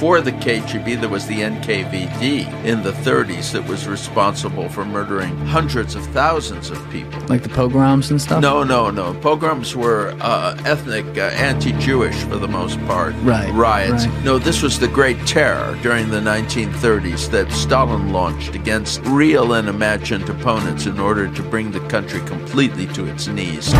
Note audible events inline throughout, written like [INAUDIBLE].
before the KGB, there was the NKVD in the 30s that was responsible for murdering hundreds of thousands of people. Like the pogroms and stuff? No, no, no. Pogroms were uh, ethnic, uh, anti Jewish for the most part. Right. Riots. right. No, this was the Great Terror during the 1930s that Stalin launched against real and imagined opponents in order to bring the country completely to its knees.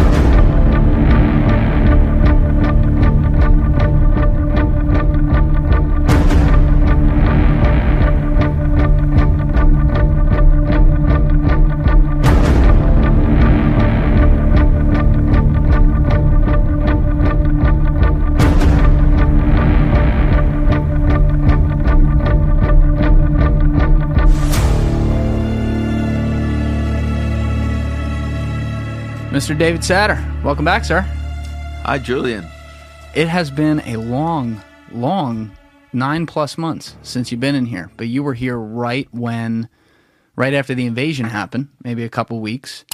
Mr. David Satter, welcome back, sir. Hi, Julian. It has been a long, long nine plus months since you've been in here, but you were here right when, right after the invasion happened, maybe a couple weeks.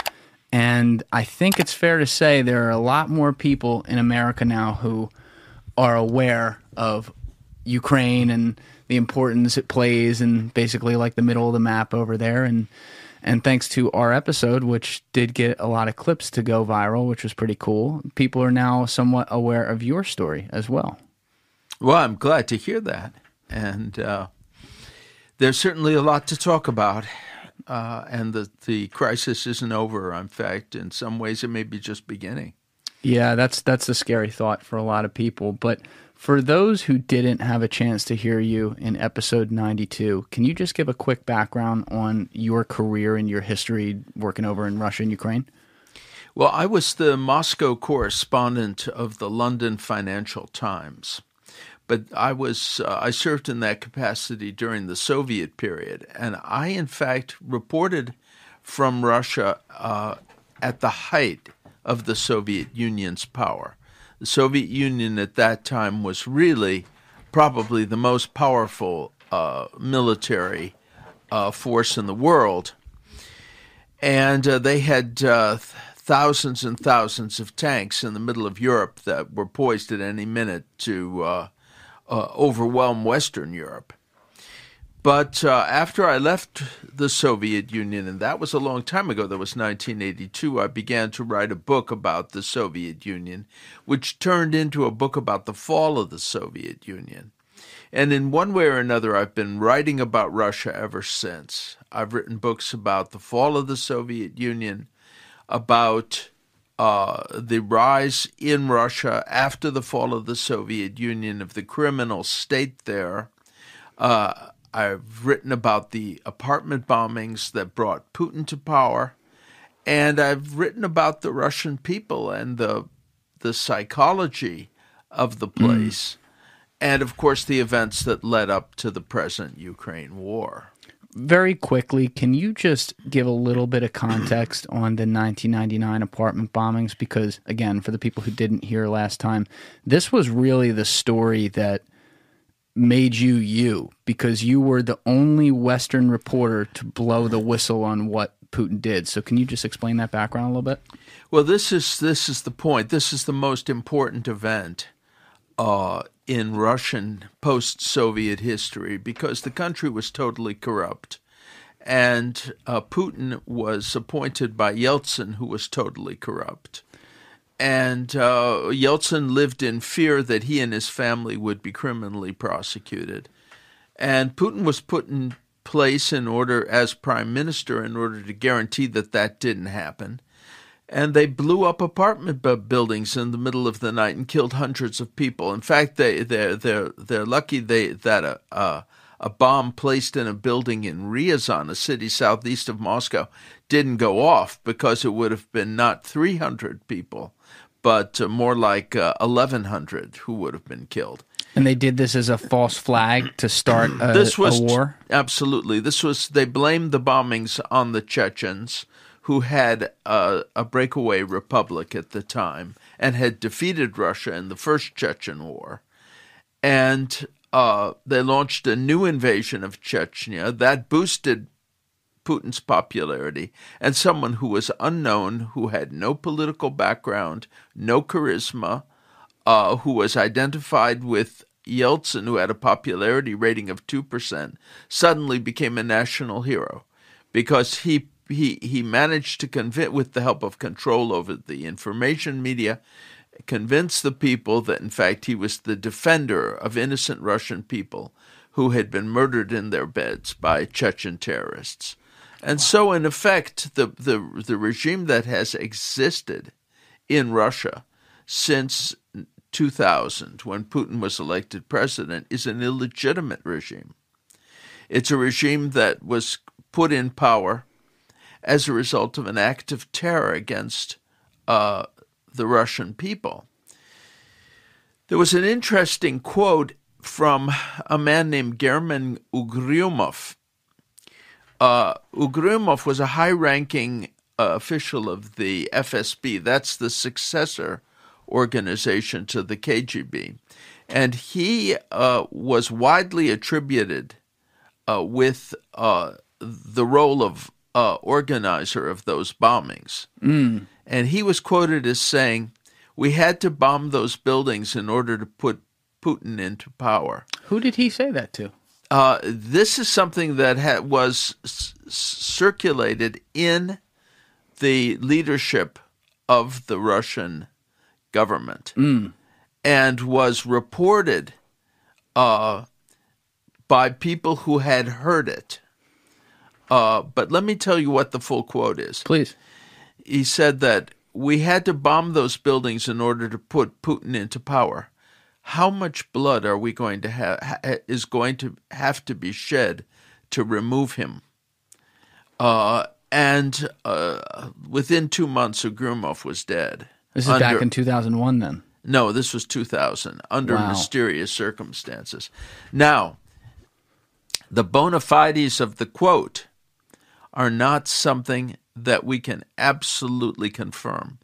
And I think it's fair to say there are a lot more people in America now who are aware of Ukraine and the importance it plays and basically like the middle of the map over there. And and thanks to our episode, which did get a lot of clips to go viral, which was pretty cool, people are now somewhat aware of your story as well. Well, I'm glad to hear that. And uh, there's certainly a lot to talk about. Uh, and the, the crisis isn't over. In fact, in some ways, it may be just beginning. Yeah, that's that's a scary thought for a lot of people. But for those who didn't have a chance to hear you in episode 92, can you just give a quick background on your career and your history working over in Russia and Ukraine? Well, I was the Moscow correspondent of the London Financial Times. But I was uh, I served in that capacity during the Soviet period, and I in fact reported from Russia uh, at the height of the Soviet Union's power. The Soviet Union at that time was really probably the most powerful uh, military uh, force in the world. And uh, they had uh, thousands and thousands of tanks in the middle of Europe that were poised at any minute to uh, uh, overwhelm Western Europe. But uh, after I left the Soviet Union, and that was a long time ago, that was 1982, I began to write a book about the Soviet Union, which turned into a book about the fall of the Soviet Union. And in one way or another, I've been writing about Russia ever since. I've written books about the fall of the Soviet Union, about uh, the rise in Russia after the fall of the Soviet Union of the criminal state there. Uh, I've written about the apartment bombings that brought Putin to power, and I've written about the Russian people and the the psychology of the place, mm. and of course the events that led up to the present Ukraine war. Very quickly, can you just give a little bit of context [CLEARS THROAT] on the 1999 apartment bombings? Because, again, for the people who didn't hear last time, this was really the story that made you you because you were the only Western reporter to blow the whistle on what Putin did. So can you just explain that background a little bit? Well, this is this is the point. This is the most important event uh, in Russian post-Soviet history because the country was totally corrupt, and uh, Putin was appointed by Yeltsin, who was totally corrupt and uh, Yeltsin lived in fear that he and his family would be criminally prosecuted. And Putin was put in place in order, as prime minister, in order to guarantee that that didn't happen. And they blew up apartment buildings in the middle of the night and killed hundreds of people. In fact, they they're they're they're lucky they that a a, a bomb placed in a building in Ryazan, a city southeast of Moscow, didn't go off because it would have been not 300 people, but uh, more like uh, 1,100 who would have been killed. And they did this as a false flag to start [CLEARS THROAT] a, this was, a war? Absolutely. This was, they blamed the bombings on the Chechens, who had a, a breakaway republic at the time and had defeated Russia in the first Chechen war. And uh, they launched a new invasion of Chechnya that boosted Putin's popularity, and someone who was unknown, who had no political background, no charisma, uh, who was identified with Yeltsin, who had a popularity rating of 2%, suddenly became a national hero because he he he managed to convince with the help of control over the information media convince the people that in fact he was the defender of innocent Russian people who had been murdered in their beds by Chechen terrorists. And so in effect the, the the regime that has existed in Russia since 2000 when Putin was elected president is an illegitimate regime. It's a regime that was put in power as a result of an act of terror against uh, the Russian people. There was an interesting quote from a man named German Ugryumov. Uh, Ugryumov was a high ranking uh, official of the FSB, that's the successor organization to the KGB. And he uh, was widely attributed uh, with uh, the role of uh, organizer of those bombings. Mm. And he was quoted as saying, We had to bomb those buildings in order to put Putin into power. Who did he say that to? Uh, this is something that ha- was s- circulated in the leadership of the Russian government mm. and was reported uh, by people who had heard it. Uh, but let me tell you what the full quote is. Please. He said that we had to bomb those buildings in order to put Putin into power. How much blood are we going to have? Is going to have to be shed to remove him? Uh, and uh, within two months, Ugryumov was dead. This is under, back in 2001, then. No, this was 2000 under wow. mysterious circumstances. Now, the bona fides of the quote are not something that we can absolutely confirm,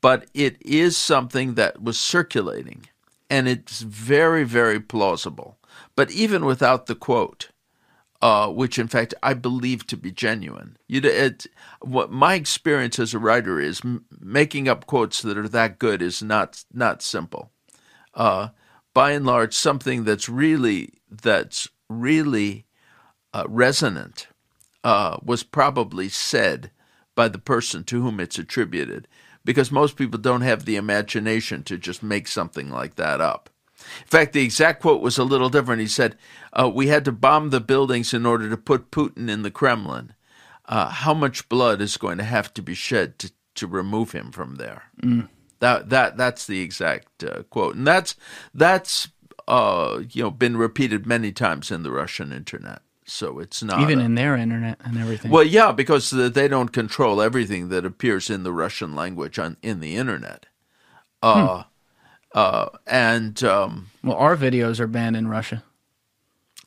but it is something that was circulating, and it's very, very plausible. But even without the quote, uh, which in fact I believe to be genuine, you it, what my experience as a writer is m- making up quotes that are that good is not not simple. Uh, by and large, something that's really that's really uh, resonant uh, was probably said by the person to whom it's attributed, because most people don't have the imagination to just make something like that up. In fact, the exact quote was a little different. He said, uh, We had to bomb the buildings in order to put Putin in the Kremlin. Uh, how much blood is going to have to be shed to, to remove him from there? Mm. That that that's the exact uh, quote, and that's that's uh, you know been repeated many times in the Russian internet. So it's not even a, in their internet and everything. Well, yeah, because they don't control everything that appears in the Russian language on in the internet. Uh, hmm. uh, and um, well, our videos are banned in Russia.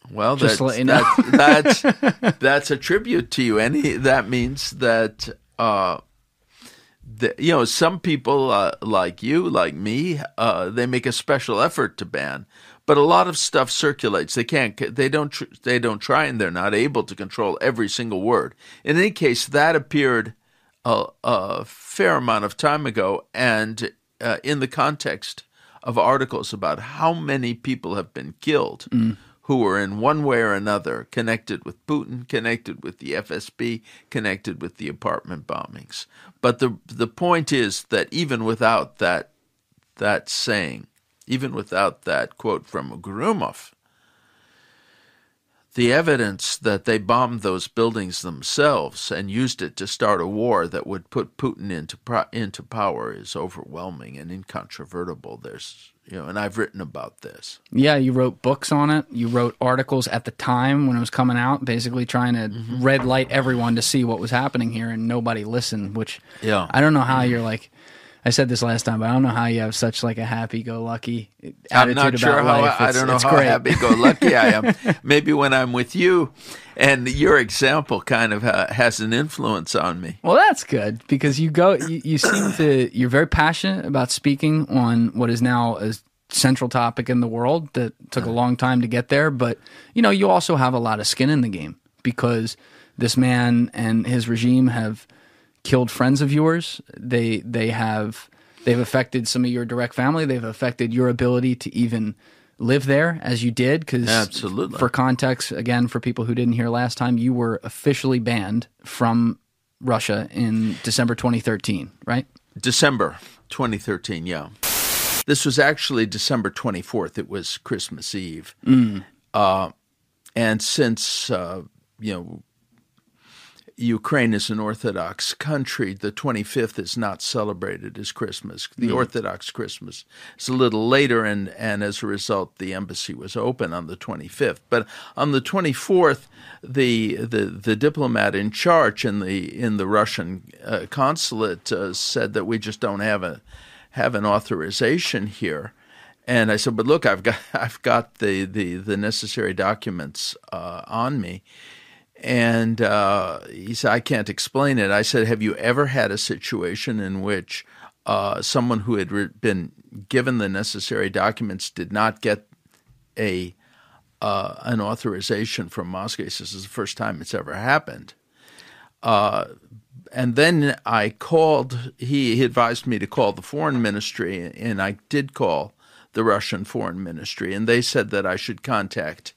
Well, that's, you know. that, that's [LAUGHS] that's a tribute to you. Any that means that uh, the, you know some people uh, like you, like me, uh, they make a special effort to ban but a lot of stuff circulates. They can't. They don't. They don't try, and they're not able to control every single word. In any case, that appeared a, a fair amount of time ago, and uh, in the context of articles about how many people have been killed. Mm. Who were in one way or another connected with Putin, connected with the FSB, connected with the apartment bombings. But the the point is that even without that that saying, even without that quote from Grumov, the evidence that they bombed those buildings themselves and used it to start a war that would put Putin into into power is overwhelming and incontrovertible. There's you know, and I've written about this. Yeah, you wrote books on it. You wrote articles at the time when it was coming out, basically trying to mm-hmm. red light everyone to see what was happening here, and nobody listened. Which yeah, I don't know how you're like I said this last time, but I don't know how you have such like a happy-go-lucky attitude I'm not sure how, life. I, I don't know how happy-go-lucky I am. [LAUGHS] Maybe when I'm with you, and your example kind of uh, has an influence on me. Well, that's good because you go. You, you seem to. You're very passionate about speaking on what is now a central topic in the world that took a long time to get there. But you know, you also have a lot of skin in the game because this man and his regime have killed friends of yours. They they have they've affected some of your direct family. They've affected your ability to even live there as you did? Because Absolutely. For context, again, for people who didn't hear last time, you were officially banned from Russia in December 2013, right? December 2013, yeah. This was actually December 24th. It was Christmas Eve. Uh, and since, uh, you know, Ukraine is an Orthodox country, the 25th is not celebrated as Christmas. The Orthodox Christmas is a little later, and, and as a result, the embassy was open on the 25th. But on the 24th, the the, the diplomat in charge in the in the Russian uh, consulate uh, said that we just don't have a have an authorization here. And I said, "But look, I've got [LAUGHS] I've got the the, the necessary documents uh, on me." And uh, he said, I can't explain it. I said, Have you ever had a situation in which uh, someone who had re- been given the necessary documents did not get a uh, an authorization from Moscow? He says, This is the first time it's ever happened. Uh, and then I called, he, he advised me to call the foreign ministry, and I did call the Russian foreign ministry, and they said that I should contact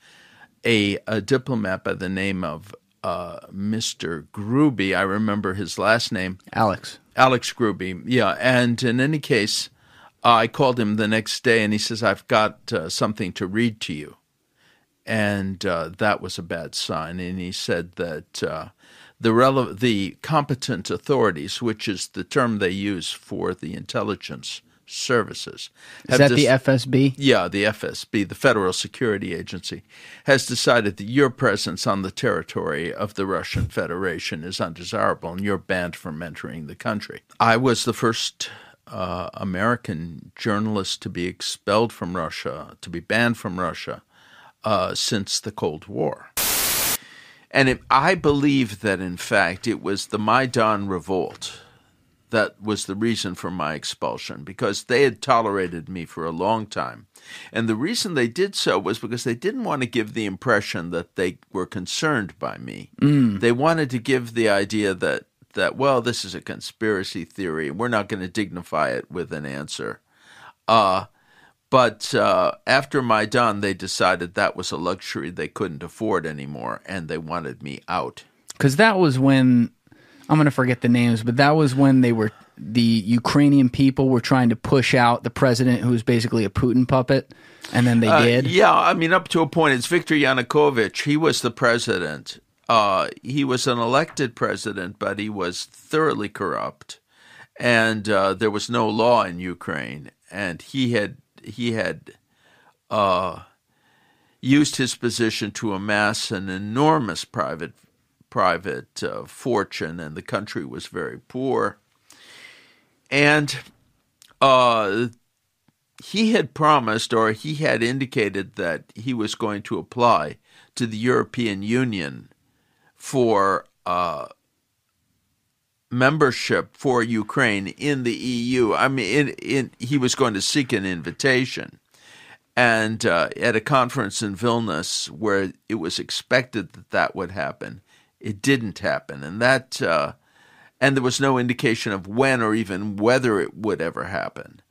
a, a diplomat by the name of uh, Mr. Gruby. I remember his last name, Alex. Alex Gruby. Yeah, and in any case, I called him the next day, and he says, "I've got uh, something to read to you," and uh, that was a bad sign. And he said that uh, the rele- the competent authorities, which is the term they use for the intelligence services, Is that dis- the FSB? yeah, the FSB, the Federal Security Agency, has decided that your presence on the territory of the Russian Federation is undesirable and you're banned from entering the country. I was the first uh, American journalist to be expelled from Russia, to be banned from Russia uh, since the Cold War. And it, I believe that, in fact, it was the Maidan revolt that was the reason for my expulsion because they had tolerated me for a long time. And the reason they did so was because they didn't want to give the impression that they were concerned by me. They wanted to give the idea that, that, well, this is a conspiracy theory. And we're not going to dignify it with an answer. Uh, but uh, after Maidan, they decided that was a luxury they couldn't afford anymore, and they wanted me out. Because that was when I'm going to forget the names, but that was when they were the Ukrainian people were trying to push out the president who was basically a Putin puppet, and then they Uh, did. Yeah, I mean, up to a point, it's Viktor Yanukovych. He was the president. Uh, he was an elected president, but he was thoroughly corrupt, and uh, there was no law in Ukraine. And he had he had uh, used his position to amass an enormous private private uh, fortune, and the country was very poor. And uh, he had promised or he had indicated that he was going to apply to the European Union for uh, membership for Ukraine in the EU. I mean, he was going to seek an invitation. And uh, at a conference in Vilnius where it was expected that that would happen, it didn't happen. And that, uh, and there was no indication of when or even whether it would ever happen.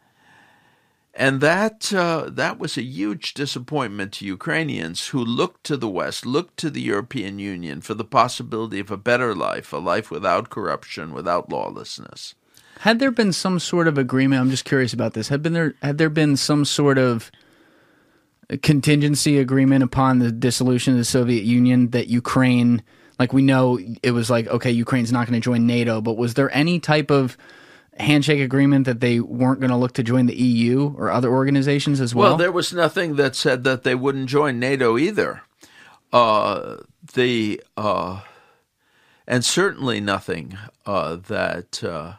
And that uh, that was a huge disappointment to Ukrainians who looked to the West, looked to the European Union for the possibility of a better life, a life without corruption, without lawlessness. Had there been some sort of agreement? I'm just curious about this. Had been there? Had there been some sort of contingency agreement upon the dissolution of the Soviet Union that Ukraine, like we know, it was like okay, Ukraine's not going to join NATO, but was there any type of handshake agreement that they weren't going to look to join the EU or other organizations as well? Well, there was nothing that said that they wouldn't join NATO either. Uh, the uh, and certainly nothing uh, that uh,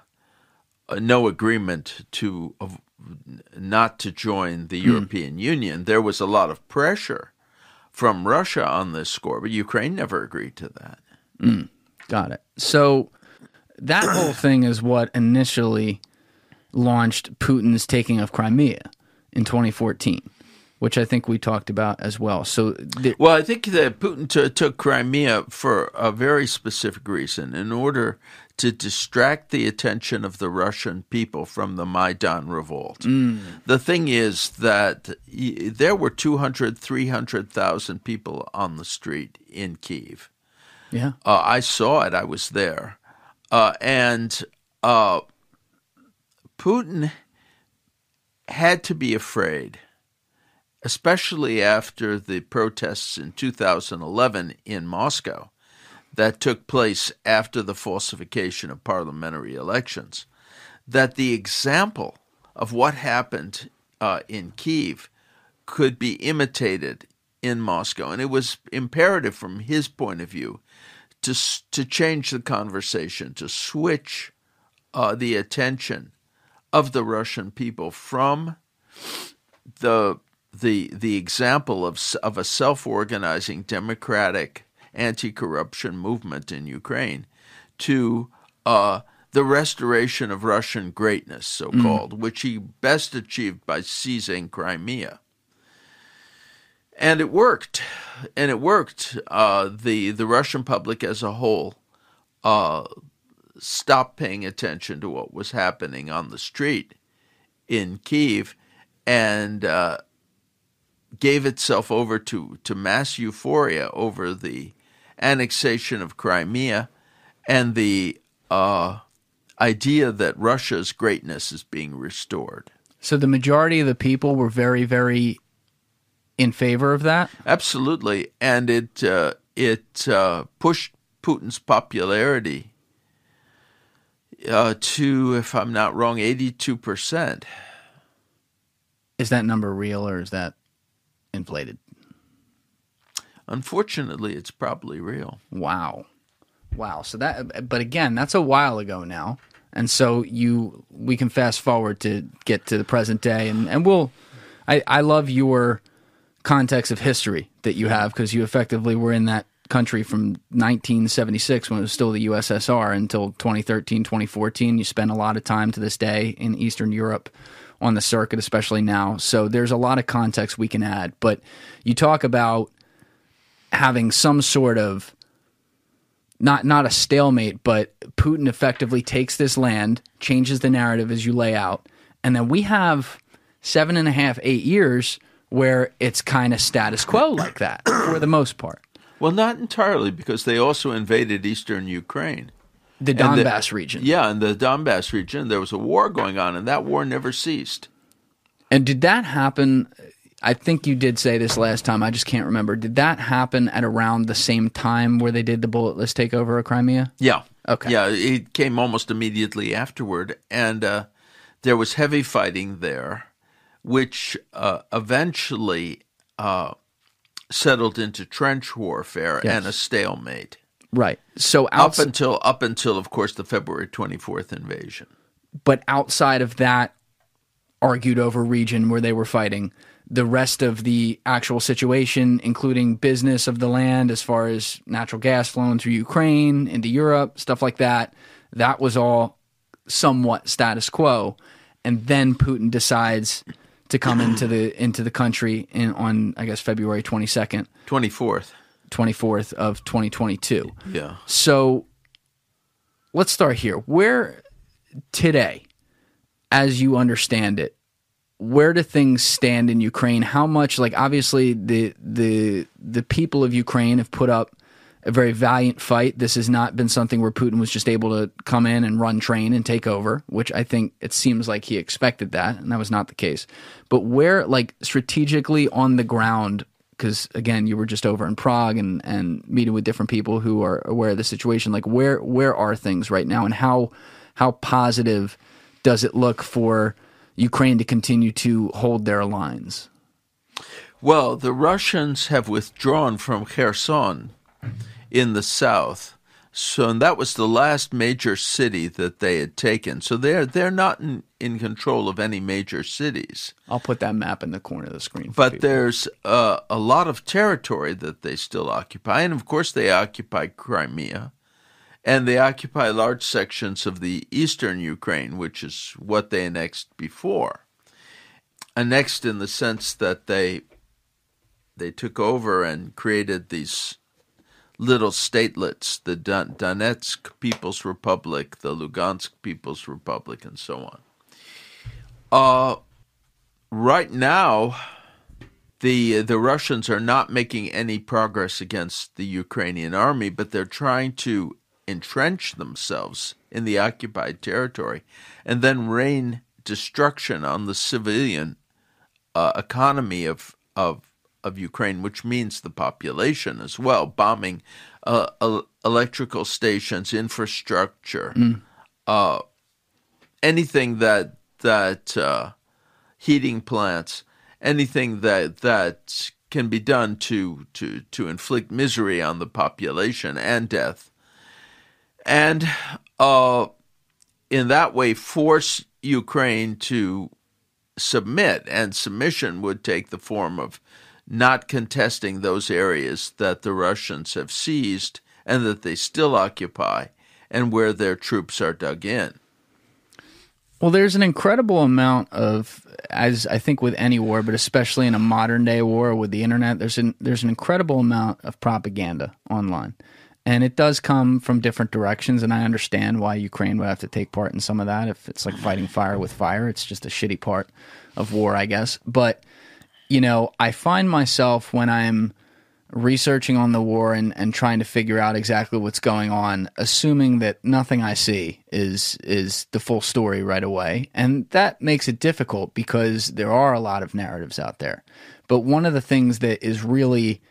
no agreement to not to join the European Union. There was a lot of pressure from Russia on this score, but Ukraine never agreed to that. Mm, got it. So that whole thing is what initially launched Putin's taking of Crimea in 2014, which I think we talked about as well. So, the, Well, I think that Putin t- took Crimea for a very specific reason in order to distract the attention of the Russian people from the Maidan revolt. The thing is that there were 200, 300,000 people on the street in Kiev. yeah, Uh, I saw it. I was there, uh, and uh, Putin had to be afraid, especially after the protests in 2011 in Moscow that took place after the falsification of parliamentary elections, that the example of what happened uh, in Kiev could be imitated in Moscow, and it was imperative from his point of view to to change the conversation, to switch uh, the attention of the Russian people from the the the example of of a self-organizing democratic anti-corruption movement in Ukraine to uh, the restoration of Russian greatness, so called, which he best achieved by seizing Crimea. And it worked, and it worked. Uh, the the Russian public as a whole uh, stopped paying attention to what was happening on the street in Kiev, and uh, gave itself over to to mass euphoria over the annexation of Crimea and the uh, idea that Russia's greatness is being restored. so the majority of the people were very, very in favor of that. Absolutely, and it uh, it uh, pushed Putin's popularity uh, to, if I'm not wrong, eighty-two percent. Is that number real or is that inflated? Unfortunately, it's probably real. Wow. Wow. So that but again, that's a while ago now. And so you we can fast forward to get to the present day and and we'll I I love your context of history that you have because you effectively were in that country from 1976 when it was still the USSR until 2013 2014 you spent a lot of time to this day in Eastern Europe on the circuit especially now so there's a lot of context we can add but you talk about having some sort of not not a stalemate, but Putin effectively takes this land, changes the narrative as you lay out, and then we have seven and a half, eight years where it's kind of status quo like that [COUGHS] for the most part. Well, not entirely, because they also invaded eastern Ukraine. The And the- region. Yeah, in the Donbass region, there was a war going on, and that war never ceased. And did that happen? I think you did say this last time. I just can't remember. Did that happen at around the same time where they did the bulletless takeover of Crimea? Yeah. Okay. Yeah, it came almost immediately afterward, and uh, there was heavy fighting there, which uh, eventually uh, settled into trench warfare Yes. and a stalemate Right. So up until up until, of course, the February twenty fourth invasion. but outside of that argued over region where they were fighting, the rest of the actual situation, including business of the land as far as natural gas flowing through Ukraine into Europe, stuff like that, that was all somewhat status quo. And then Putin decides to come into the into the country in on I guess February twenty second, Twenty fourth. twenty fourth of twenty twenty two. Yeah. So let's start here. Where today, as you understand it, where do things stand in Ukraine? How much like obviously the the the people of Ukraine have put up a very valiant fight. This has not been something where Putin was just able to come in and run train and take over, which I think it seems like he expected that, and that was not the case. But where, like strategically on the ground, because again, you were just over in Prague and and meeting with different people who are aware of the situation. Like where where are things right now, and how how positive does it look for Ukraine to continue to hold their lines? Well, the Russians have withdrawn from Kherson in the south. So and that was the last major city that they had taken. So they're they're not in, in control of any major cities. I'll put that map in the corner of the screen. For But people. there's uh, a lot of territory that they still occupy, and of course they occupy Crimea, and they occupy large sections of the eastern Ukraine, which is what they annexed before. Annexed in the sense that they they took over and created these little statelets, the Don- Donetsk People's Republic, the Lugansk People's Republic, and so on. Uh, right now, the the Russians are not making any progress against the Ukrainian army, but they're trying to entrench themselves in the occupied territory and then rain destruction on the civilian uh, economy of of of Ukraine, which means the population as well, bombing uh, electrical stations, infrastructure, mm. uh, anything that that uh, heating plants, anything that that can be done to to to inflict misery on the population and death, and uh, in that way force Ukraine to submit, and submission would take the form of not contesting those areas that the Russians have seized and that they still occupy and where their troops are dug in. Well, there's an incredible amount of, as I think with any war, but especially in a modern day war with the internet, there's an there's an incredible amount of propaganda online, and it does come from different directions. And I understand why Ukraine would have to take part in some of that. If it's like fighting fire with fire, it's just a shitty part of war, I guess. But you know, I find myself when I'm researching on the war and, and trying to figure out exactly what's going on, assuming that nothing I see is is the full story right away. And that makes it difficult because there are a lot of narratives out there. But one of the things that is really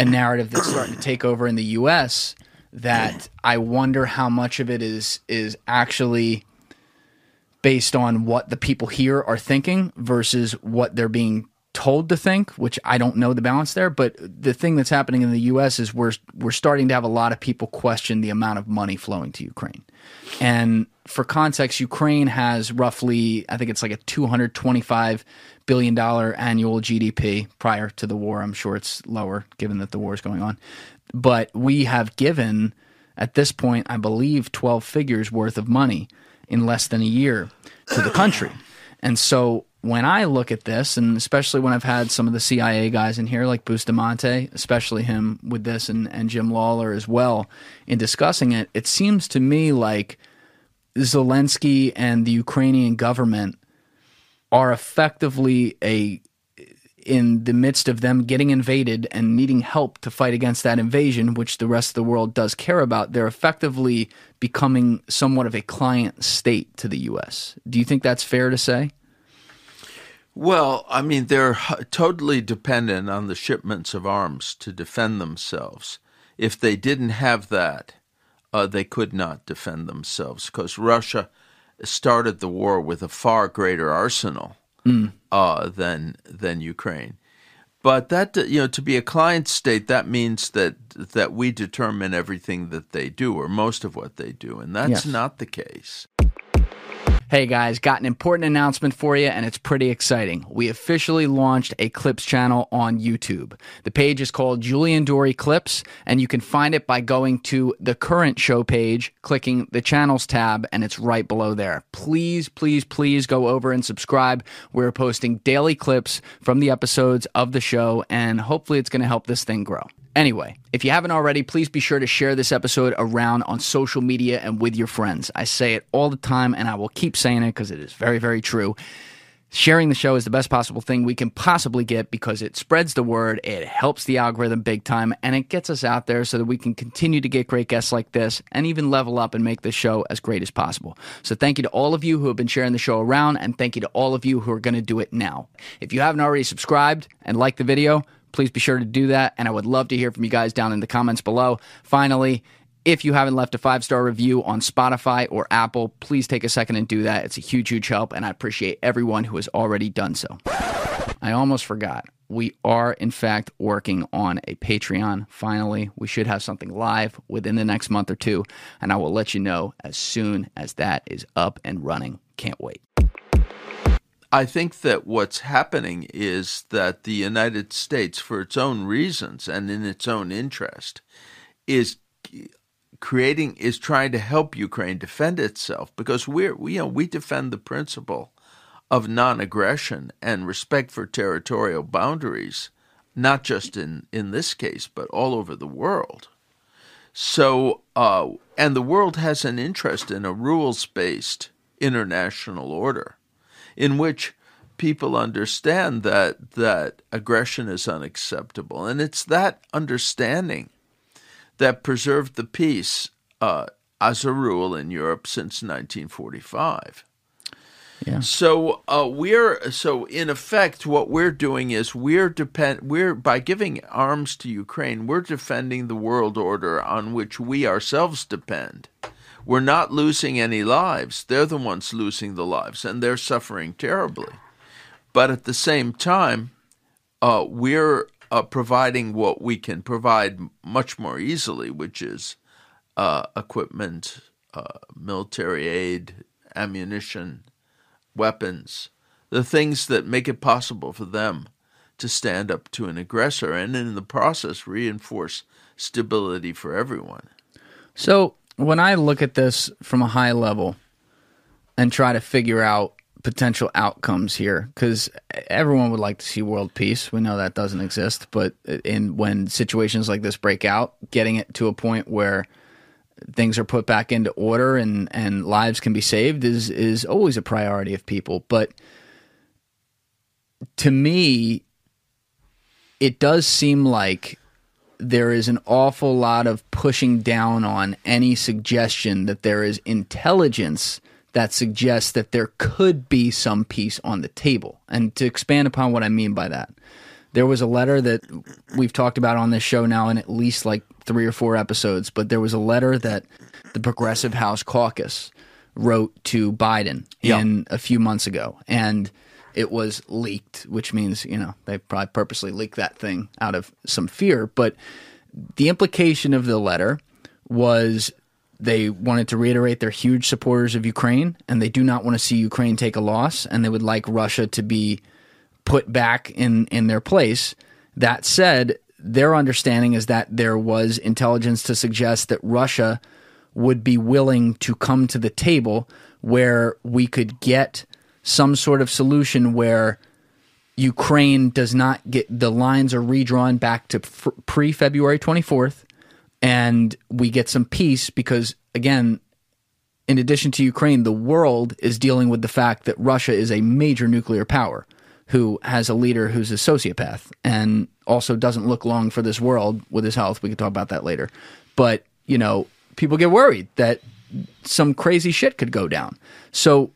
a narrative that's starting to take over in the US that I wonder how much of it is is actually based on what the people here are thinking versus what they're being told to think, which I don't know the balance there. But the thing that's happening in the U.S. is we're we're starting to have a lot of people question the amount of money flowing to Ukraine. And for context, Ukraine has roughly, I think it's like a two hundred twenty-five billion dollar annual GDP. Prior to the war, I'm sure it's lower, given that the war is going on. But we have given, at this point, I believe, twelve figures worth of money in less than a year to the country. [CLEARS THROAT] And so when I look at this, and especially when I've had some of the CIA guys in here, like Bustamante, especially him with this, and, and Jim Lawler as well, in discussing it, it seems to me like Zelensky and the Ukrainian government are effectively a in the midst of them getting invaded and needing help to fight against that invasion, which the rest of the world does care about, they're effectively becoming somewhat of a client state to the U.S. Do you think that's fair to say? Well, I mean, they're totally dependent on the shipments of arms to defend themselves. If they didn't have that, uh, they could not defend themselves because Russia started the war with a far greater arsenal mm. uh, than than Ukraine. But that you know, to be a client state, that means that that we determine everything that they do or most of what they do, and that's yes. not the case. Hey guys, got an important announcement for you, and it's pretty exciting. We officially launched a Clips channel on YouTube. The page is called Julian Dorey Clips, and you can find it by going to the current show page, clicking the channels tab, and it's right below there. Please, please, please go over and subscribe. We're posting daily clips from the episodes of the show, and hopefully, it's going to help this thing grow. Anyway, if you haven't already, please be sure to share this episode around on social media and with your friends. I say it all the time and I will keep saying it because it is very, very true. Sharing the show is the best possible thing we can possibly get because it spreads the word, it helps the algorithm big time, and it gets us out there so that we can continue to get great guests like this and even level up and make the show as great as possible. So, thank you to all of you who have been sharing the show around, and thank you to all of you who are going to do it now. If you haven't already subscribed and liked the video, please be sure to do that. And I would love to hear from you guys down in the comments below. Finally, if you haven't left a five star review on Spotify or Apple, please take a second and do that. It's a huge, huge help, and I appreciate everyone who has already done so. I almost forgot. We are, in fact, working on a Patreon. Finally, we should have something live within the next month or two, and I will let you know as soon as that is up and running. Can't wait. I think that what's happening is that the United States, for its own reasons and in its own interest, is creating is trying to help Ukraine defend itself because we're we, you know we defend the principle of non-aggression and respect for territorial boundaries not just in, in this case, but all over the world. So, uh, and the world has an interest in a rules based international order in which people understand that that aggression is unacceptable, and it's that understanding that preserved the peace uh, as a rule in Europe since 1945. Yeah. So uh, we're so in effect, what we're doing is we're depend we're by giving arms to Ukraine, we're defending the world order on which we ourselves depend. We're not losing any lives; they're the ones losing the lives, and they're suffering terribly. But at the same time, uh, we're uh, providing what we can provide much more easily, which is uh, equipment, uh, military aid, ammunition, weapons, the things that make it possible for them to stand up to an aggressor and in the process reinforce stability for everyone. So, when I look at this from a high level and try to figure out potential outcomes here because everyone would like to see world peace. We know that doesn't exist, but in when situations like this break out, getting it to a point where things are put back into order and and lives can be saved is is always a priority of people. But to me, it does seem like there is an awful lot of pushing down on any suggestion that there is intelligence that suggests that there could be some peace on the table. And to expand upon what I mean by that, there was a letter that we've talked about on this show now in at least like three or four episodes, but there was a letter that the Progressive House Caucus wrote to Biden yeah. in a few months ago. And it was leaked, which means, you know, they probably purposely leaked that thing out of some fear. But the implication of the letter was they wanted to reiterate they're huge supporters of Ukraine and they do not want to see Ukraine take a loss and they would like Russia to be put back in, in their place. That said, their understanding is that there was intelligence to suggest that Russia would be willing to come to the table where we could get some sort of solution where Ukraine does not get the lines are redrawn back to pre February 24th and we get some peace because again in addition to Ukraine the world is dealing with the fact that Russia is a major nuclear power who has a leader who's a sociopath and also doesn't look long for this world with his health. We can talk about that later. But you know people get worried that some crazy shit could go down. So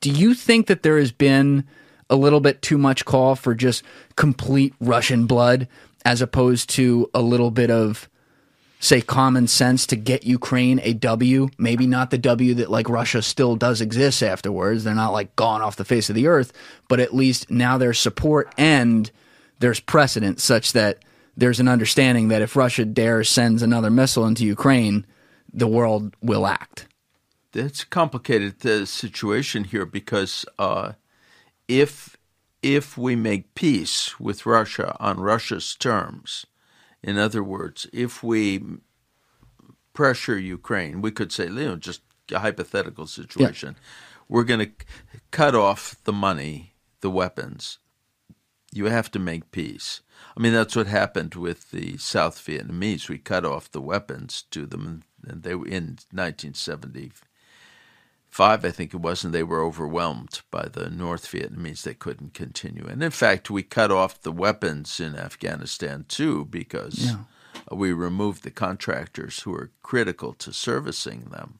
do you think that there has been a little bit too much call for just complete Russian blood as opposed to a little bit of say common sense to get Ukraine a W, maybe not the W that like Russia still does exist afterwards. They're not like gone off the face of the earth, but at least now there's support and there's precedent such that there's an understanding that if Russia dares sends another missile into Ukraine, the world will act. It's complicated the situation here because uh, if if we make peace with Russia on Russia's terms, in other words, if we pressure Ukraine, we could say, you know, just a hypothetical situation, yeah. we're going to cut off the money, the weapons. You have to make peace. I mean, that's what happened with the South Vietnamese. We cut off the weapons to them, and they were in 1970 five, I think it was, and they were overwhelmed by the North Vietnamese. They couldn't continue. And in fact, we cut off the weapons in Afghanistan too because yeah. we removed the contractors who were critical to servicing them.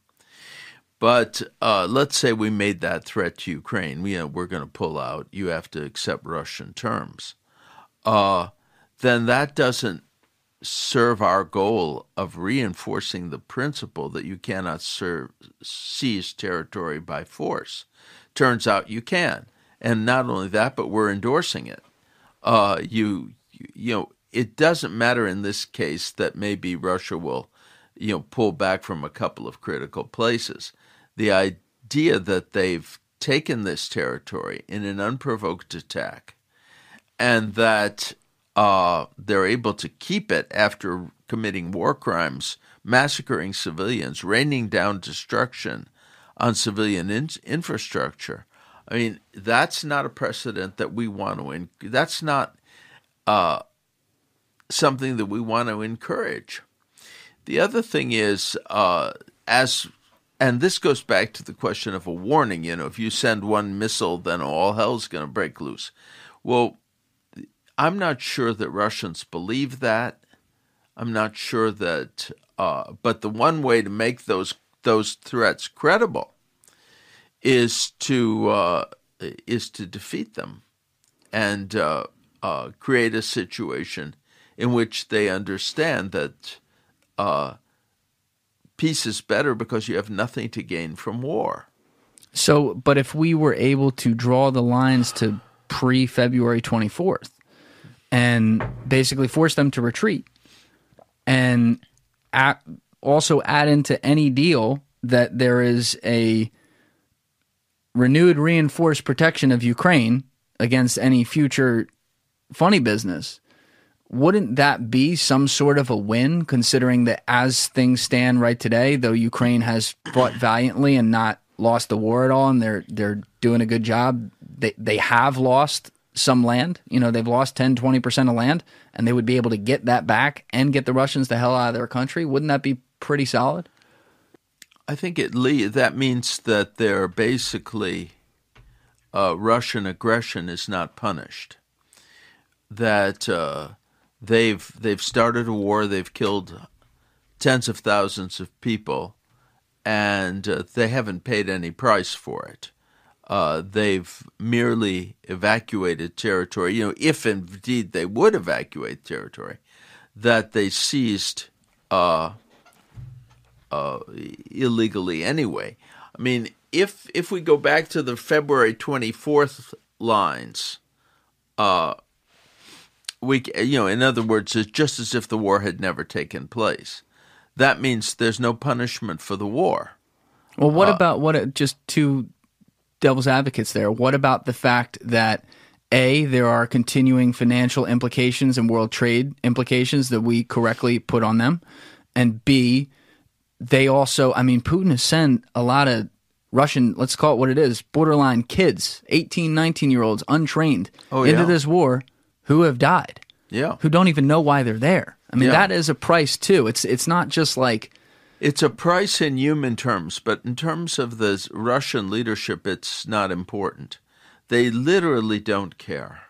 But uh, let's say we made that threat to Ukraine. We, we're going to pull out. You have to accept Russian terms. Uh, then that doesn't serve our goal of reinforcing the principle that you cannot serve, seize territory by force. Turns out you can, and not only that, but we're endorsing it. Uh, you, you know, it doesn't matter in this case that maybe Russia will, you know, pull back from a couple of critical places. The idea that they've taken this territory in an unprovoked attack, and that uh, they're able to keep it after committing war crimes, massacring civilians, raining down destruction on civilian in- infrastructure. I mean, that's not a precedent that we want to. In- that's not uh, something that we want to encourage. The other thing is, uh, as and this goes back to the question of a warning. You know, if you send one missile, then all hell's going to break loose. Well, I'm not sure that Russians believe that. I'm not sure that. Uh, but the one way to make those those threats credible is to uh, is to defeat them and uh, uh create a situation in which they understand that uh, peace is better because you have nothing to gain from war. So, but if we were able to draw the lines to pre February 24th and basically force them to retreat. And at, also add into any deal that there is a renewed reinforced protection of Ukraine against any future funny business, wouldn't that be some sort of a win considering that as things stand right today though ukraine has fought valiantly and not lost the war at all and they're they're doing a good job they they have lost some land you know they've lost 10 20% of land and they would be able to get that back and get the russians the hell out of their country wouldn't that be pretty solid i think it that means that they're basically uh, russian aggression is not punished that uh, they've they've started a war. They've killed tens of thousands of people, and uh, they haven't paid any price for it. Uh, they've merely evacuated territory. You know, if indeed they would evacuate territory, that they seized uh, uh illegally anyway. I mean, if if we go back to the February twenty fourth lines, uh, we you know in other words it's just as if the war had never taken place that means there's no punishment for the war well what uh, about what just two devil's advocates there what about the fact that a there are continuing financial implications and world trade implications that we correctly put on them and b they also i mean putin has sent a lot of russian let's call it what it is borderline kids 18 19 year olds untrained oh, into yeah. this war who have died. Yeah. Who don't even know why they're there. I mean, yeah. that is a price too. It's it's not just like it's a price in human terms, but in terms of the Russian leadership, it's not important. They literally don't care.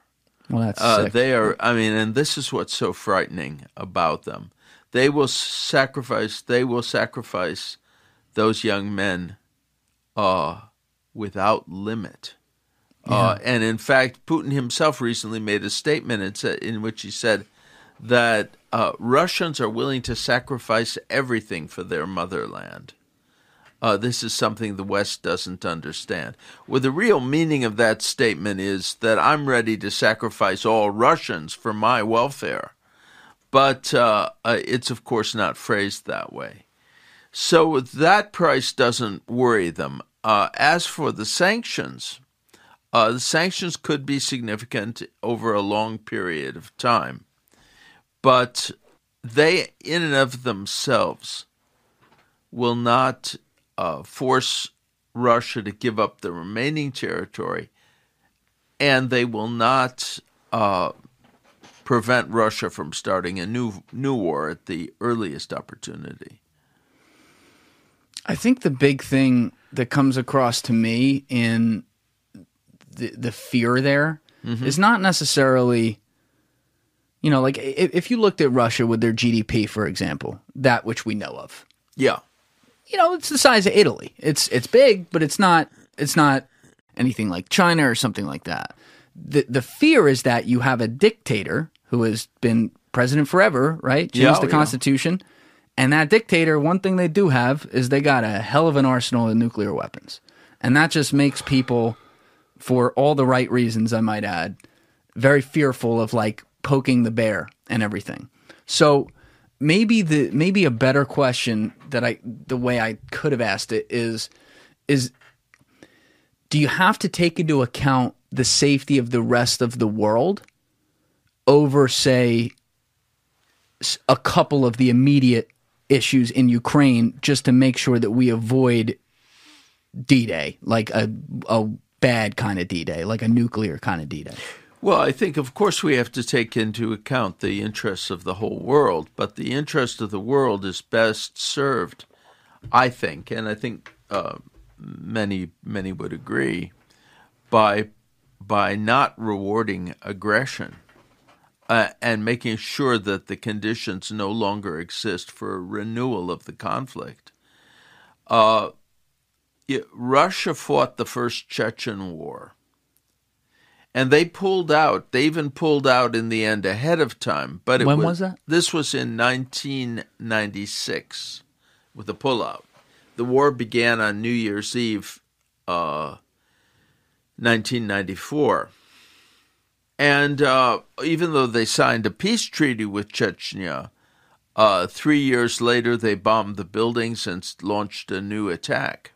Well, that's uh, they are. I mean, and this is what's so frightening about them. They will sacrifice. They will sacrifice those young men uh, without limit. Uh, yeah. Uh, and in fact, Putin himself recently made a statement in, in which he said that uh, Russians are willing to sacrifice everything for their motherland. Uh, this is something the West doesn't understand. Well, the real meaning of that statement is that I'm ready to sacrifice all Russians for my welfare. But uh, uh, it's, of course, not phrased that way. So that price doesn't worry them. as for the sanctions, uh, the sanctions could be significant over a long period of time, but they, in and of themselves, will not uh, force Russia to give up the remaining territory, and they will not uh, prevent Russia from starting a new new war at the earliest opportunity. I think the big thing that comes across to me in the, the fear there mm-hmm. is not necessarily you know like if, if you looked at russia with their gdp for example that which we know of. Yeah. You know it's the size of italy. It's it's big but it's not it's not anything like china or something like that. The the fear is that you have a dictator who has been president forever right? Changed yeah, the constitution. Yeah. and that dictator one thing they do have is they got a hell of an arsenal of nuclear weapons. And that just makes people for all the right reasons, I might add, very fearful of like poking the bear and everything. So maybe the maybe a better question that I the way I could have asked it is is do you have to take into account the safety of the rest of the world over say a couple of the immediate issues in Ukraine just to make sure that we avoid D-Day like a a bad kind of D Day, like a nuclear kind of D Day? Well, I think, of course, we have to take into account the interests of the whole world, but the interest of the world is best served, I think, and I think uh, many many would agree, by by not rewarding aggression uh, and making sure that the conditions no longer exist for a renewal of the conflict. Uh, it, Russia fought the first Chechen war and they pulled out. They even pulled out in the end ahead of time. But when was, was, that? This was in 1996 with a pullout. The war began on New Year's Eve, uh, 1994. And uh, even though they signed a peace treaty with Chechnya, uh, three years later they bombed the buildings and launched a new attack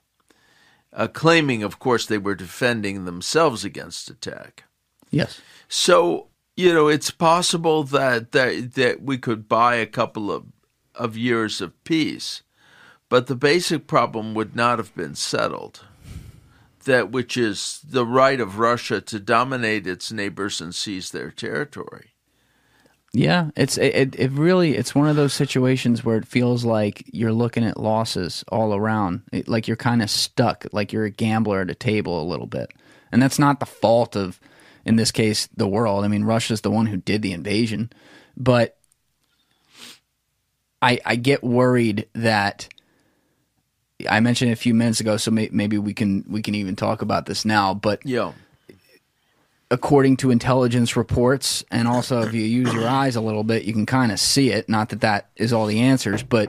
uh, claiming, of course, they were defending themselves against attack. Yes. So you know, it's possible that that that we could buy a couple of of years of peace, but the basic problem would not have been settled. That which is the right of Russia to dominate its neighbors and seize their territory. Yeah, it's it, it really it's one of those situations where it feels like you're looking at losses all around. It, like you're kind of stuck, like you're a gambler at a table a little bit. And that's not the fault of in this case the world. I mean, Russia's the one who did the invasion, but I I get worried that I mentioned a few minutes ago, so may, maybe we can we can even talk about this now, but Yeah. According to intelligence reports, and also if you use your eyes a little bit, you can kind of see it. Not that that is all the answers, but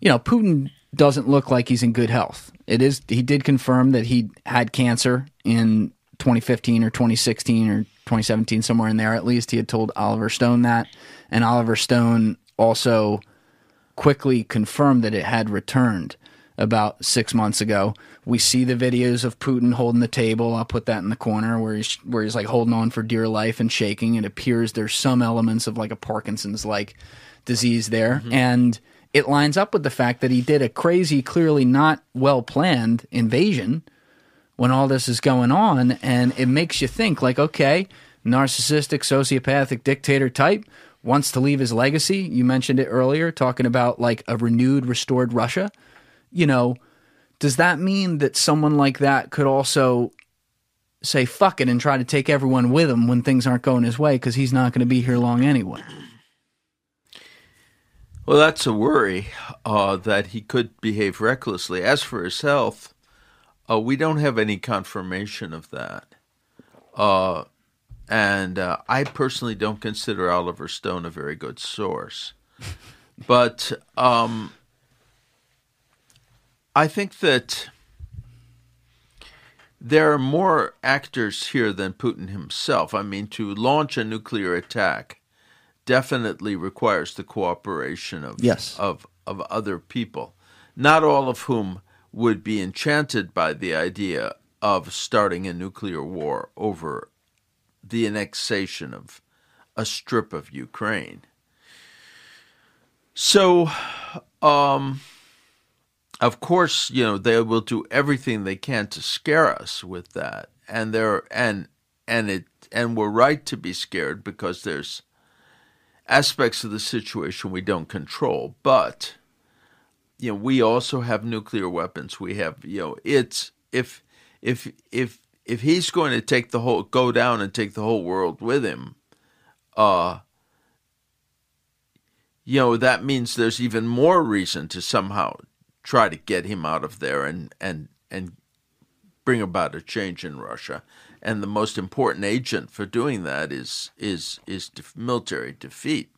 you know, Putin doesn't look like he's in good health. It is he did confirm that he had cancer in 2015 or 2016 or 2017, somewhere in there. At least he had told Oliver Stone that, and Oliver Stone also quickly confirmed that it had returned about six months ago. We see the videos of Putin holding the table. I'll put that in the corner where he's where he's like holding on for dear life and shaking. It appears there's some elements of like a Parkinson's like disease there, mm-hmm. and it lines up with the fact that he did a crazy, clearly not well planned invasion when all this is going on, and it makes you think like, okay, narcissistic, sociopathic dictator type wants to leave his legacy. You mentioned it earlier, talking about like a renewed, restored Russia. You know, does that mean that someone like that could also say fuck it and try to take everyone with him when things aren't going his way because he's not going to be here long anyway? Well, that's a worry uh, that he could behave recklessly. As for his health, uh, we don't have any confirmation of that. Uh, and uh, I personally don't consider Oliver Stone a very good source. but um, I think that there are more actors here than Putin himself. I mean, to launch a nuclear attack definitely requires the cooperation of Yes. of of other people, not all of whom would be enchanted by the idea of starting a nuclear war over the annexation of a strip of Ukraine. So, um, of course, you know they will do everything they can to scare us with that, and they're and and it and we're right to be scared because there's aspects of the situation we don't control, but you know we also have nuclear weapons. We have you know it's if if if if he's going to take the whole go down and take the whole world with him, uh you know that means there's even more reason to somehow try to get him out of there and and and bring about a change in Russia. And the most important agent for doing that is is is def- military defeat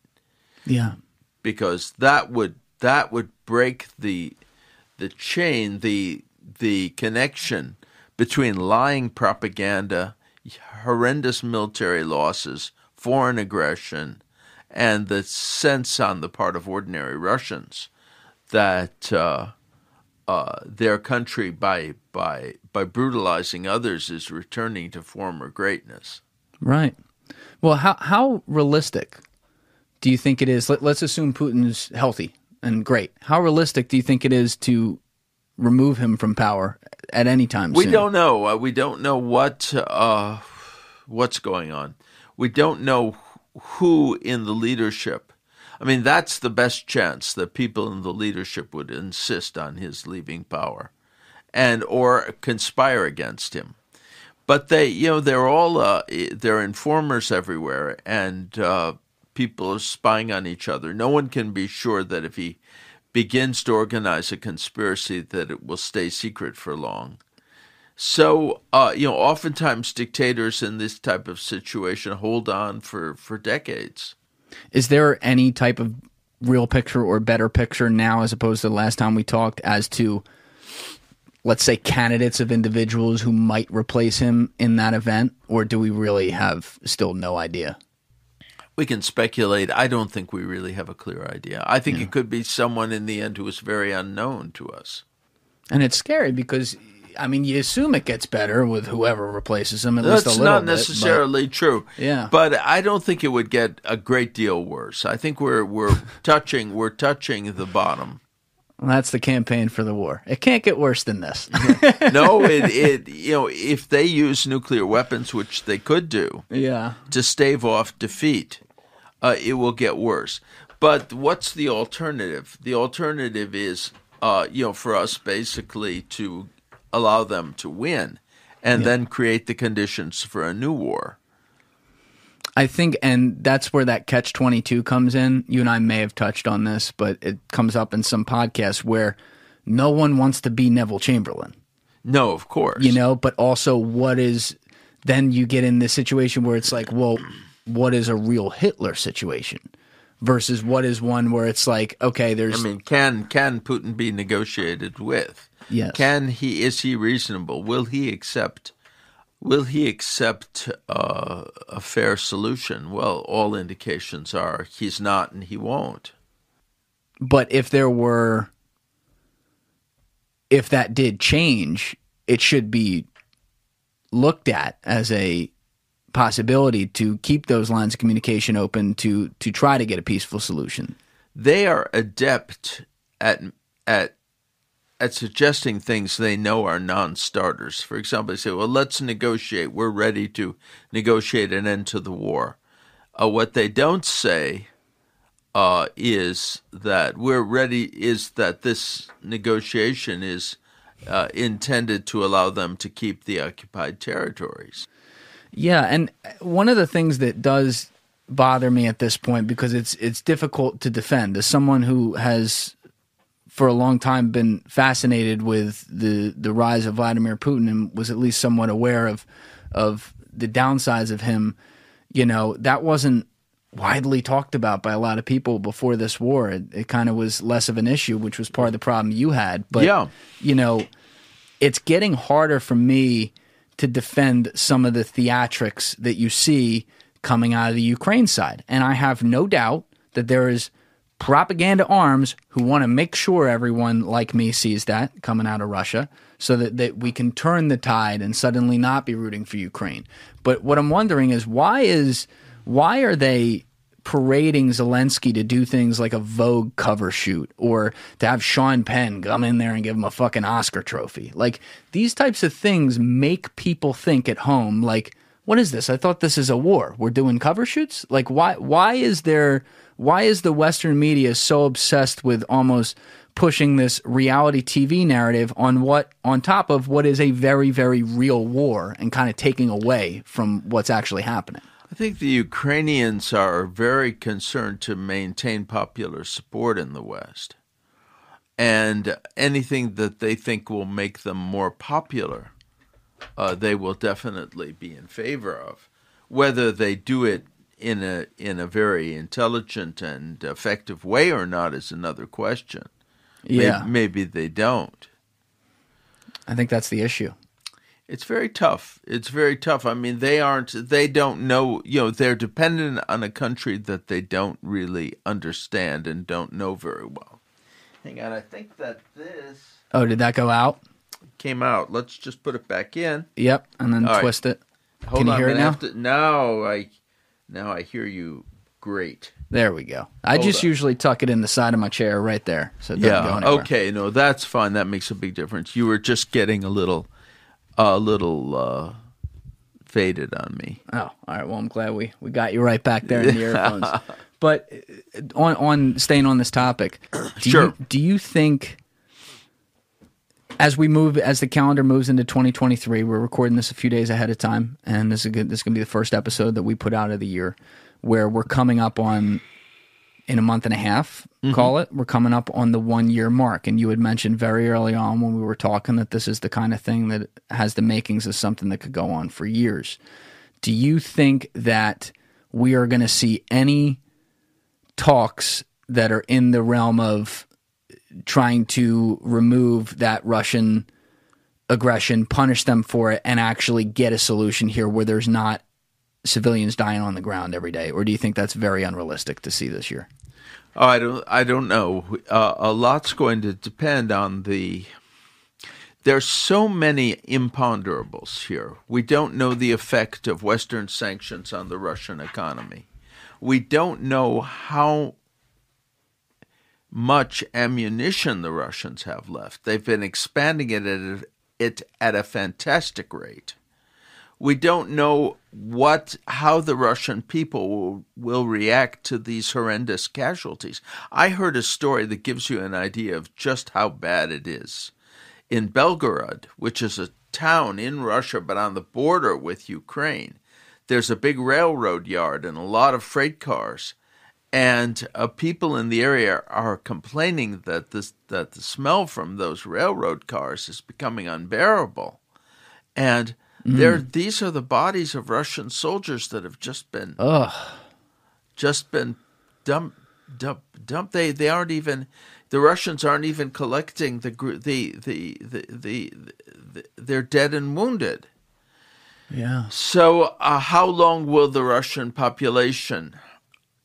Yeah. because that would that would break the the chain the the connection between lying propaganda horrendous military losses foreign aggression and the sense on the part of ordinary Russians that uh, uh, their country by by by brutalizing others is returning to former greatness Right. Well, how how realistic do you think it is? Let, let's assume Putin's healthy and great. How realistic do you think it is to remove him from power at any time We soon? don't know. Uh, we don't know what uh, what's going on. We don't know who in the leadership. I mean, that's the best chance that people in the leadership would insist on his leaving power, and or conspire against him. But they, you know, they're all uh, they're informers everywhere, and uh, people are spying on each other. No one can be sure that if he begins to organize a conspiracy, that it will stay secret for long. So, uh, you know, oftentimes dictators in this type of situation hold on for, for decades. Is there any type of real picture or better picture now as opposed to the last time we talked as to, let's say, candidates of individuals who might replace him in that event? Or do we really have still no idea? we can speculate. I don't think we really have a clear idea. I think yeah. it could be someone in the end who is very unknown to us. And it's scary because I mean, you assume it gets better with whoever replaces him. At That's least a little bit. That's not necessarily bit, true. Yeah, but I don't think it would get a great deal worse. I think we're we're [LAUGHS] touching we're touching the bottom. That's the campaign for the war. It can't get worse than this. [LAUGHS] no, it, it you know if they use nuclear weapons, which they could do, yeah, to stave off defeat, uh, it will get worse. But what's the alternative? The alternative is, uh, you know, for us basically to allow them to win, and yeah. then create the conditions for a new war. I think, and that's where that catch 22 comes in. You and I may have touched on this, but it comes up in some podcasts where no one wants to be Neville Chamberlain. No, of course. You know, but also what is, then you get in this situation where it's like, well, what is a real Hitler situation? Versus what is one where it's like, okay, there's. I mean, can can Putin be negotiated with? Yes. Can he? Is he reasonable? Will he accept? Will he accept uh, a fair solution? Well, all indications are he's not, and he won't. But if there were, if that did change, it should be looked at as a possibility to keep those lines of communication open to to try to get a peaceful solution. They are adept at at at suggesting things they know are non-starters. For example, they say, "Well, let's negotiate. We're ready to negotiate an end to the war." Uh, what they don't say uh, is that we're ready. Is that this negotiation is uh, intended to allow them to keep the occupied territories? Yeah, and one of the things that does bother me at this point because it's it's difficult to defend as someone who has for a long time been fascinated with the the rise of Vladimir Putin and was at least somewhat aware of of the downsides of him. You know, that wasn't widely talked about by a lot of people before this war. It, it kind of was less of an issue, which was part of the problem you had. But yeah. you know, it's getting harder for me to defend some of the theatrics that you see coming out of the Ukraine side. And I have no doubt that there is propaganda arms who want to make sure everyone like me sees that coming out of Russia so that, that we can turn the tide and suddenly not be rooting for Ukraine. But what I'm wondering is why is why are they parading Zelensky to do things like a Vogue cover shoot or to have Sean Penn come in there and give him a fucking Oscar trophy. Like these types of things make people think at home like what is this? I thought this is a war. We're doing cover shoots? Like why why is there why is the Western media so obsessed with almost pushing this reality TV narrative on what on top of what is a very very real war and kind of taking away from what's actually happening? I think the Ukrainians are very concerned to maintain popular support in the West. And anything that they think will make them more popular, uh, they will definitely be in favor of. Whether they do it in a in a very intelligent and effective way or not is another question. Yeah, maybe, maybe they don't. I think that's the issue. It's very tough. It's very tough. I mean, they aren't. They don't know. You know, they're dependent on a country that they don't really understand and don't know very well. Hang on, I think that this. Oh, did that go out? Came out. Let's just put it back in. Yep, and then All twist right. it. Hold Can you on, hear it now? To, now I now I hear you great. There we go. I Hold just usually tuck it in the side of my chair right there, so yeah. Okay, no, that's fine. That makes a big difference. You were just getting a little, a little uh, faded on me. Oh, all right. Well, I'm glad we, we got you right back there in the [LAUGHS] earphones. But uh, on on staying on this topic, do Sure. You, do you think as we move as the calendar moves into 2023, we're recording this a few days ahead of time, and this is good, this is going to be the first episode that we put out of the year, where we're coming up on in a month and a half. Mm-hmm. Call it. We're coming up on the one year mark, and you had mentioned very early on when we were talking that this is the kind of thing that has the makings of something that could go on for years. Do you think that we are going to see any talks that are in the realm of trying to remove that Russian aggression, punish them for it, and actually get a solution here where there's not civilians dying on the ground every day? Or do you think that's very unrealistic to see this year? Oh, I don't. I don't know. Uh, a lot's going to depend on the. There's so many imponderables here. We don't know the effect of Western sanctions on the Russian economy. We don't know how much ammunition the Russians have left. They've been expanding it at, it at a fantastic rate. We don't know what how the Russian people will, will react to these horrendous casualties. I heard a story that gives you an idea of just how bad it is. In Belgorod, which is a town in Russia but on the border with Ukraine, there's a big railroad yard and a lot of freight cars and uh, people in the area are complaining that this that the smell from those railroad cars is becoming unbearable, and there these are the bodies of Russian soldiers that have just been Ugh. just been dumped dumped dumped. They they aren't even the Russians aren't even collecting the the the the, the, the they're dead and wounded. Yeah. So, uh, how long will the Russian population,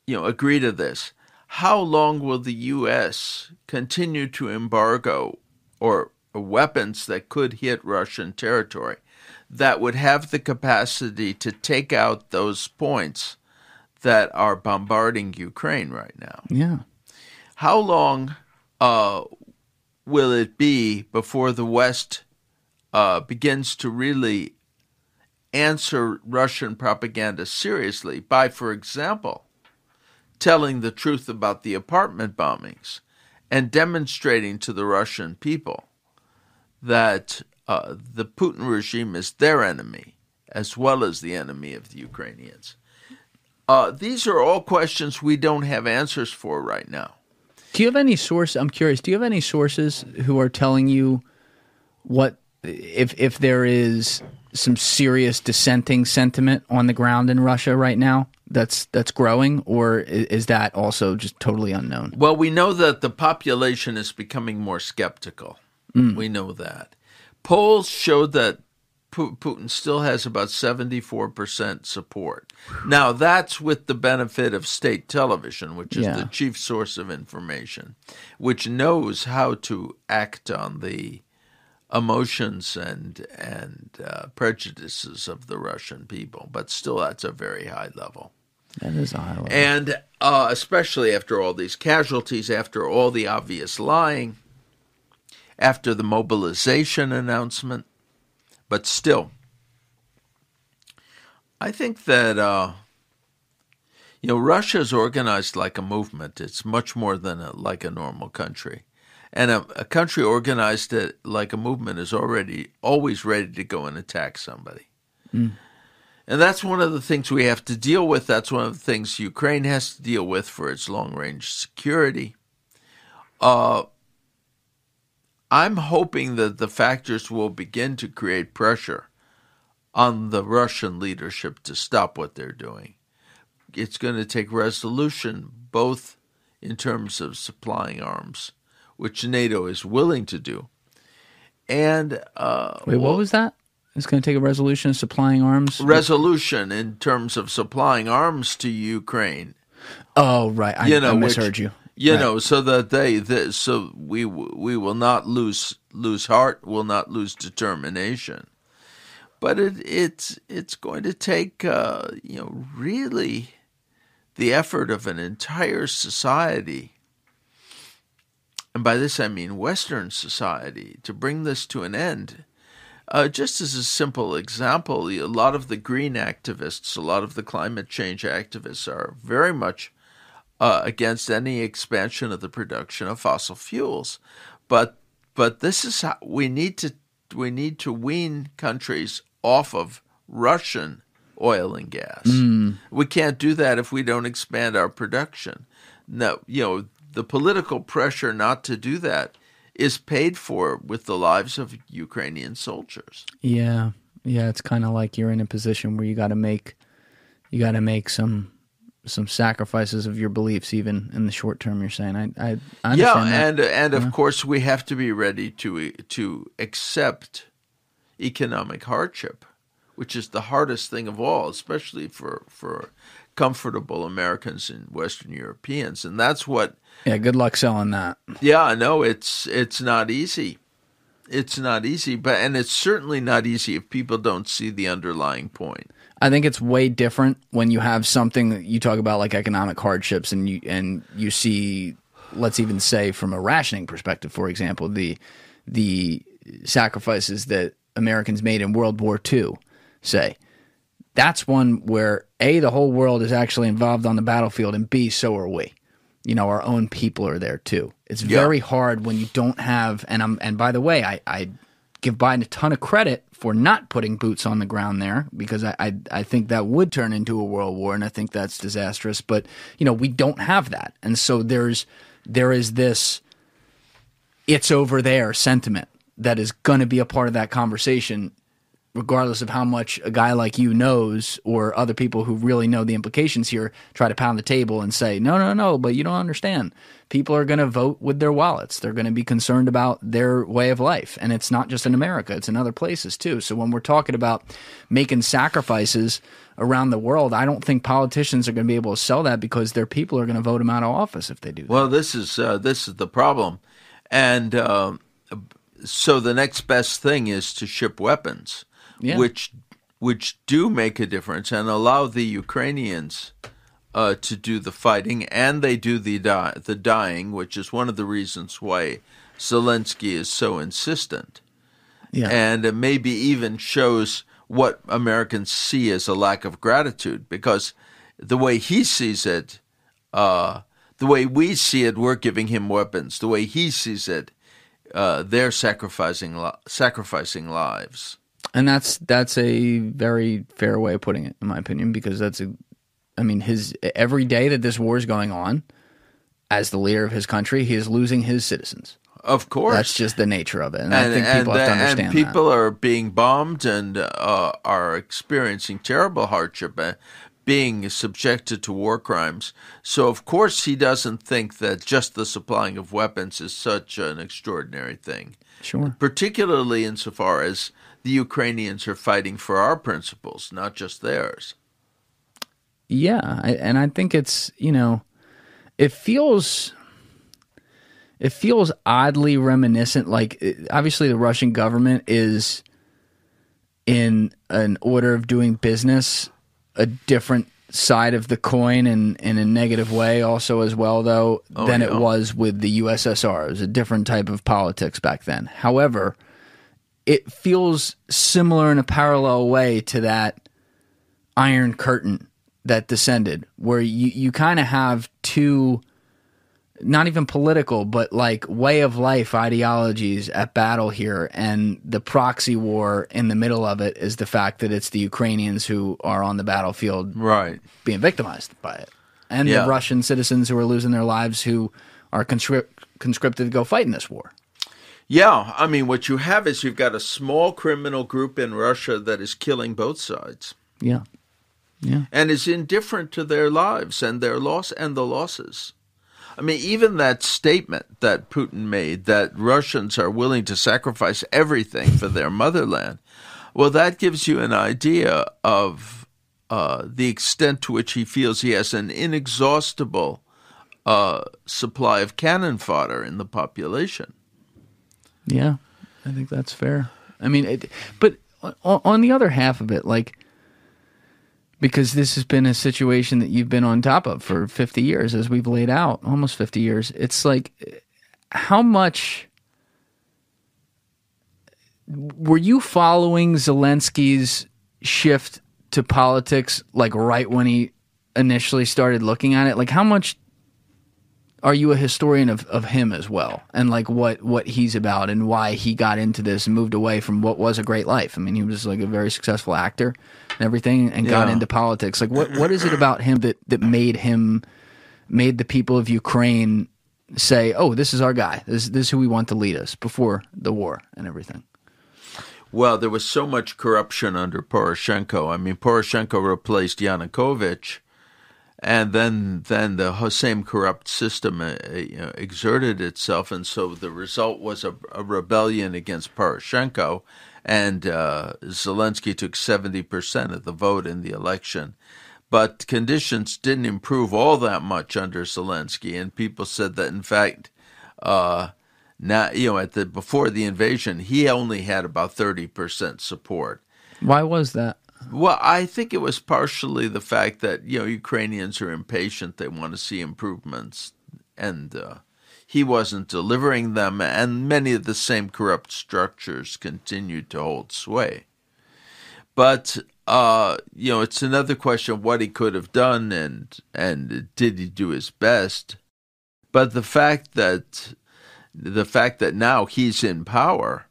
you know, agree to this? How long will the U.S. continue to embargo or weapons that could hit Russian territory that would have the capacity to take out those points that are bombarding Ukraine right now? Yeah. How long uh, will it be before the West uh, begins to really answer Russian propaganda seriously by, for example, telling the truth about the apartment bombings and demonstrating to the Russian people that uh, the Putin regime is their enemy as well as the enemy of the Ukrainians? Uh, these are all questions we don't have answers for right now. Do you have any source? I'm curious. Do you have any sources who are telling you what if if there is some serious dissenting sentiment on the ground in Russia right now that's that's growing, or is that also just totally unknown? Well, we know that the population is becoming more skeptical. We know that. Polls showed that Putin still has about 74% support. Now, that's with the benefit of state television, which is Yeah. the chief source of information, which knows how to act on the emotions and and uh, prejudices of the Russian people. But still, that's a very high level. That is. And uh, especially after all these casualties, after all the obvious lying, after the mobilization announcement, but still, I think that uh, you know Russia is organized like a movement. It's much more than a, like a normal country, and a, a country organized like a movement is already always ready to go and attack somebody. And that's one of the things we have to deal with. That's one of the things Ukraine has to deal with for its long range security. Uh, I'm hoping that the factors will begin to create pressure on the Russian leadership to stop what they're doing. It's going to take resolution, both in terms of supplying arms, which NATO is willing to do, and uh, Wait, what was that? It's going to take a resolution of supplying arms. resolution in terms of supplying arms to Ukraine. oh, right. I, You know, I which- misheard you. You Right. know, so that they, that, so we we will not lose lose heart, will not lose determination. But it it's it's going to take uh, you know really the effort of an entire society, and by this I mean Western society, to bring this to an end. Uh, just as a simple example, a lot of the green activists, a lot of the climate change activists are very much uh, against any expansion of the production of fossil fuels. But but this is how we need to we need to wean countries off of Russian oil and gas. Mm. We can't do that if we don't expand our production. No, you know, the political pressure not to do that is paid for with the lives of Ukrainian soldiers. Yeah. Yeah, it's kind of like you're in a position where you got to make you got to make some some sacrifices of your beliefs even in the short term you're saying. I I, I yeah, and and of course we have to be ready to to accept economic hardship, which is the hardest thing of all, especially for for comfortable Americans and Western Europeans, and that's what. Yeah, good luck selling that. Yeah, no, it's it's not easy. It's not easy, but and it's certainly not easy if people don't see the underlying point. I think it's way different when you have something that you talk about like economic hardships and you and you see let's even say from a rationing perspective for example the the sacrifices that Americans made in World War II say that's one where a the whole world is actually involved on the battlefield and b so are we you know our own people are there too it's Yeah. very hard when you don't have and I'm and by the way I I give Biden a ton of credit for not putting boots on the ground there because I, I I think that would turn into a world war and I think that's disastrous. But you know we don't have that, and so there's there is this it's over there sentiment that is going to be a part of that conversation regardless of how much a guy like you knows or other people who really know the implications here try to pound the table and say, no, no, no, but you don't understand. People are going to vote with their wallets. They're going to be concerned about their way of life. And it's not just in America, it's in other places too. So when we're talking about making sacrifices around the world, I don't think politicians are going to be able to sell that because their people are going to vote them out of office if they do that. Well, this is uh, this is the problem, and uh, so the next best thing is to ship weapons, Yeah. which which do make a difference and allow the Ukrainians uh, to do the fighting, and they do the die, the dying, which is one of the reasons why Zelensky is so insistent, yeah. and it maybe even shows what Americans see as a lack of gratitude, because the way he sees it. Uh, the way we see it, we're giving him weapons. The way he sees it, uh, they're sacrificing li- sacrificing lives. And that's that's a very fair way of putting it, in my opinion, because that's a, I mean, his every day that this war is going on, as the leader of his country, he is losing his citizens. Of course, That's just the nature of it, and, I think people have to and understand people are being bombed and uh, are experiencing terrible hardship, uh, being subjected to war crimes. So of course he doesn't think that just the supplying of weapons is such an extraordinary thing. Sure. particularly insofar as the Ukrainians are fighting for our principles, not just theirs. Yeah, I, and I think it's you know, it feels. It feels oddly reminiscent. Like it- obviously, the Russian government is in an order of doing business a different side of the coin and in a negative way also as well though Oh, than yeah. it was with the USSR. It was a different type of politics back then. However, it feels similar in a parallel way to that iron curtain that descended where you, you kind of have two not even political, but like way of life ideologies at battle here. And the proxy war in the middle of it is the fact that it's the Ukrainians who are on the battlefield Right. being victimized by it. And Yeah. the Russian citizens who are losing their lives who are conscript, conscripted to go fight in this war. Yeah, I mean, what you have is you've got a small criminal group in Russia that is killing both sides Yeah. Yeah. and is indifferent to their lives and their loss and the losses. I mean, even that statement that Putin made that Russians are willing to sacrifice everything for their motherland, well, that gives you an idea of uh, the extent to which he feels he has an inexhaustible uh, supply of cannon fodder in the population. Yeah, I think that's fair. I mean, it, but on, on the other half of it, like, because this has been a situation that you've been on top of for 50 years, as we've laid out, almost 50 years, it's like, how much were you following Zelensky's shift to politics like right when he initially started looking at it? Like how much are you a historian of, of him as well? And like what what he's about and why he got into this and moved away from what was a great life. I mean he was like a very successful actor and everything and got into politics. Like what what is it about him that that made him made the people of ukraine say oh this is our guy. This, this is who we want to lead us before the war and everything Well, there was so much corruption under Poroshenko. I mean, Poroshenko replaced Yanukovych, and then then the same corrupt system uh, uh, you know, exerted itself, and so the result was a, a rebellion against Poroshenko, and uh, Zelensky took seventy percent of the vote in the election. But conditions didn't improve all that much under Zelensky, and people said that in fact. Uh, now you know at the before the invasion he only had about 30% support why was that well i think it was partially the fact that you know ukrainians are impatient they want to see improvements and uh, he wasn't delivering them and many of the same corrupt structures continued to hold sway. But uh, you know it's another question of what he could have done and and did he do his best. But the fact that the fact that now he's in power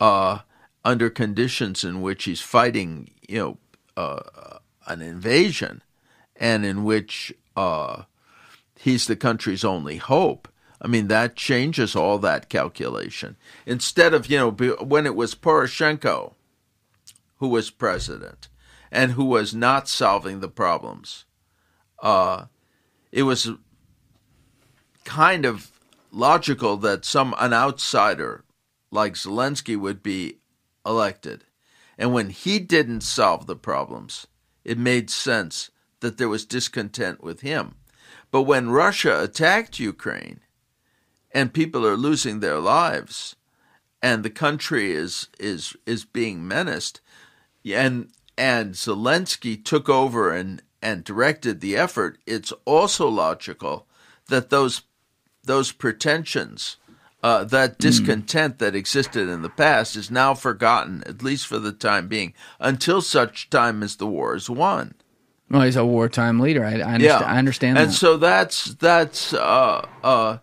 uh, under conditions in which he's fighting, you know, uh, an invasion, and in which uh, he's the country's only hope. I mean, that changes all that calculation. Instead of, you know, when it was Poroshenko who was president and who was not solving the problems, uh, it was kind of logical that some an outsider like Zelensky would be elected. And when he didn't solve the problems, it made sense that there was discontent with him. But when Russia attacked Ukraine and people are losing their lives and the country is is is being menaced and and Zelensky took over and and directed the effort, it's also logical that those those pretensions, uh, that discontent that existed in the past, is now forgotten, at least for the time being, until such time as the war is won. well he's a wartime leader i, I, understand, I understand and that. so that's that's uh, uh,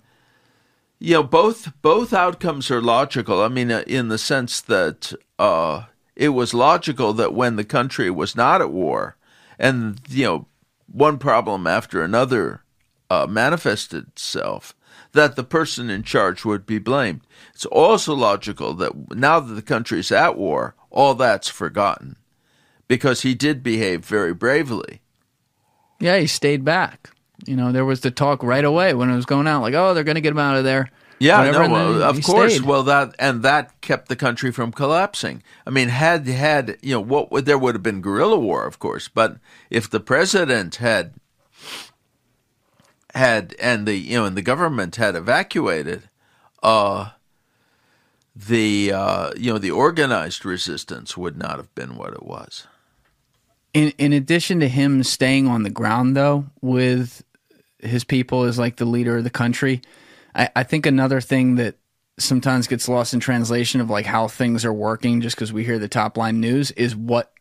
you know both both outcomes are logical. I mean, uh, in the sense that uh, it was logical that when the country was not at war, and you know one problem after another uh, manifested itself, that the person in charge would be blamed. It's also logical that now that the country's at war, all that's forgotten because he did behave very bravely. Yeah, he stayed back. You know, there was the talk right away when it was going out, like, oh, they're going to get him out of there. Yeah, Whatever, no, well, of course. stayed. Well, that and that kept the country from collapsing. I mean, had had you know what would- there would have been guerrilla war, of course, but if the president had had and the you know and the government had evacuated, uh, the uh, you know the organized resistance would not have been what it was. In in addition to him staying on the ground though with his people as like the leader of the country, I, I think another thing that sometimes gets lost in translation of like how things are working just because we hear the top line news is what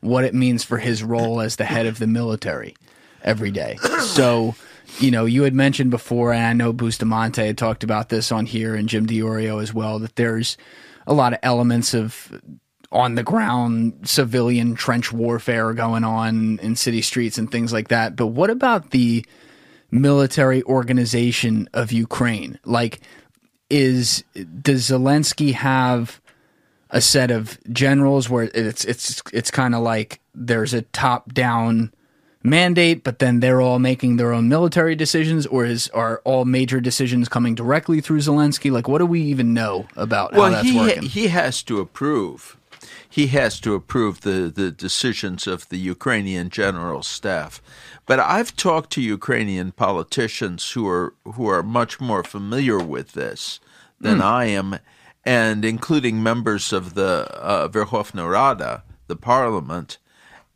what it means for his role as the head of the military every day. So, you know, you had mentioned before, and I know Bustamante had talked about this on here, and Jim Diorio as well, that there's a lot of elements of on the ground civilian trench warfare going on in city streets and things like that. But what about the military organization of Ukraine? Like, is does Zelensky have a set of generals where it's it's it's kind of like there's a top down mandate, but then they're all making their own military decisions, or is are all major decisions coming directly through Zelensky? Like, what do we even know about how well, that's he working? he has to approve. He has to approve the, the decisions of the Ukrainian general staff. But I've talked to Ukrainian politicians who are who are much more familiar with this than I am, and including members of the uh, Verkhovna Rada, the parliament,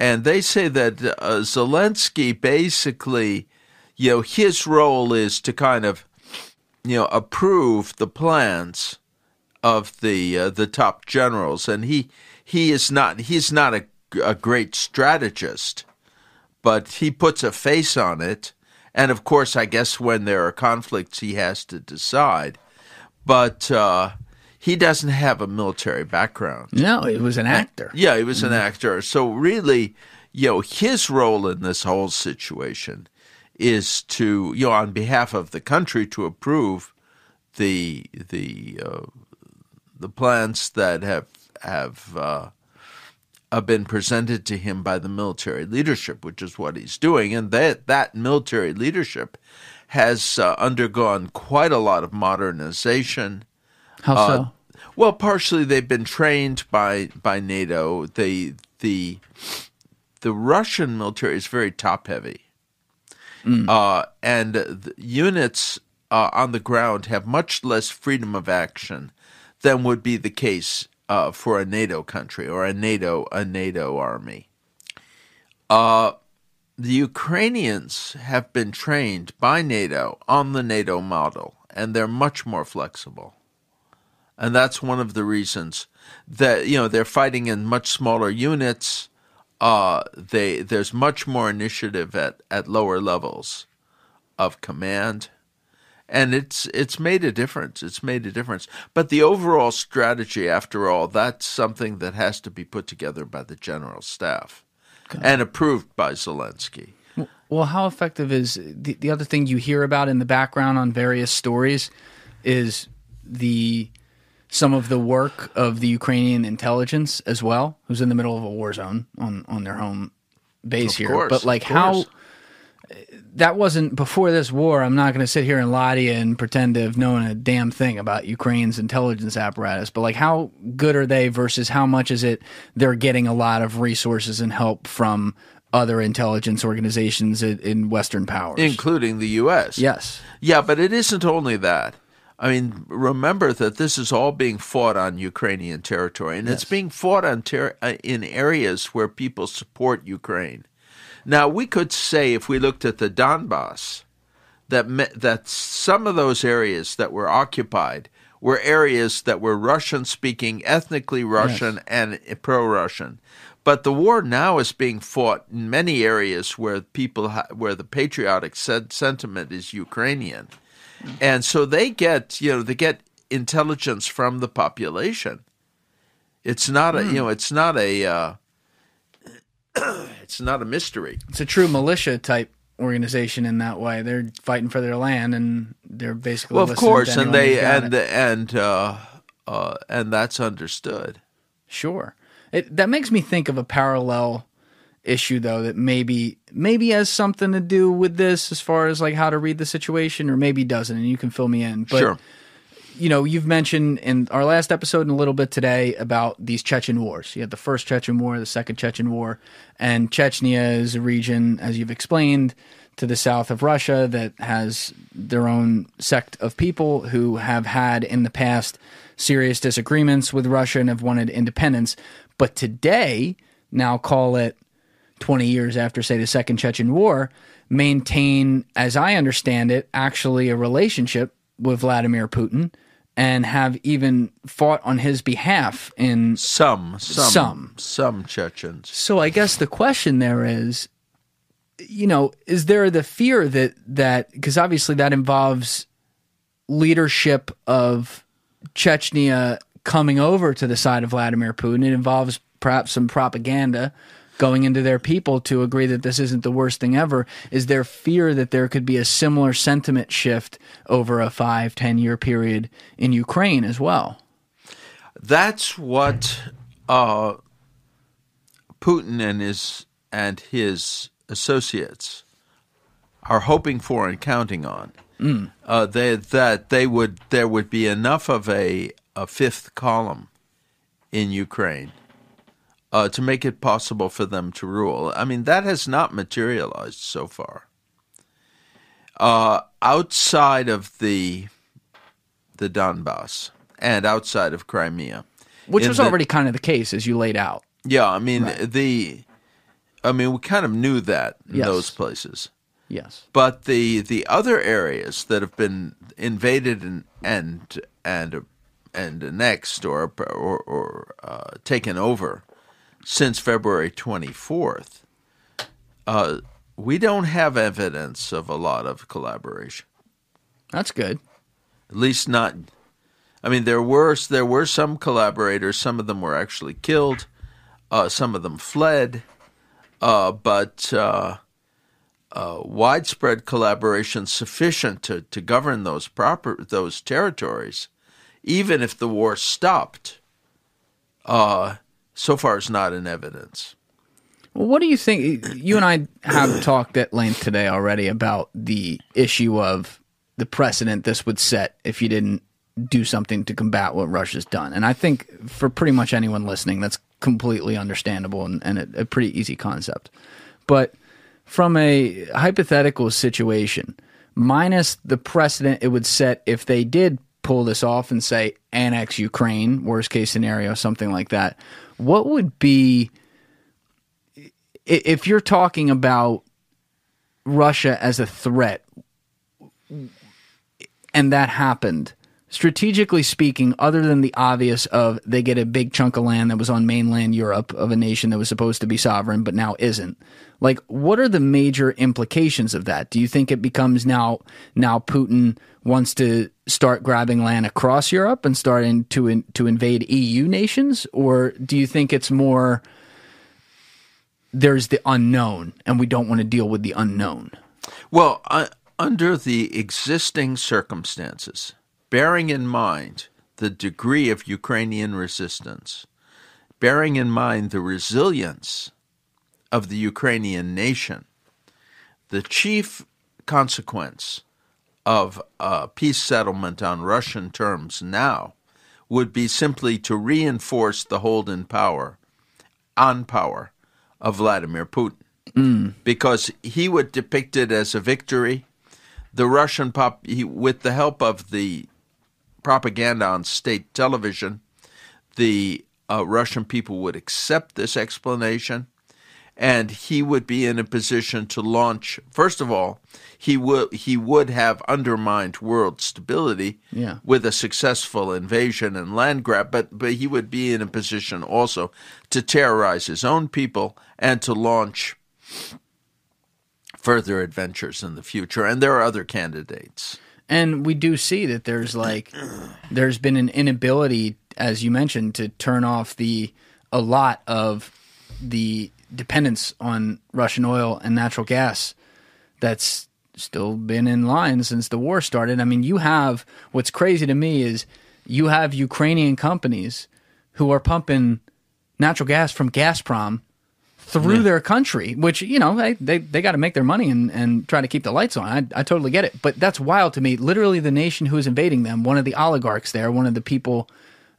and they say that uh, Zelensky basically, you know, his role is to kind of, you know, approve the plans of the uh, the top generals, and he he is not he's not a, a great strategist, but he puts a face on it. And of course, I guess when there are conflicts, he has to decide. But uh, he doesn't have a military background. No, he was an actor. Yeah, he was an actor. So really, you know, his role in this whole situation is to, you know, on behalf of the country, to approve the the uh, the plans that have have uh, have been presented to him by the military leadership, which is what he's doing, and that that military leadership has uh, undergone quite a lot of modernization. How Uh, so? Well, partially they've been trained by by NATO. The the the Russian military is very top heavy, uh, and the units uh, on the ground have much less freedom of action than would be the case uh, for a NATO country or a NATO a NATO army. Uh, the Ukrainians have been trained by NATO on the NATO model, and they're much more flexible and that's one of the reasons that you know they're fighting in much smaller units. Uh, they there's much more initiative at, at lower levels of command, and it's it's made a difference. It's made a difference. But the overall strategy, after all, that's something that has to be put together by the general staff and approved by Zelensky. Well, how effective is the, the other thing you hear about in the background on various stories is the some of the work of the Ukrainian intelligence as well, who's in the middle of a war zone on on their home base Of here. course, but like how that wasn't before this war. I'm not going to sit here and lie to you and pretend to have known a damn thing about Ukraine's intelligence apparatus. But like, how good are they versus how much is it they're getting a lot of resources and help from other intelligence organizations in, in Western powers, including the U.S. yes, Yeah, but it isn't only that. I mean, remember that this is all being fought on Ukrainian territory, and it's being fought on ter- uh, in areas where people support Ukraine. Now, we could say, if we looked at the Donbass, that me- that some of those areas that were occupied were areas that were Russian-speaking, ethnically Russian and pro-Russian. But the war now is being fought in many areas where people ha- where the patriotic sen- sentiment is Ukrainian, and so they get you know they get intelligence from the population. It's not a you know it's not a uh, [CLEARS THROAT] it's not a mystery. it's a true militia type organization in that way. They're fighting for their land and they're basically Well, of course, and they and it. and uh, uh, and that's understood. Sure. It, that makes me think of a parallel issue though that maybe maybe has something to do with this as far as like how to read the situation or maybe doesn't and you can fill me in. But sure. you know, you've mentioned in our last episode and a little bit today about these Chechen wars. You had the first Chechen war, the second Chechen war, and Chechnya is a region, as you've explained, to the south of Russia that has their own sect of people who have had in the past serious disagreements with Russia and have wanted independence. But today, now call it 20 years after, say, the Second Chechen War, maintain, as I understand it, actually a relationship with Vladimir Putin and have even fought on his behalf in. Some, some, Some. some Chechens. So I guess the question there is, you know, is there the fear that that because obviously that involves leadership of Chechnya coming over to the side of Vladimir Putin. It involves perhaps some propaganda going into their people to agree that this isn't the worst thing ever. Is their fear that there could be a similar sentiment shift over a five, ten year period in Ukraine as well? That's what uh, Putin and his and his associates are hoping for and counting on. Uh, they, that they would there would be enough of a, a fifth column in Ukraine uh, to make it possible for them to rule. I mean, that has not materialized so far. Uh, outside of the the Donbass and outside of Crimea, Which was the- already kind of the case as you laid out. yeah. I mean Right. the, I mean we kind of knew that in Yes. those places, Yes. but the the other areas that have been invaded and and and and annexed or or, or uh, taken over since February 24th, uh, we don't have evidence of a lot of collaboration. That's good. At least not. I mean, there were there were some collaborators. Some of them were actually killed. Uh, some of them fled. Uh, but uh, uh widespread collaboration sufficient to, to govern those proper those territories, even if the war stopped, uh, so far it's not in evidence. Well, what do you think? You and I have [CLEARS THROAT] talked at length today already about the issue of the precedent this would set if you didn't do something to combat what Russia's done. And I think for pretty much anyone listening, that's completely understandable and, and a, a pretty easy concept. But from a hypothetical situation, minus the precedent it would set if they did pull this off and say annex Ukraine, worst case scenario, something like that, what would be if you're talking about Russia as a threat and that happened, strategically speaking, other than the obvious of they get a big chunk of land that was on mainland Europe of a nation that was supposed to be sovereign but now isn't, like what are the major implications of that? Do you think it becomes now now Putin wants to start grabbing land across Europe and starting to in, to invade EU nations, or do you think it's more there's the unknown and we don't want to deal with the unknown? Well, uh, under the existing circumstances, bearing in mind the degree of Ukrainian resistance, bearing in mind the resilience of the Ukrainian nation, the chief consequence of a peace settlement on Russian terms now would be simply to reinforce the hold in power, on power, of Vladimir Putin. Mm. Because he would depict it as a victory. The Russian pop, he, with the help of the propaganda on state television, the uh, Russian people would accept this explanation and he would be in a position to launch. First of all, he would he would have undermined world stability yeah. with a successful invasion and land grab, but but he would be in a position also to terrorize his own people and to launch further adventures in the future. And there are other candidates. And we do see that there's like there's been an inability, as you mentioned, to turn off the a lot of the dependence on Russian oil and natural gas that's still been in line since the war started. I mean, you have what's crazy to me is you have Ukrainian companies who are pumping natural gas from Gazprom through yeah. their country, which, you know, they, they, they got to make their money and, and try to keep the lights on. I, I totally get it. But that's wild to me. Literally, the nation who is invading them, one of the oligarchs there, one of the people,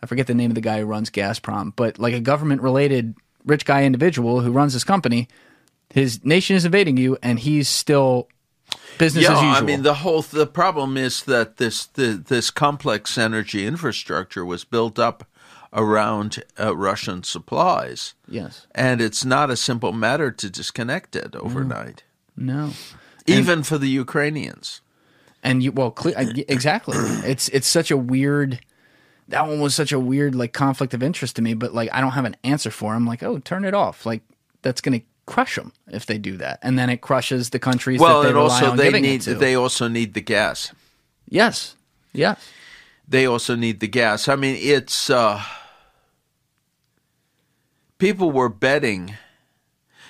I forget the name of the guy who runs Gazprom, but like a government related rich guy individual who runs this company, his nation is invading you, and he's still business yeah, as usual. I mean the whole the problem is that this the, this complex energy infrastructure was built up around uh, Russian supplies. Yes, and it's not a simple matter to disconnect it overnight. No, even and, for the Ukrainians. And you well, exactly. it's it's such a weird that one was such a weird like conflict of interest to me. But like, I don't have an answer for him. Like, oh, turn it off. Like, that's going to crush them if they do that, and then it crushes the countries. Well, that they and also they need they also need the gas. Yes. Yeah. They also need the gas. I mean, it's uh, people were betting.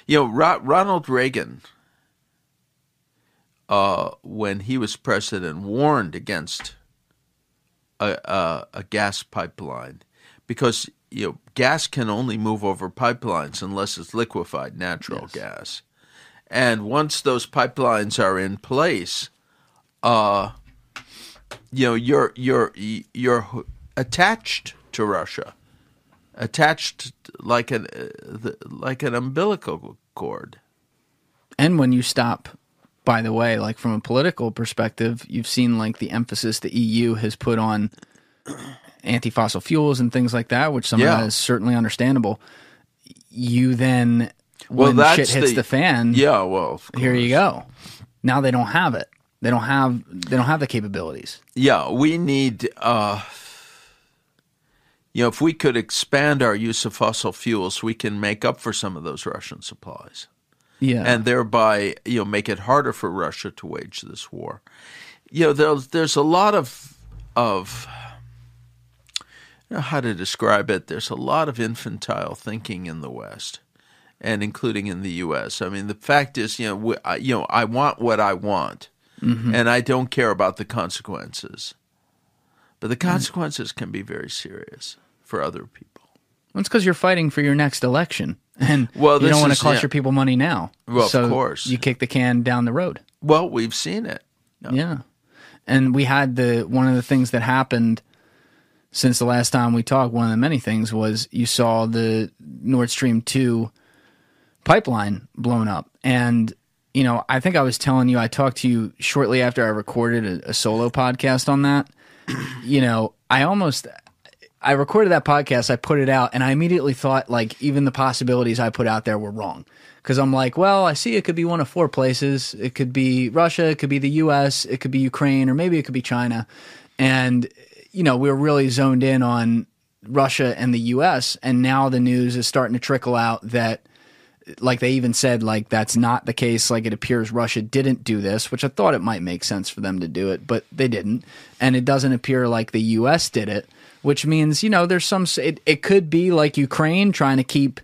You know, Ronald Reagan, uh, when he was president, warned against a, a, a gas pipeline because you know gas can only move over pipelines unless it's liquefied natural yes. gas, and once those pipelines are in place, uh, you know you're you're you're attached to Russia, attached like an uh, like an umbilical cord. And when you stop by the way, like from a political perspective, you've seen like the emphasis the EU has put on anti-fossil fuels and things like that, which some yeah. of that is certainly understandable. You then, when well, shit hits the, the, fan, yeah, well, here you go. Now they don't have it. They don't have they don't have the capabilities. Yeah, we need uh, you know, if we could expand our use of fossil fuels, we can make up for some of those Russian supplies. Yeah. And thereby, you know, make it harder for Russia to wage this war. You know, there's there's a lot of of know how to describe it. There's a lot of infantile thinking in the West, and including in the U.S. I mean, the fact is, you know, we, I, you know, I want what I want, mm-hmm. and I don't care about the consequences. But the consequences can be very serious for other people. Well, it's because you're fighting for your next election, and [LAUGHS] well, you don't want to cost yeah. your people money now. Well, so of course, you kick the can down the road. Well, we've seen it. No. Yeah, and we had the one of the things that happened since the last time we talked, one of the many things was you saw the Nord Stream 2 pipeline blown up. And, you know, I think I was telling you, I talked to you shortly after I recorded a, a solo podcast on that. [CLEARS THROAT] you know, I almost, I recorded that podcast, I put it out, and I immediately thought, like, even the possibilities I put out there were wrong. Because I'm like, well, I see it could be one of four places. It could be Russia, it could be the US, it could be Ukraine, or maybe it could be China. And you know, we were really zoned in on Russia and the US. And now the news is starting to trickle out that, like they even said, like that's not the case. Like it appears Russia didn't do this, which I thought it might make sense for them to do it, but they didn't. And it doesn't appear like the US did it, which means, you know, there's some, it, it could be like Ukraine trying to keep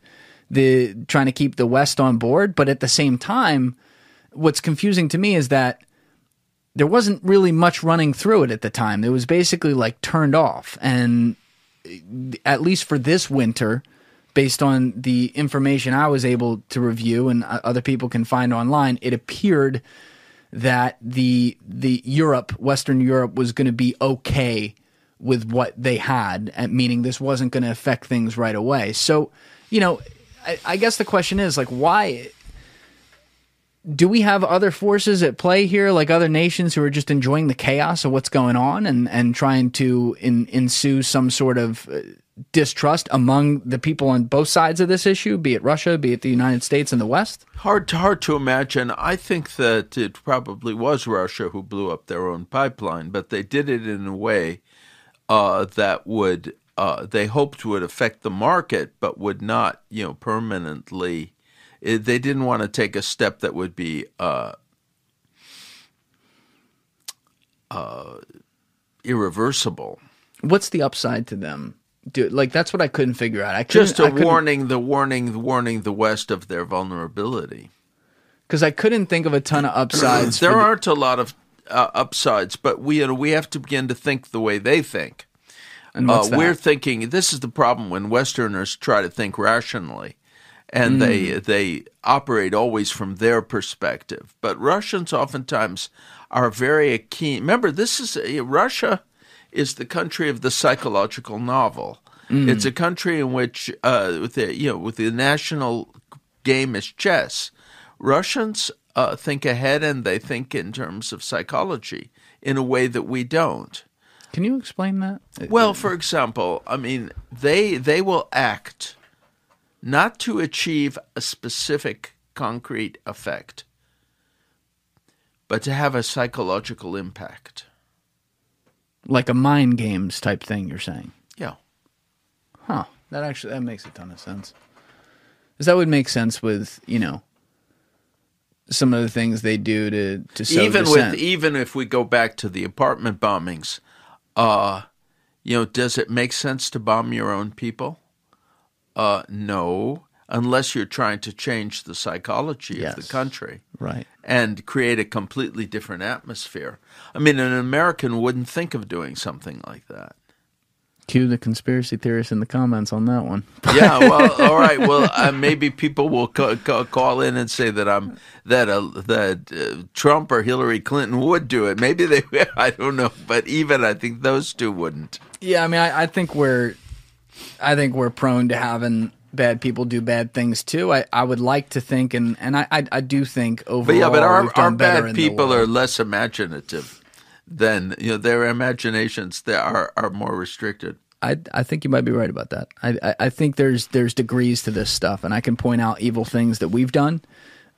the, trying to keep the West on board. But at the same time, what's confusing to me is that there wasn't really much running through it at the time. It was basically like turned off. And eh, at least for this winter, based on the information I was able to review and uh, other people can find online, it appeared that the the Europe, Western Europe, was going to be okay with what they had, meaning this wasn't going to affect things right away. So, you know, I, I guess the question is like, why do we have other forces at play here, like other nations who are just enjoying the chaos of what's going on and, and trying to in, ensue some sort of uh, distrust among the people on both sides of this issue, be it Russia, be it the United States and the West? Hard to, hard to imagine. I think that it probably was Russia who blew up their own pipeline, but they did it in a way uh, that would uh, they hoped would affect the market, but would not, you know, permanently it, they didn't want to take a step that would be uh, uh, irreversible. What's the upside to them? Do, like that's what I couldn't figure out. I just a warning, the warning, the warning the West of their vulnerability. Because I couldn't think of a ton of upsides. [CLEARS THROAT] there aren't the, a lot of uh, upsides, but we you know, we have to begin to think the way they think. Uh, we're thinking this is the problem when Westerners try to think rationally and mm. they they operate always from their perspective. But Russians oftentimes are very keen. Remember, this is Russia is the country of the psychological novel. Mm. It's a country in which, uh, with the you know, with the national game is chess. Russians uh, think ahead and they think in terms of psychology in a way that we don't. Can you explain that? Well, for example, I mean, they they will act not to achieve a specific concrete effect, but to have a psychological impact. Like a mind games type thing, you're saying? Yeah. Huh. That actually that makes a ton of sense. Because that would make sense with, you know, some of the things they do to to sow even dissent. with even if we go back to the apartment bombings, uh, you know, does it make sense to bomb your own people? Uh, no, unless you're trying to change the psychology yes. of the country. Right. And create a completely different atmosphere. I mean, an American wouldn't think of doing something like that. Cue the conspiracy theorists in the comments on that one. yeah, well, all right. Well, uh, maybe people will ca- ca- call in and say that I'm that uh, that uh, Trump or Hillary Clinton would do it. Maybe they, [LAUGHS] I don't know, but even I think those two wouldn't. Yeah, I mean, I, I think we're I think we're prone to having bad people do bad things too. I, I would like to think, and, and I, I, I do think overall. But yeah, but our, our bad people are less imaginative than you know. Their imaginations they are are more restricted. I I think you might be right about that. I, I, I think there's there's degrees to this stuff, and I can point out evil things that we've done,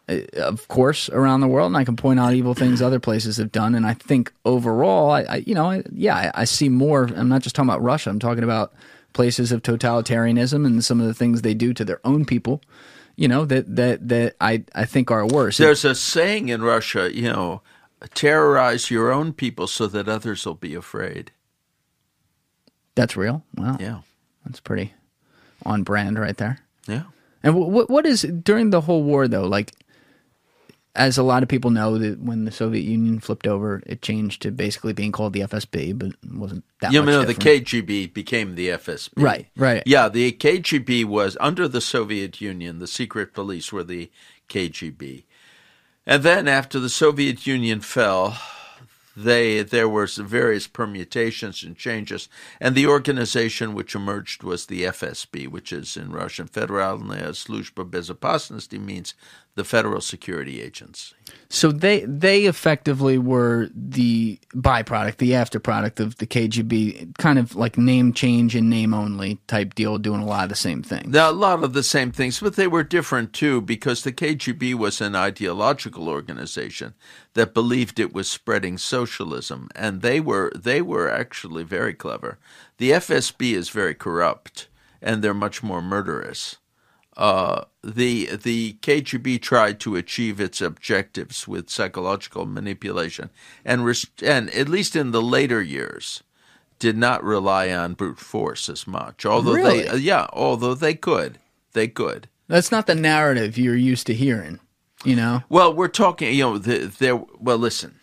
uh, of course, around the world, and I can point out evil things other places have done. And I think overall, I, I you know, I, yeah, I, I see more. I'm not just talking about Russia. I'm talking about places of totalitarianism and some of the things they do to their own people, you know, that that that I I think are worse. There's a saying in Russia, you know, terrorize your own people so that others will be afraid. That's real. Wow. Yeah. That's pretty on brand right there. Yeah. And what what is during the whole war though? Like, as a lot of people know, that when the Soviet Union flipped over, it changed to basically being called the FSB, but it wasn't that. You much know, the. KGB became the FSB. Right, right. Yeah, the KGB was under the Soviet Union. The secret police were the KGB, and then after the Soviet Union fell, they there were some various permutations and changes, and the organization which emerged was the FSB, which is in Russian Federalная служба безопасности, means the Federal Security agents. So they they effectively were the byproduct, the after product of the KGB, kind of like name change and name only type deal, doing a lot of the same things. Now, a lot of the same things, but they were different too because the KGB was an ideological organization that believed it was spreading socialism, and they were they were actually very clever. The FSB is very corrupt, and they're much more murderous. Uh, the the KGB tried to achieve its objectives with psychological manipulation, and rest- and at least in the later years, did not rely on brute force as much. Although Really? they, yeah, although they could, they could. That's not the narrative you're used to hearing. You know, Well, we're talking, you know, the, there. Well, listen,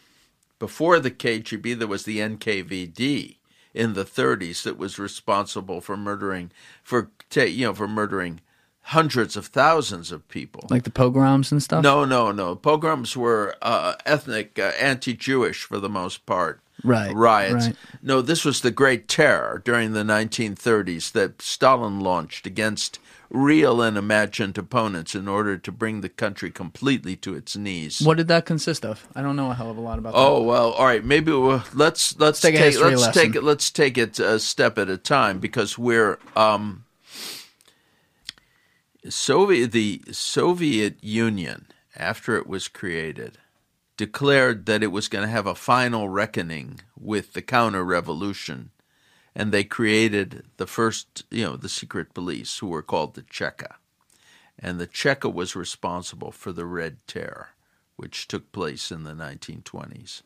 before the KGB, there was the NKVD in the 30s that was responsible for murdering, for ta- you know, for murdering hundreds of thousands of people. like the pogroms and stuff. No, no, no. Pogroms were uh, ethnic, uh, anti-Jewish for the most part. Right, Riots. right. No, this was the Great Terror during the 1930s that Stalin launched against real and imagined opponents in order to bring the country completely to its knees. What did that consist of? I don't know a hell of a lot about. That. Oh well, all right. Maybe we'll, let's let's take a take, history let's lesson. take it let's take it a step at a time because we're um, Soviet the Soviet Union after it was created declared that it was going to have a final reckoning with the counter revolution and they created the first you know the secret police who were called the Cheka and the Cheka was responsible for the Red Terror, which took place in the 1920s.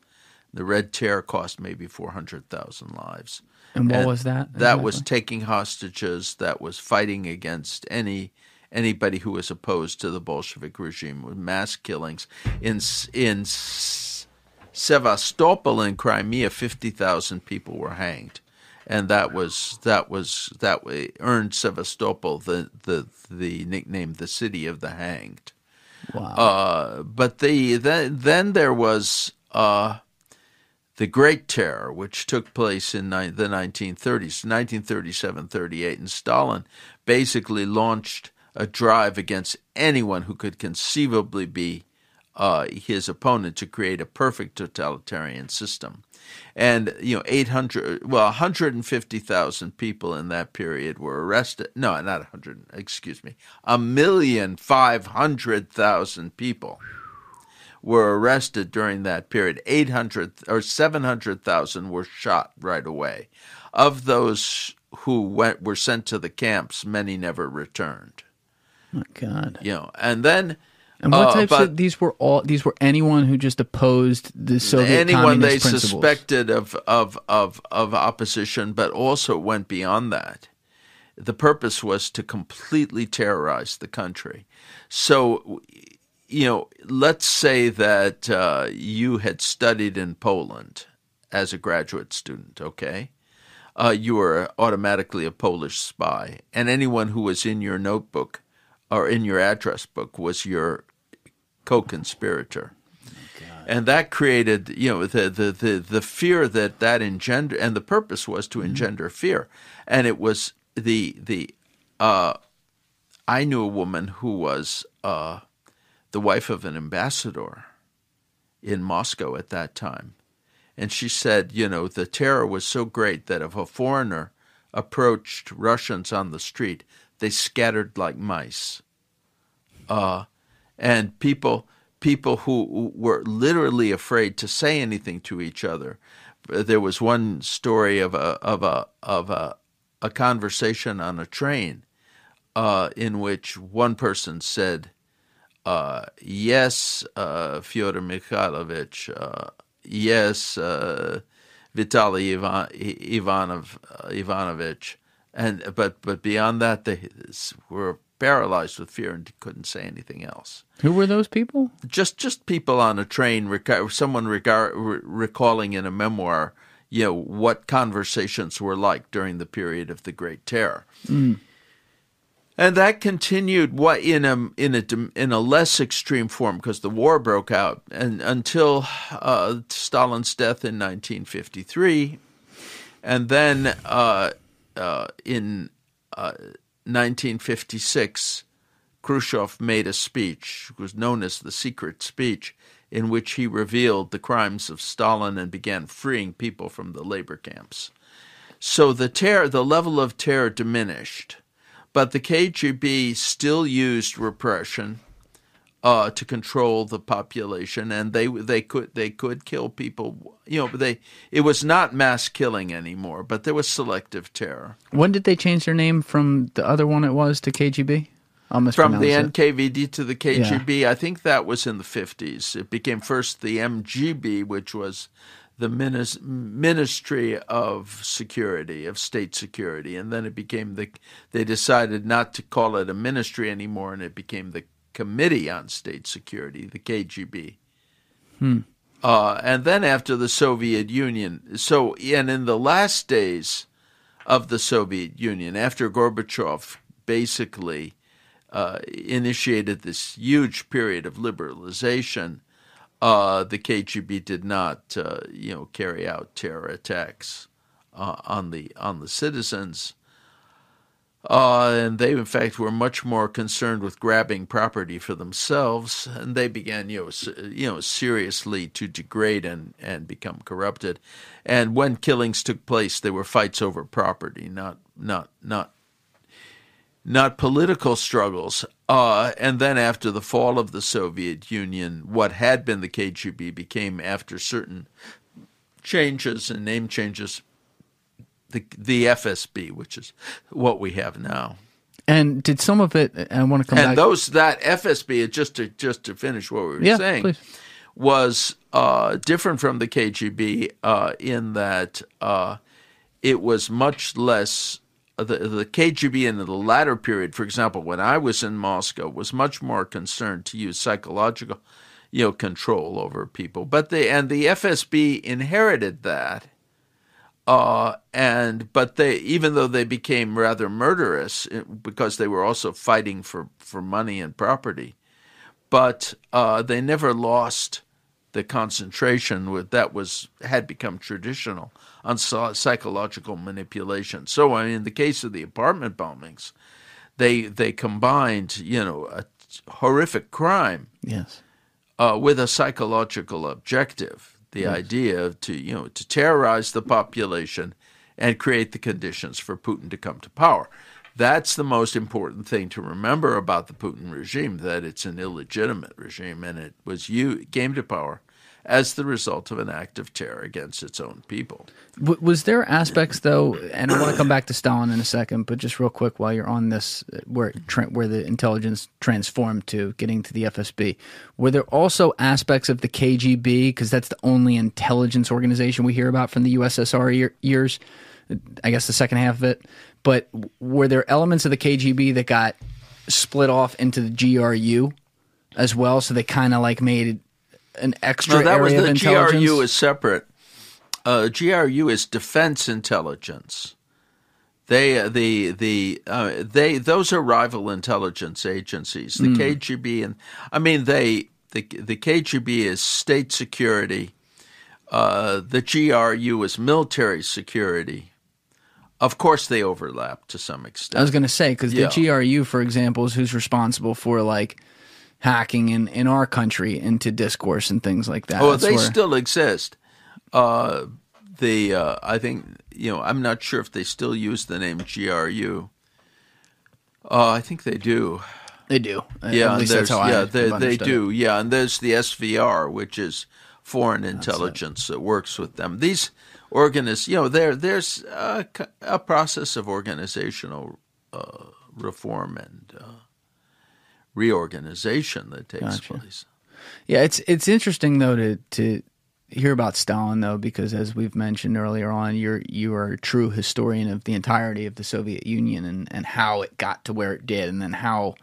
The Red Terror cost maybe 400,000 lives. And what And was that? That was taking hostages. That was fighting against any anybody who was opposed to the Bolshevik regime with mass killings in in Sevastopol in Crimea. Fifty thousand people were hanged, and that was that was that earned Sevastopol the the the nickname the city of the hanged. wow. Uh, but the then then there was uh, the Great Terror, which took place in ni- the 1930s, 1937-38, and Stalin basically launched a drive against anyone who could conceivably be uh, his opponent to create a perfect totalitarian system. And you know, 800, well, 150,000 people in that period were arrested. No, not 100. Excuse me, a million five hundred thousand people were arrested during that period. 800 or 700,000 were shot right away. Of those who went were sent to the camps, many never returned. Oh, God. You know, and then And what uh, types but of these were all? These were anyone who just opposed the Soviet anyone they principles. suspected of, of of of opposition, but also went beyond that. The purpose was to completely terrorize the country. So, you know, let's say that uh, you had studied in Poland as a graduate student, okay? Uh, you were automatically a Polish spy, and anyone who was in your notebook or in your address book was your co-conspirator. And that created you know the, the the the fear that that engender and the purpose was to engender fear. And it was the the uh i knew a woman who was uh the wife of an ambassador in moscow at that time. And she said you know the terror was so great that if a foreigner approached russians on the street they scattered like mice uh and people people who were literally afraid to say anything to each other. There was one story of a of a of a a conversation on a train uh, in which one person said, uh, "Yes, uh, Fyodor Mikhailovich. Uh, yes, uh, Vitaly Ivan, Ivanov, uh, Ivanovich." And but but beyond that, they were paralyzed with fear and couldn't say anything else. Who were those people? Just just people on a train. Reca- someone regar- re- recalling in a memoir, you know, what conversations were like during the period of the Great Terror. Mm. And that continued what in a in a in a less extreme form because the war broke out and until uh, Stalin's death in 1953, and then uh, uh, in 1956, Khrushchev made a speech, was known as the secret speech, in which he revealed the crimes of Stalin and began freeing people from the labor camps. So the terror, the level of terror diminished but the KGB still used repression uh, to control the population, and they they could they could kill people. You know, they it was not mass killing anymore, but there was selective terror. When did they change their name from the other one it was to KGB? From the NKVD to the KGB, yeah. I think that was in the fifties. It became first the MGB, which was the Ministry of Security, of State Security, and then it became the. They decided not to call it a ministry anymore, and it became the Committee on State Security, the KGB. Hmm. Uh, and then after the Soviet Union, so and in the last days of the Soviet Union, after Gorbachev basically uh, initiated this huge period of liberalization uh, the KGB did not, uh, you know, carry out terror attacks uh, on the on the citizens, uh, and they in fact were much more concerned with grabbing property for themselves, and they began, you know, you know, seriously to degrade and and become corrupted, and when killings took place, they were fights over property, not not not not political struggles. Uh, and then after the fall of the Soviet Union, what had been the KGB became, after certain changes and name changes, the the FSB, which is what we have now. And did some of it? I want to come and back. those that FSB, just to just to finish what we were yeah, saying, please. was uh, different from the KGB uh, in that uh, it was much less the, the KGB in the latter period, for example, when I was in Moscow, was much more concerned to use psychological, you know, control over people. But the and the FSB inherited that, uh, and but they even though they became rather murderous eh, because they were also fighting for for money and property, but uh, they never lost the concentration with that was had become traditional on psychological manipulation. So, I mean, in the case of the apartment bombings, they they combined, you know, a horrific crime, yes, uh, with a psychological objective. The yes. idea to you know to terrorize the population and create the conditions for Putin to come to power. That's the most important thing to remember about the Putin regime that it's an illegitimate regime and it was you came to power as the result of an act of terror against its own people. Was there aspects though, and I want to come back to Stalin in a second, but just real quick while you're on this, uh, where where the intelligence transformed to getting to the FSB, were there also aspects of the KGB because that's the only intelligence organization we hear about from the USSR years? I guess the second half of it, but were there elements of the KGB that got split off into the GRU as well? So they kind of like made an extra no, that area was the of intelligence? GRU is separate. Uh, GRU is defense intelligence. They uh, the the uh, they those are rival intelligence agencies. The mm. KGB and I mean they the the KGB is state security. Uh, the GRU is military security. Of course, they overlap to some extent. I was going to say because yeah. the GRU, for example, is who's responsible for like hacking in, in our country into discourse and things like that. Oh, That's they where... still exist. Uh, the uh, I think you know I'm not sure if they still use the name GRU. Uh, I think they do. They do. Yeah, At least that's how yeah, I they, they do. It. Yeah, and there's the SVR, which is foreign intelligence that works with them. These organize. You know, there there's a, a process of organizational uh, reform and uh, reorganization that takes Gotcha. place. Yeah, it's it's interesting though to to hear about Stalin though because as we've mentioned earlier on, you're you are a true historian of the entirety of the Soviet Union and and how it got to where it did, and then how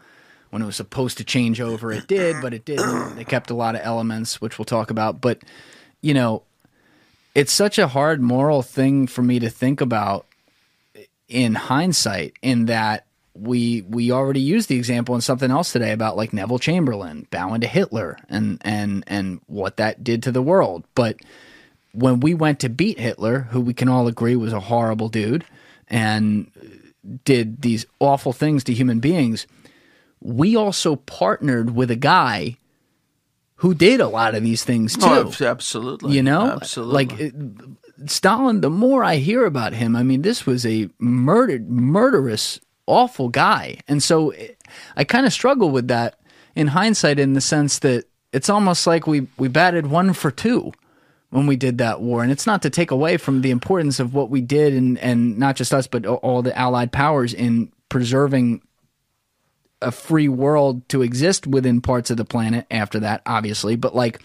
when it was supposed to change over, it did, but it didn't. [CLEARS THROAT] They kept a lot of elements, which we'll talk about. But you know, it's such a hard moral thing for me to think about in hindsight in that we we already used the example in something else today about like Neville Chamberlain bowing to Hitler and and and what that did to the world. But when we went to beat Hitler, who we can all agree was a horrible dude and did these awful things to human beings, we also partnered with a guy who did a lot of these things oh, too. Oh, absolutely. You know, absolutely. like it, Stalin. The more I hear about him, I mean, this was a murdered, murderous, awful guy, and so I kind of struggle with that in hindsight, in the sense that it's almost like we we batted one for two when we did that war, and it's not to take away from the importance of what we did, and and not just us, but all the Allied powers in preserving a free world to exist within parts of the planet after that, obviously. But like,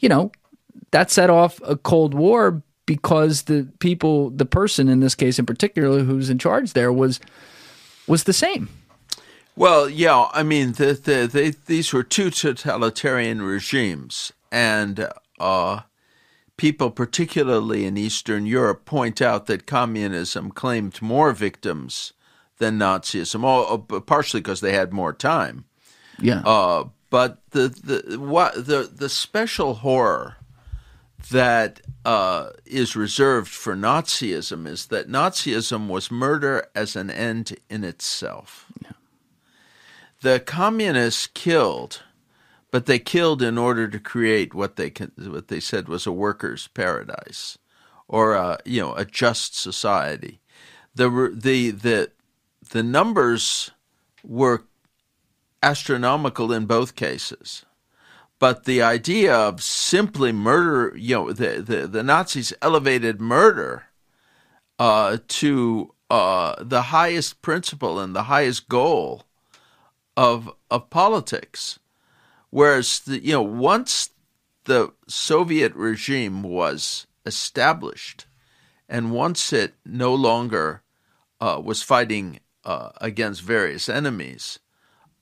you know, that set off a Cold War because the people, the person in this case in particular, who's in charge there was was the same. Well, yeah, I mean, the, the, they, these were two totalitarian regimes, and uh, people, particularly in Eastern Europe, point out that communism claimed more victims than Nazism, all, uh, partially because they had more time. Yeah. Uh, but the the what the the special horror that uh, is reserved for Nazism is that Nazism was murder as an end in itself. The communists killed, but they killed in order to create what they can, what they said was a workers' paradise, or a, you know a just society. The the the the numbers were astronomical in both cases. But the idea of simply murder, you know, the, the, the Nazis elevated murder uh, to uh, the highest principle and the highest goal of of politics. Whereas, the, you know, once the Soviet regime was established, and once it no longer uh, was fighting uh, against various enemies,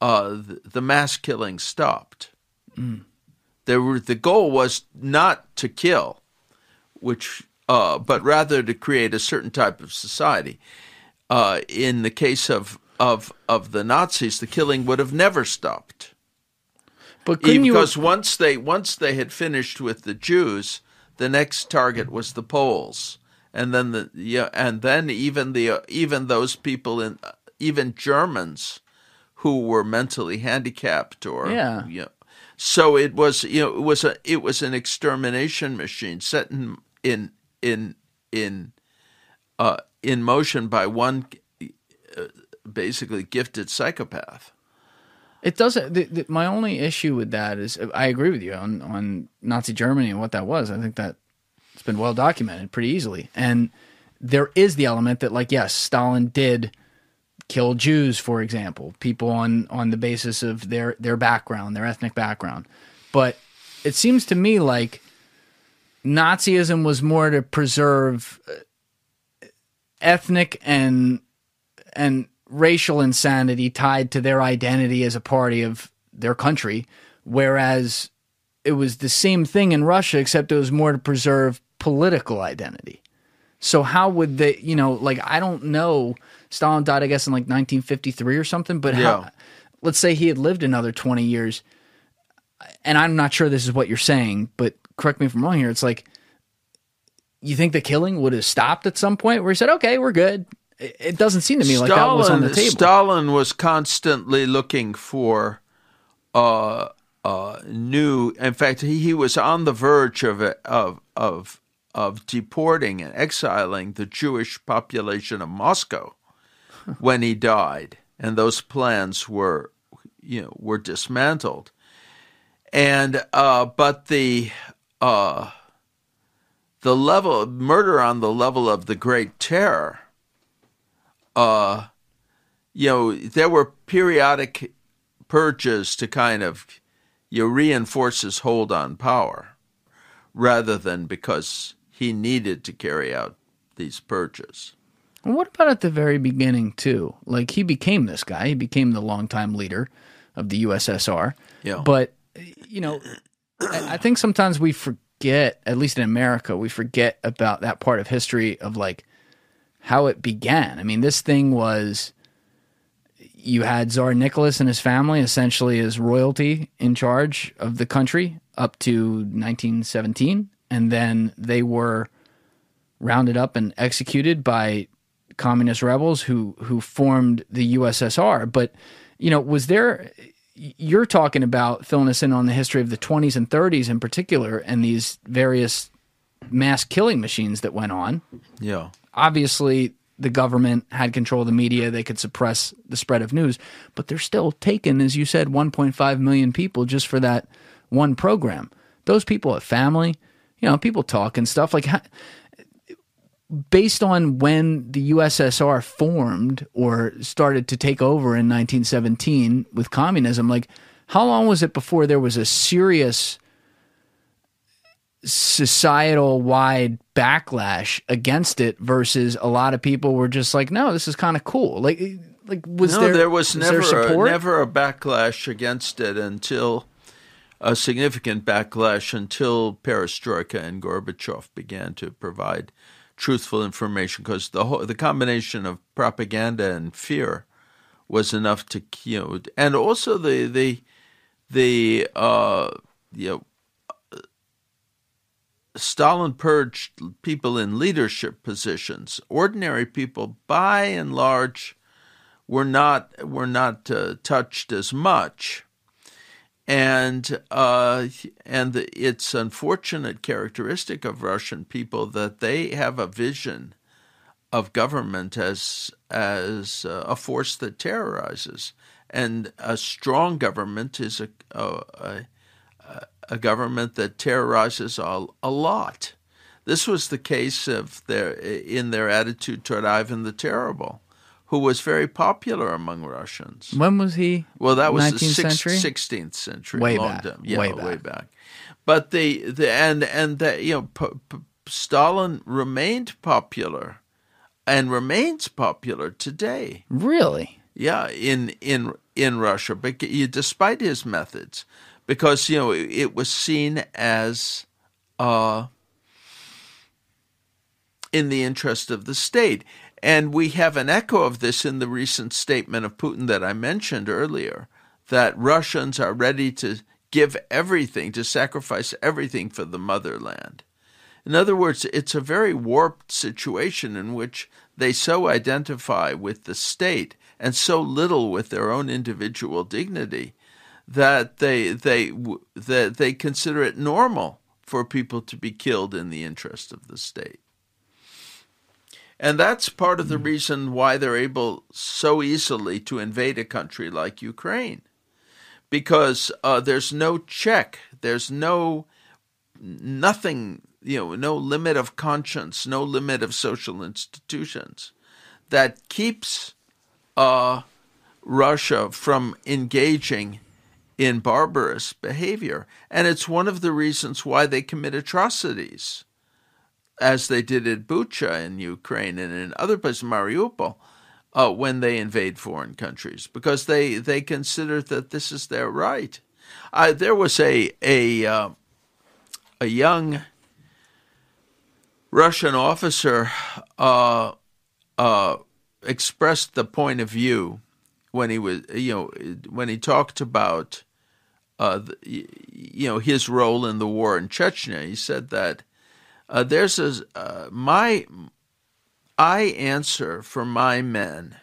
uh, the, the, mass killing stopped. Mm. There were the goal was not to kill, which uh, but rather to create a certain type of society. Uh, in the case of, of of the Nazis, the killing would have never stopped. But because you... once they once they had finished with the Jews, the next target was the Poles and then the yeah, and then even the uh, even those people in uh, even Germans who were mentally handicapped or yeah. You know, so it was you know it was a it was an extermination machine set in in in in uh, in motion by one uh, basically gifted psychopath. It doesn't. The, the, my only issue with that is I agree with you on on Nazi Germany and what that was. I think that it's been well documented pretty easily. And there is the element that, like, yes, Stalin did kill Jews, for example, people on on the basis of their their background, their ethnic background. But it seems to me like Nazism was more to preserve uh, ethnic and and racial insanity tied to their identity as a party of their country, whereas it was the same thing in Russia, except it was more to preserve political identity. So how would they, you know, like I don't know. Stalin died, I guess, in like 1953 or something. But yeah. how, let's say he had lived another 20 years, and I'm not sure this is what you're saying, but correct me if I'm wrong here. It's like you think the killing would have stopped at some point where he said, "Okay, we're good." It doesn't seem to me like that was on the table. Stalin was constantly looking for uh, uh, new. In fact, he, he was on the verge of of of of deporting and exiling the Jewish population of Moscow [LAUGHS] when he died, and those plans were, you know, were dismantled. And uh, but the uh, the level murder on the level of the Great Terror. Uh, you know, there were periodic purges to kind of you know, reinforce his hold on power, rather than because he needed to carry out these purges. What about at the very beginning too? Like he became this guy. He became the longtime leader of the USSR. Yeah. But you know, I, I think sometimes we forget, at least in America, we forget about that part of history of like how it began. I mean, this thing was you had Tsar Nicholas and his family essentially as royalty in charge of the country up to 1917, and then they were rounded up and executed by communist rebels who who formed the USSR. But you know, was there? You're talking about filling us in on the history of the 20s and 30s in particular, and these various mass killing machines that went on. Yeah. Obviously, the government had control of the media; they could suppress the spread of news, but they're still taking, as you said, 1.5 million people just for that one program. Those people have family, you know, people talk and stuff like based on when the USSR formed or started to take over in 1917 with communism, like how long was it before there was a serious societal wide backlash against it versus a lot of people were just like, no, this is kind of cool. Like, like was no, there, there was, was never there a, never a backlash against it until a significant backlash until Perestroika and Gorbachev began to provide truthful information because the whole, the combination of propaganda and fear was enough to you know, and also the the the uh, you know. Stalin purged people in leadership positions. Ordinary people, by and large, were not were not uh, touched as much, and uh, and it's unfortunate characteristic of Russian people that they have a vision of government as as uh, a force that terrorizes, and a strong government is a a, a, a government that terrorizes a, a lot. This was the case of their in their attitude toward Ivan the Terrible who was very popular among Russians. When was he? Well, that was 19th the six, century? 16th century, Way back. time. Yeah, Way way back. back. But the the and and the, you know p- p- Stalin remained popular, and remains popular today. Really? Yeah, in in in Russia, but despite his methods, because you know it, it was seen as uh, in the interest of the state. And we have an echo of this in the recent statement of Putin that I mentioned earlier that Russians are ready to give everything, to sacrifice everything for the motherland. In other words, it's a very warped situation in which they so identify with the state and so little with their own individual dignity that they they that they consider it normal for people to be killed in the interest of the state. And that's part of the reason why they're able so easily to invade a country like Ukraine. Because uh, there's no check, there's no nothing, you know, no limit of conscience, no limit of social institutions that keeps uh, Russia from engaging in barbarous behavior. And it's one of the reasons why they commit atrocities as they did at Bucha in Ukraine and in other places, Mariupol, uh, when they invade foreign countries, because they, they consider that this is their right. Uh, there was a a uh, a young Russian officer uh, uh, expressed the point of view when he was you know when he talked about uh, the, you know his role in the war in Chechnya. He said that uh, there's a uh, my I answer for my men,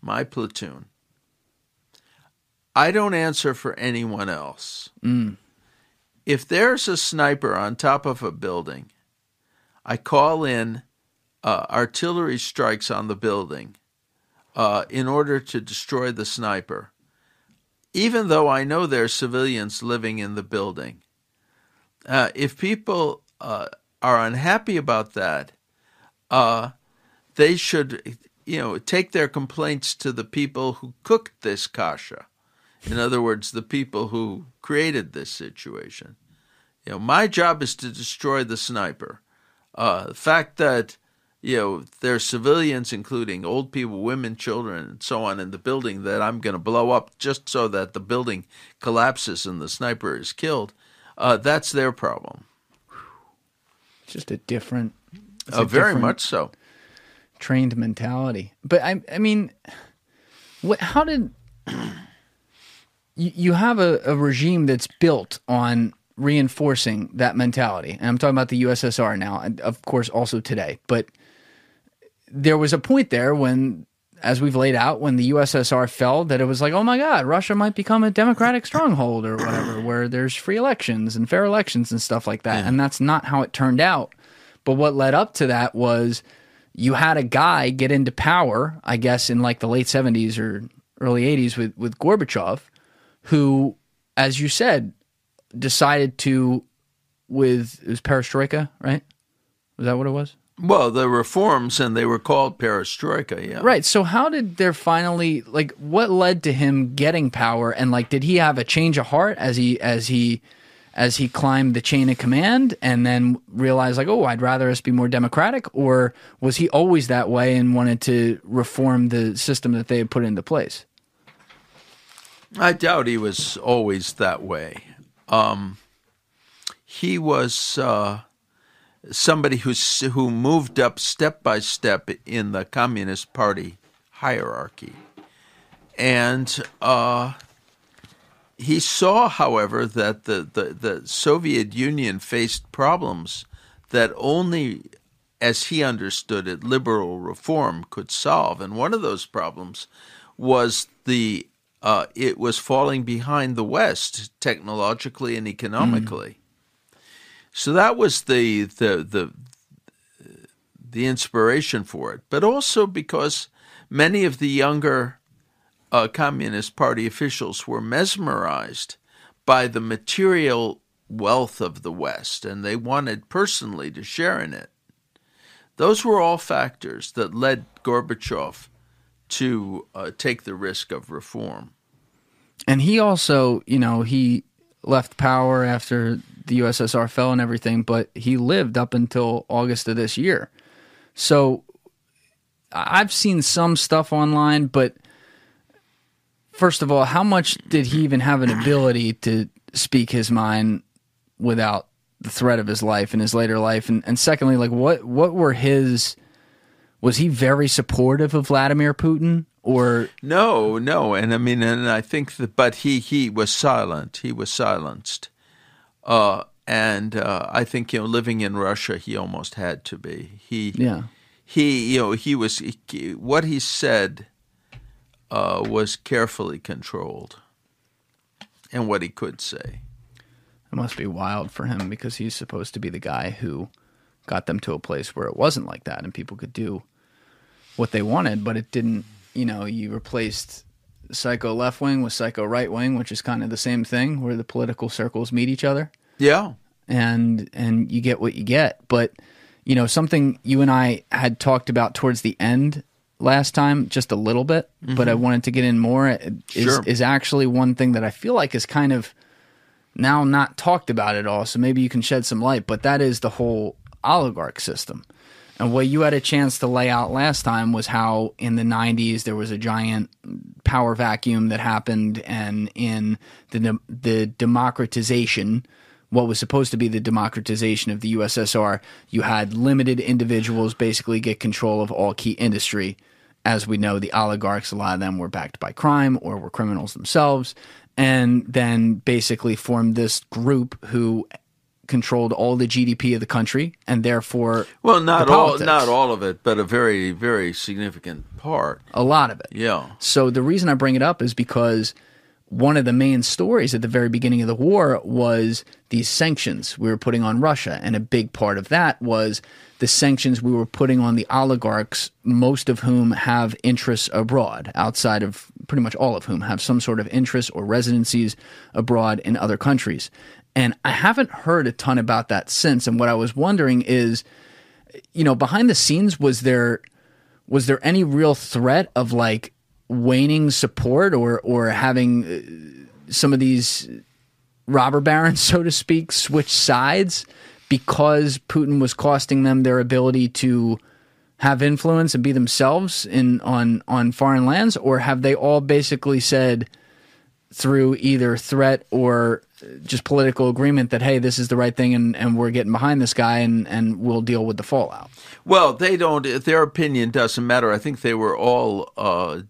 my platoon. I don't answer for anyone else. Mm. If there's a sniper on top of a building, I call in uh, artillery strikes on the building uh, in order to destroy the sniper, even though I know there are civilians living in the building. Uh, if people uh, are unhappy about that, uh, they should, you know, take their complaints to the people who cooked this kasha. In other words, the people who created this situation. You know, my job is to destroy the sniper. Uh, the fact that you know there's civilians, including old people, women, children, and so on, in the building that I'm going to blow up just so that the building collapses and the sniper is killed. Uh, that's their problem. Just a different, uh, very different much so, trained mentality. But I, I mean, what? How did you, you have a, a regime that's built on reinforcing that mentality. And I'm talking about the USSR now, and of course also today. But there was a point there when, as we've laid out, when the USSR fell, that it was like, oh my God, Russia might become a democratic stronghold or whatever, [CLEARS THROAT] where there's free elections and fair elections and stuff like that. Yeah. And that's not how it turned out. But what led up to that was you had a guy get into power, I guess, in like the late 70s or early 80s with, with Gorbachev, who, as you said, decided to with it was perestroika, right? Was that what it was? Well, the reforms and they were called perestroika, yeah. Right. So how did there finally like what led to him getting power and like did he have a change of heart as he as he as he climbed the chain of command and then realized like, "Oh, I'd rather us be more democratic," or was he always that way and wanted to reform the system that they had put into place? I doubt he was always that way. Um, he was uh, somebody who who moved up step by step in the Communist Party hierarchy, and uh, he saw, however, that the, the, the Soviet Union faced problems that only, as he understood it, liberal reform could solve, and one of those problems was the uh, it was falling behind the West technologically and economically. So that was the, the the the inspiration for it, but also because many of the younger uh, Communist Party officials were mesmerized by the material wealth of the West, and they wanted personally to share in it. Those were all factors that led Gorbachev to uh, take the risk of reform. And he also, you know, he left power after the USSR fell and everything, but he lived up until August of this year. So I've seen some stuff online, but first of all, how much did he even have an ability to speak his mind without the threat of his life in his later life? And, and secondly, like what what were his was he very supportive of Vladimir Putin or no, no, and I mean, and I think that, but he he was silent. He was silenced, uh, and uh, I think you know, living in Russia, he almost had to be. He yeah. He you know he was he, what he said uh, was carefully controlled, and what he could say. It must be wild for him because he's supposed to be the guy who got them to a place where it wasn't like that and people could do what they wanted, but it didn't. You know, you replaced psycho left wing with psycho right wing, which is kind of the same thing, where the political circles meet each other. Yeah, and and you get what you get. But you know, something you and I had talked about towards the end last time, just a little bit, mm-hmm. but I mm-hmm. wanted to get in more. Is sure. is actually one thing that I feel like is kind of now not talked about at all. So maybe you can shed some light. But that is the whole oligarch system. And what you had a chance to lay out last time was how in the 90s there was a giant power vacuum that happened, and in the the democratization, what was supposed to be the democratization of the USSR, you had limited individuals basically get control of all key industry. As we know, the oligarchs, a lot of them were backed by crime or were criminals themselves, and then basically formed this group who controlled all the GDP of the country and therefore well not all not all of it but a very very significant part. A lot of it. Yeah. So the reason I bring it up is because one of the main stories at the very beginning of the war was these sanctions we were putting on Russia and a big part of that was the sanctions we were putting on the oligarchs most of whom have interests abroad outside of pretty much all of whom have some sort of interests or residencies abroad in other countries. And I haven't heard a ton about that since. And what I was wondering is, you know, behind the scenes, was there was there any real threat of like waning support or or having uh, some of these robber barons, [LAUGHS] so to speak, switch sides because Putin was costing them their ability to have influence and be themselves in on on foreign lands, or have they all basically said through either threat or just political agreement that hey, this is the right thing and, and we're getting behind this guy and, and we'll deal with the fallout? Well, they don't. Their opinion doesn't matter. I think they were all uh,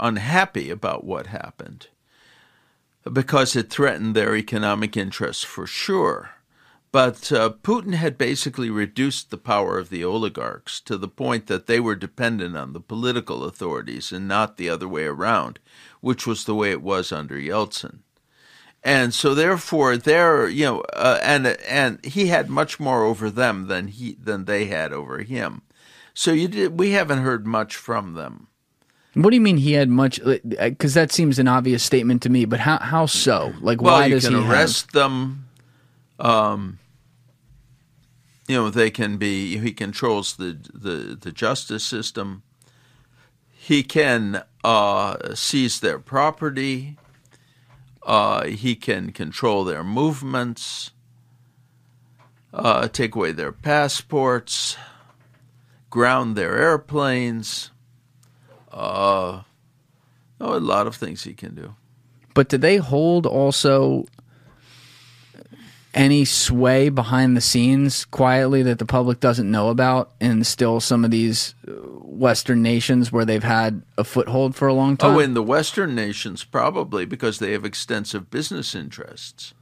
unhappy about what happened because it threatened their economic interests for sure. But uh, Putin had basically reduced the power of the oligarchs to the point that they were dependent on the political authorities and not the other way around, which was the way it was under Yeltsin. And so, therefore, they're you know, uh, and and he had much more over them than he than they had over him. So you did, we haven't heard much from them. What do you mean he had much? Because that seems an obvious statement to me. But how how so? Like, well, why you does can he arrest have? them. Um, you know, they can be. He controls the the, the justice system. He can uh, seize their property. Uh, he can control their movements. Uh, take away their passports. Ground their airplanes. Uh, oh, a lot of things he can do. But do they hold also any sway behind the scenes quietly that the public doesn't know about in still some of these uh, Western nations where they've had a foothold for a long time? Oh, in the Western nations, probably because they have extensive business interests.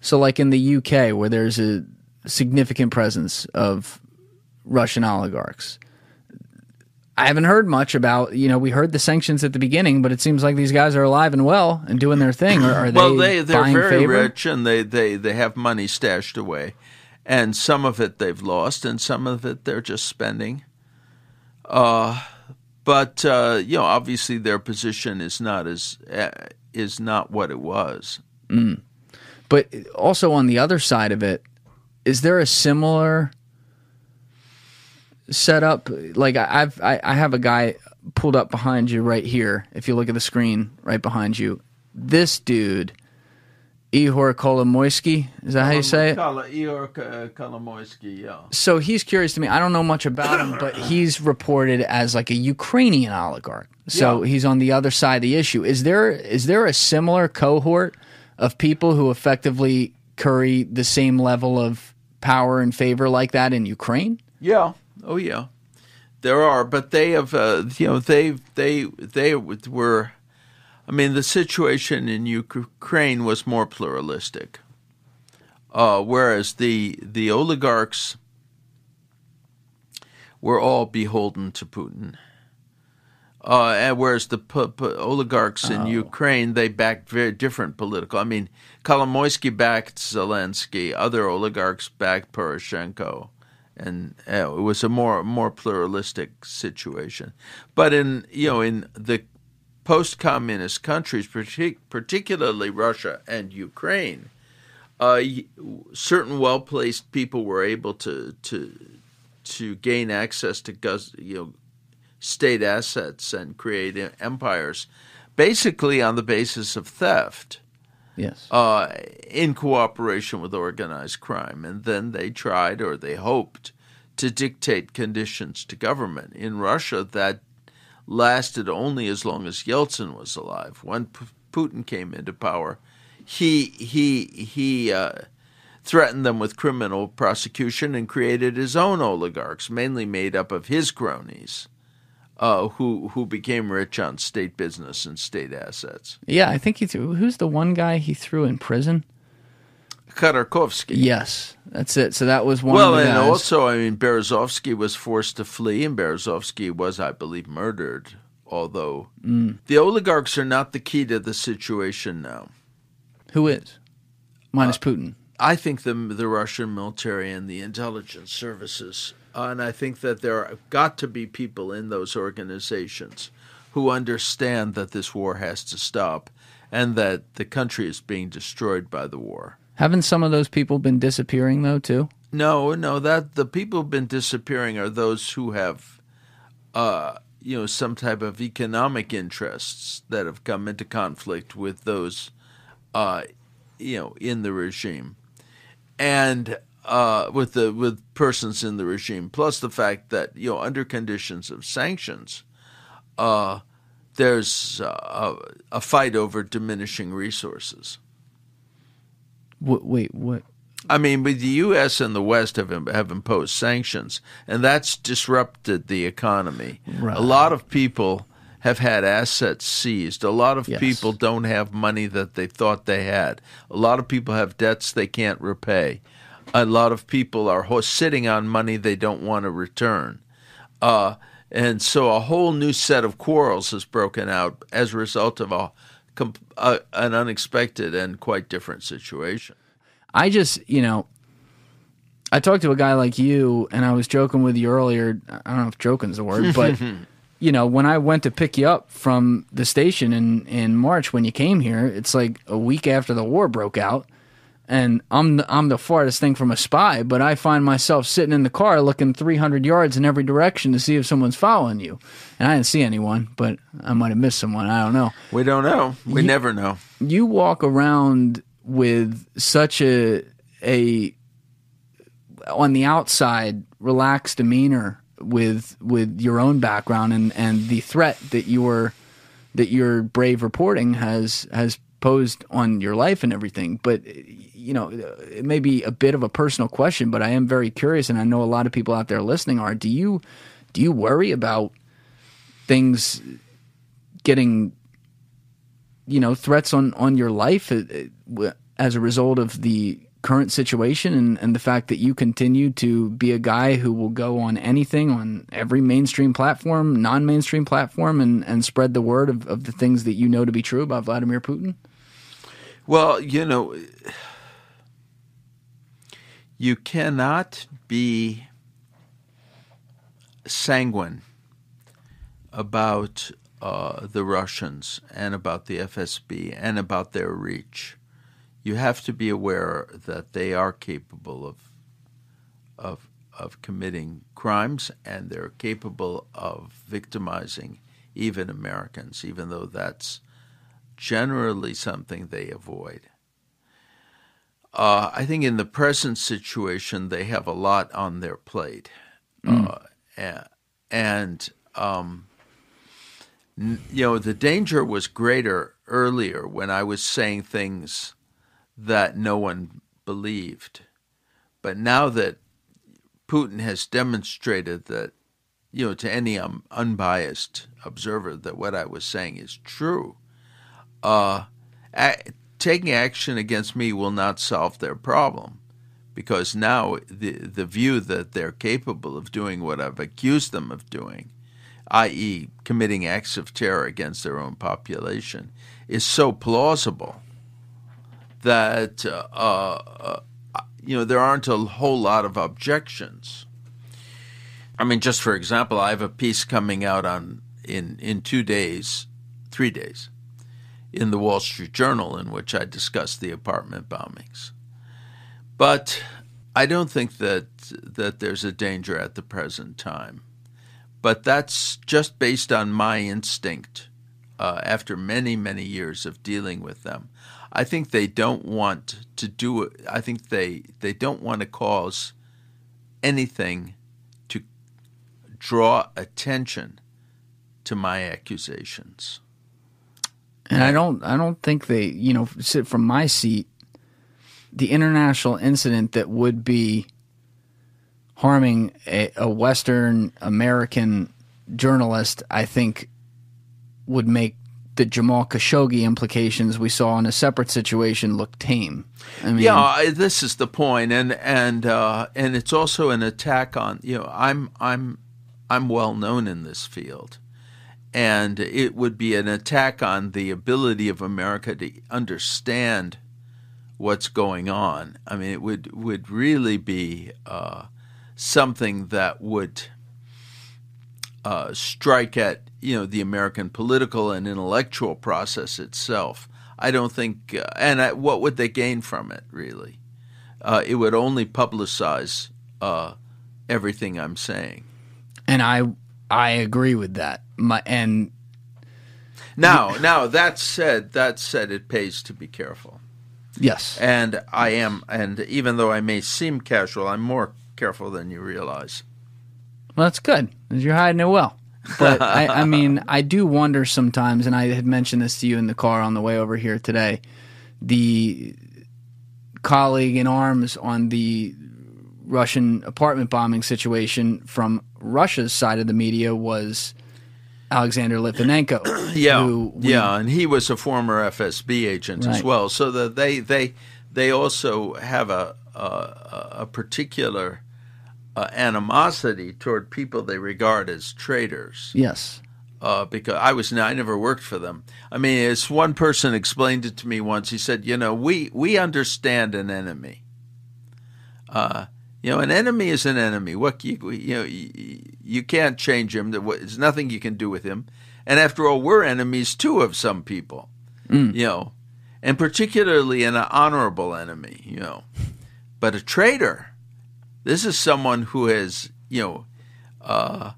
So, like in the UK, where there's a significant presence of Russian oligarchs. I haven't heard much about, you know, we heard the sanctions at the beginning, but it seems like these guys are alive and well and doing their thing. Or are they well, they they're very favor? rich and they, they, they have money stashed away, and some of it they've lost, and some of it they're just spending. Uh, but uh, you know, obviously their position is not as uh, is not what it was. But also on the other side of it, is there a similar setup? Like I- I've I, I have a guy pulled up behind you right here. If you look at the screen right behind you, this dude, Ihor Kolomoisky, is that how you say it? Ihor uh, Kolomoisky, yeah. So he's curious to me. I don't know much about him, but he's reported as like a Ukrainian oligarch. So Yeah. he's on the other side of the issue. Is there is there a similar cohort of people who effectively curry the same level of power and favor like that in Ukraine? Yeah. Oh yeah. There are, but they have, uh, you know, they they they were. I mean, the situation in Ukraine was more pluralistic, uh, whereas the the oligarchs were all beholden to Putin. Uh, and whereas the p- p- oligarchs in Ukraine, they backed very different political. I mean, Kolomoisky backed Zelensky. Other oligarchs backed Poroshenko, and uh, it was a more more pluralistic situation. But in you know in the post-communist countries, partic- particularly Russia and Ukraine, uh, certain well-placed people were able to to to gain access to you know state assets and create empires, basically on the basis of theft Yes. uh, in cooperation with organized crime. And then they tried or they hoped to dictate conditions to government. In Russia, that lasted only as long as Yeltsin was alive. When P- Putin came into power, he he he uh, threatened them with criminal prosecution and created his own oligarchs, mainly made up of his cronies, uh, who who became rich on state business and state assets. yeah, I think he threw. Who's the one guy he threw in prison? Khodorkovsky. Yes, that's it. So that was one. Well, of the and guys. also, I mean, Berezovsky was forced to flee, and Berezovsky was, I believe, murdered. Although Mm. the oligarchs are not the key to the situation now. who is Uh, minus Putin. I think the the Russian military and the intelligence services, uh, and I think that there have got to be people in those organizations who understand that this war has to stop and that the country is being destroyed by the war. Haven't some of those people been disappearing though too? No, no. That the people who've been disappearing are those who have, uh, you know, some type of economic interests that have come into conflict with those, uh, you know, in the regime, and uh, with the with persons in the regime. Plus the fact that you know, under conditions of sanctions, uh, there's a, a fight over diminishing resources. What, wait, what? I mean, but the U.S. and the West have have imposed sanctions, and that's disrupted the economy. Right. A lot of people have had assets seized. A lot of Yes. people don't have money that they thought they had. A lot of people have debts they can't repay. A lot of people are sitting on money they don't want to return. Uh, and so a whole new set of quarrels has broken out as a result of a, a an unexpected and quite different situation. I just, you know, I talked to a guy like you, and I was joking with you earlier. I don't know if joking's the word, but [LAUGHS] you know, when I went to pick you up from the station in in March when you came here, it's like a week after the war broke out, and I'm the, I'm the farthest thing from a spy, but I find myself sitting in the car looking 300 yards in every direction to see if someone's following you, and I didn't see anyone, but I might have missed someone. I don't know We don't know. We never know. you walk around with such a a on the outside relaxed demeanor with with your own background and and the threat that your that your brave reporting has has posed on your life and everything but you know it may be a bit of a personal question but I am very curious and I know a lot of people out there listening are do you do you worry about things getting you know threats on on your life uh, as a result of the current situation and, and the fact that you continue to be a guy who will go on anything on every mainstream platform non-mainstream platform and, and spread the word of, of the things that you know to be true about Vladimir Putin? Well, you know, you cannot be sanguine about uh, the Russians and about the FSB and about their reach. You have to be aware that they are capable of of of committing crimes and they're capable of victimizing even Americans, even though that's generally something they avoid. Uh, I think in the present situation, they have a lot on their plate. Uh, and, um, n- you know, the danger was greater earlier when I was saying things that no one believed. But now that Putin has demonstrated that, you know, to any um, unbiased observer, that what I was saying is true, uh, a- taking action against me will not solve their problem because now the the view that they're capable of doing what I've accused them of doing, i.e., committing acts of terror against their own population, is so plausible that uh, uh, you know there aren't a whole lot of objections. I mean, just for example, I have a piece coming out on in in two days, three days, in the Wall Street Journal in which I discuss the apartment bombings. But I don't think that that there's a danger at the present time. But that's just based on my instinct uh, after many, many years of dealing with them. I think they don't want to do it. I think they, they don't want to cause anything to draw attention to my accusations. And I don't I don't think they you know sit from my seat the international incident that would be harming a, a Western American journalist, I think, would make the Jamal Khashoggi implications we saw in a separate situation look tame. I mean, Yeah, this is the point, and and uh, and it's also an attack on you know I'm I'm I'm well known in this field, and it would be an attack on the ability of America to understand what's going on. I mean, it would would really be uh, something that would uh, strike at you know the American political and intellectual process itself. I don't think, uh, and I, what would they gain from it? Really, uh, it would only publicize uh, everything I'm saying. And I I agree with that. My and now now that said, that said, it pays to be careful. yes, And I am, and even though I may seem casual, I'm more careful than you realize. Well, that's good. You're hiding it well. But I, I [LAUGHS] mean, I do wonder sometimes, and I had mentioned this to you in the car on the way over here today. The colleague in arms on the Russian apartment bombing situation from Russia's side of the media was Alexander Litvinenko. [CLEARS THROAT] Yeah, we- yeah, and he was a former FSB agent as well. So that they they they also have a a, a particular uh, animosity toward people they regard as traitors. Yes. uh, because I was I never worked for them. I mean, as one person explained it to me once. He said, "You know, we we understand an enemy. Uh, you know, an enemy is an enemy. What you you know, you, you can't change him. There's nothing you can do with him. And after all, we're enemies too of some people. You know, and particularly an honorable enemy. You know, but a traitor. This is someone who has you know." Uh,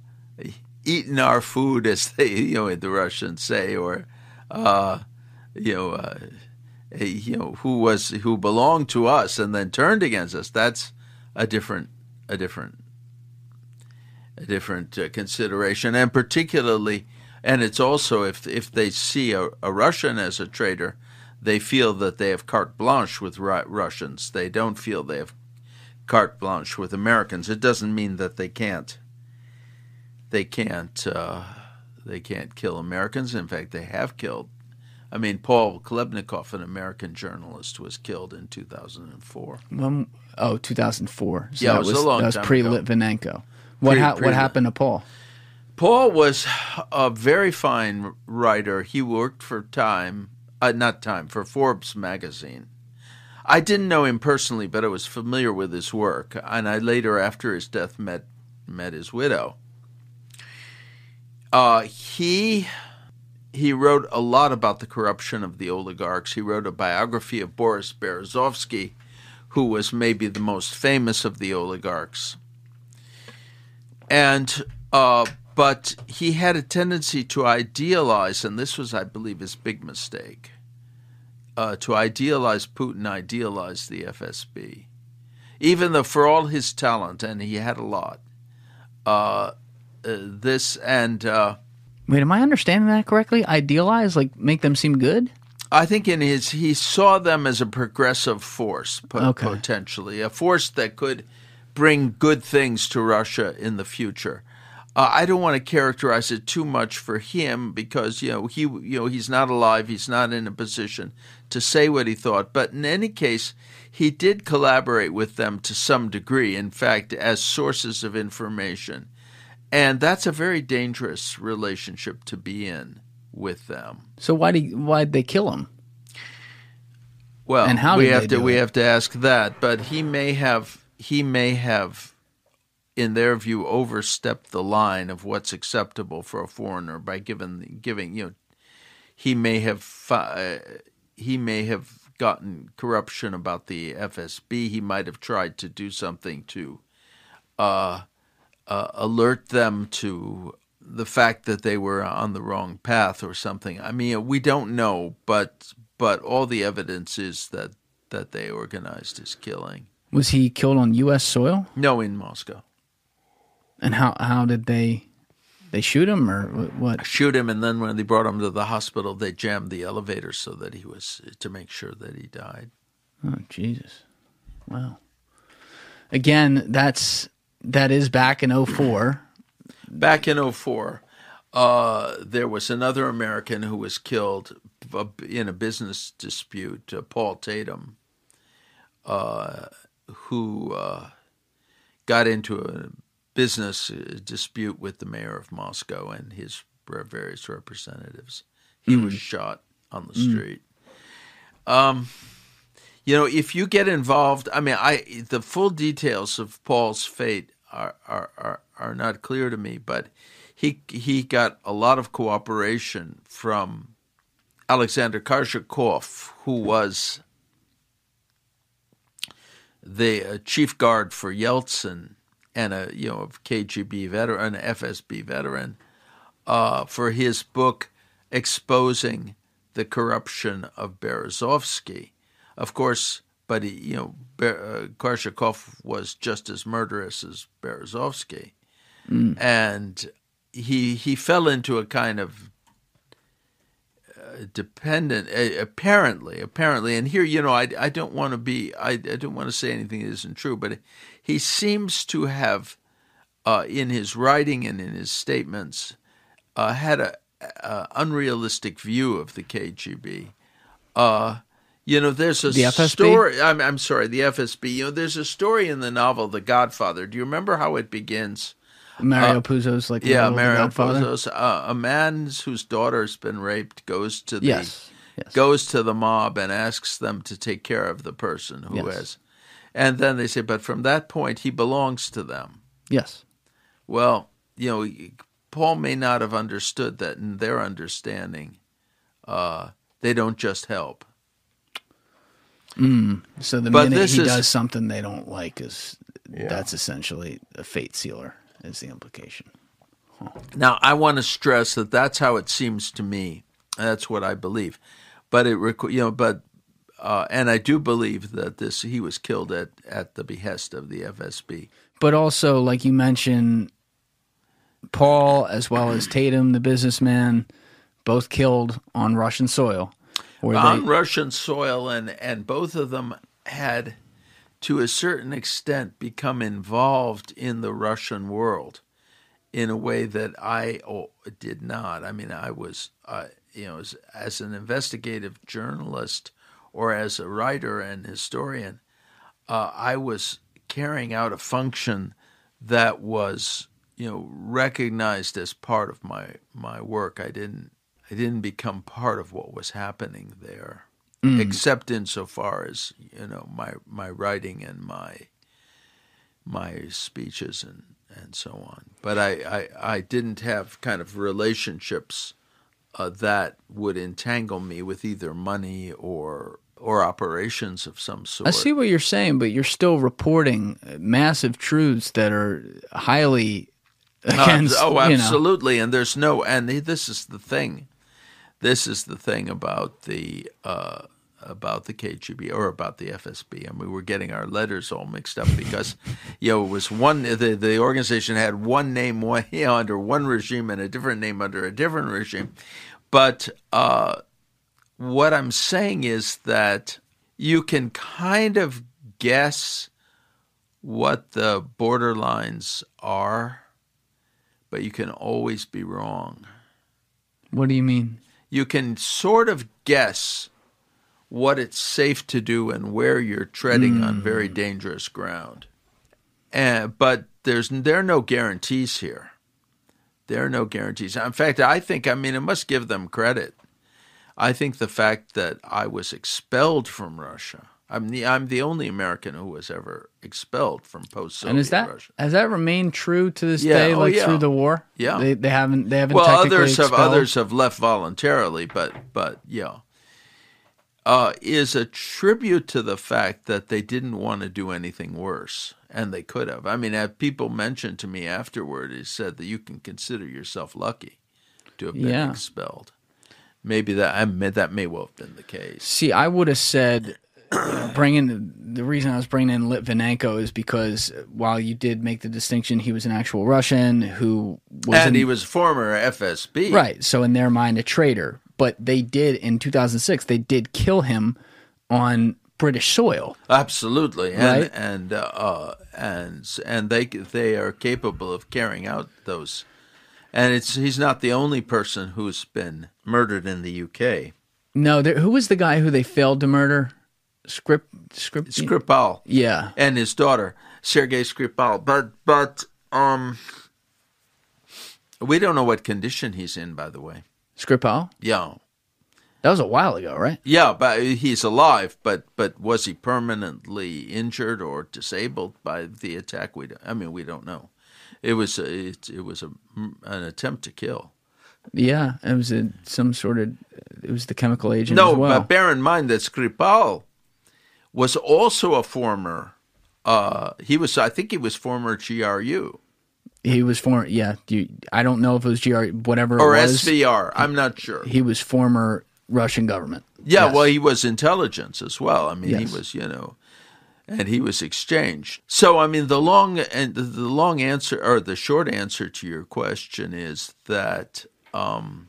eaten our food, as [LAUGHS] they, you know, the Russians say, or, uh, you know, uh, you know, who was who belonged to us and then turned against us. That's a different, a different, a different uh, consideration, and particularly, and it's also if if they see a, a Russian as a traitor, they feel that they have carte blanche with Ru- Russians. They don't feel they have carte blanche with Americans. It doesn't mean that they can't they can't uh, they can't kill Americans. In fact, they have killed. I mean, Paul Klebnikov, an American journalist, was killed in 2004. When, oh, 2004. So Yeah, it that was a long that was time pre ago. Litvinenko. What Pre- ha- pre- what happened to Paul? Paul was a very fine writer. He worked for Time, uh, not Time, for Forbes magazine. I didn't know him personally, but I was familiar with his work, and I later, after his death, met met his widow. Uh, he he wrote a lot about the corruption of the oligarchs. He wrote a biography of Boris Berezovsky, who was maybe the most famous of the oligarchs. And uh, but he had a tendency to idealize, and this was, I believe, his big mistake. Uh, to idealize Putin, idealize the FSB, even though for all his talent, and he had a lot. Uh, uh, this and uh, Wait, am I understanding that correctly? Idealize, like make them seem good? I think in his he saw them as a progressive force po- Okay. potentially, a force that could bring good things to Russia in the future. Uh, I don't want to characterize it too much for him because you know he you know he's not alive, he's not in a position to say what he thought. But in any case, he did collaborate with them to some degree. In fact, as sources of information, and that's a very dangerous relationship to be in with them. So why did why'd they kill him? Well, And how we have to we it? have to ask that, but he may have he may have, in their view, overstepped the line of what's acceptable for a foreigner by giving giving you know, he may have uh, he may have gotten corruption about the FSB. He might have tried to do something to uh, uh, alert them to the fact that they were on the wrong path or something. I mean, we don't know, but but all the evidence is that that they organized his killing. Was he killed on U.S. soil? No, in Moscow. And how how did they they shoot him or what? Shoot him, and then when they brought him to the hospital, they jammed the elevator so that he was to make sure that he died. Oh Jesus! Wow. Again, that's that is back in 04. Back in 04, uh, there was another American who was killed uh, in a business dispute, uh, Paul Tatum, uh, who uh, got into a business uh, dispute with the mayor of Moscow and his various representatives. He was shot on the street. Um, you know, if you get involved, I mean, I the full details of Paul's fate are are are, not clear to me, but he he got a lot of cooperation from Alexander Korzhakov, who was the uh, chief guard for Yeltsin and a you know KGB veteran, an FSB veteran, uh, for his book exposing the corruption of Berezovsky. Of course, but he, you know, Ber- uh, was just as murderous as Berezovsky, mm. and he he fell into a kind of uh, dependent uh, apparently apparently and here you know I, I don't want to be I, I don't want to say anything that isn't true but he seems to have uh, in his writing and in his statements uh, had a, a, unrealistic view of the KGB uh, you know, there's a the story. I'm, I'm sorry, the FSB. You know, there's a story in the novel The Godfather. Do you remember how it begins? Mario uh, Puzo's like yeah, Mario Puzo's uh, a man whose daughter's been raped goes to the yes, yes. goes to the mob and asks them to take care of the person who yes. has, and then they say, but from that point he belongs to them. Yes. Well, you know, Paul may not have understood that in their understanding, uh, they don't just help. Mm. So the but minute he is, does something they don't like is yeah. that's essentially a fate sealer. Is the implication? Huh. Now I want to stress that that's how it seems to me. That's what I believe. But it, you know, but uh, and I do believe that this he was killed at at the behest of the FSB. But also, like you mentioned, Paul as well as Tatum, the businessman, both killed on Russian soil on they... Russian soil, and and both of them had, to a certain extent, become involved in the Russian world, in a way that I oh, did not. I mean, I was, uh, you know, as, as an investigative journalist or as a writer and historian, uh, I was carrying out a function that was you know recognized as part of my my work. I didn't I didn't become part of what was happening there, mm. except insofar as you know my my writing and my my speeches and and so on. But I I, I didn't have kind of relationships uh, that would entangle me with either money or or operations of some sort. I see what you're saying, but you're still reporting massive truths that are highly against. Uh, oh, absolutely. You know. And there's no, and this is the thing this is the thing about the uh, about the KGB or about the FSB. I mean, we're getting our letters all mixed up because [LAUGHS] you know it was one the the organization had one name you [LAUGHS] know, under one regime and a different name under a different regime. But uh, what I'm saying is that you can kind of guess what the borderlines are, but you can always be wrong. What do you mean? You can sort of guess what it's safe to do and where you're treading mm. on very dangerous ground. And, but there's there are no guarantees here. There are no guarantees. In fact, I think I mean I must give them credit. I think the fact that I was expelled from Russia I'm the I'm the only American who was ever expelled from post-Soviet and is that, Russia. Has that remained true to this yeah, day, oh, like yeah. through the war? Yeah, they, they haven't they haven't. Well, others expelled? have others have left voluntarily, but but yeah, uh, is a tribute to the fact that they didn't want to do anything worse, and they could have. I mean, people mentioned to me afterward, he said that you can consider yourself lucky to have been yeah. expelled. Maybe that I mean, that may well have been the case. See, I would have said bringing the reason I was bringing in Litvinenko is because while you did make the distinction, he was an actual Russian who was and in, he was former FSB, right? So in their mind, a traitor. But they did in 2006. They did kill him on British soil. Absolutely, and right? and uh, and and they they are capable of carrying out those. And it's he's not the only person who's been murdered in the UK. No, there, who was the guy who they failed to murder? Script Script Skripal. Yeah, and his daughter Sergei Skripal. But but um, we don't know what condition he's in. By the way, Skripal. Yeah, that was a while ago, right? Yeah, but he's alive. But but was he permanently injured or disabled by the attack? We I mean we don't know. It was a, it, it was a, an attempt to kill. Yeah, it was a, some sort of it was the chemical agent No, as well. but bear in mind that Skripal was also a former. Uh, he was, I think, he was former GRU he was former. Yeah, you, I don't know if it was GR whatever it or was. SVR. I'm not sure. He was former Russian government. Yeah, Yes. well, he was intelligence as well. I mean, Yes. he was, you know, and he was exchanged. So, I mean, the long and the, the long answer or the short answer to your question is that um,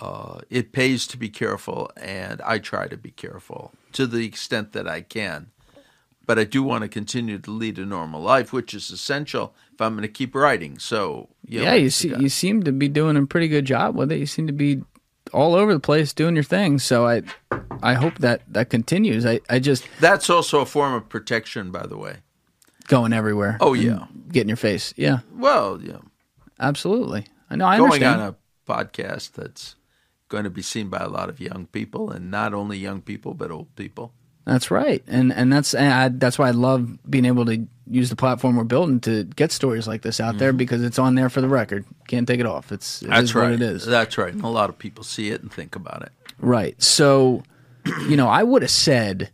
uh, it pays to be careful, and I try to be careful to the extent that I can. But I do want to continue to lead a normal life, which is essential if I'm going to keep writing. So, you know, yeah, you see, you seem to be doing a pretty good job with it. You seem to be all over the place doing your thing. So I, I hope that that continues. I, I just that's also a form of protection, by the way. going everywhere. Oh, yeah. get in your face. Yeah, Well, yeah, absolutely. I know. I going understand. on a podcast that's going to be seen by a lot of young people, and not only young people but old people. That's right, and and that's and I, that's why I love being able to use the platform we're building to get stories like this out there because it's on there for the record. Can't take it off. It's it Mm-hmm. That's is right. what it is. That's right. And a lot of people see it and think about it. Right. So, you know, I would have said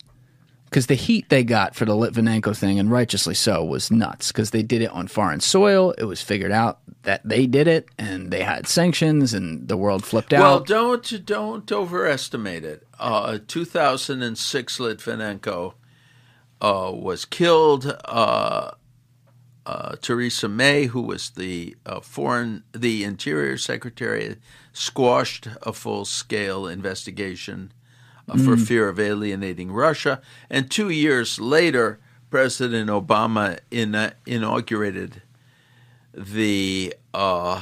because the heat they got for the Litvinenko thing, and righteously so, was nuts because they did it on foreign soil. It was figured out that they did it, and they had sanctions, and the world flipped out. Well, don't don't overestimate it. Uh, 2006, Litvinenko uh, was killed. Uh, uh, Theresa May, who was the uh, foreign, the Interior Secretary, squashed a full-scale investigation uh, for fear of alienating Russia. And two years later, President Obama in, inaugurated the. Uh,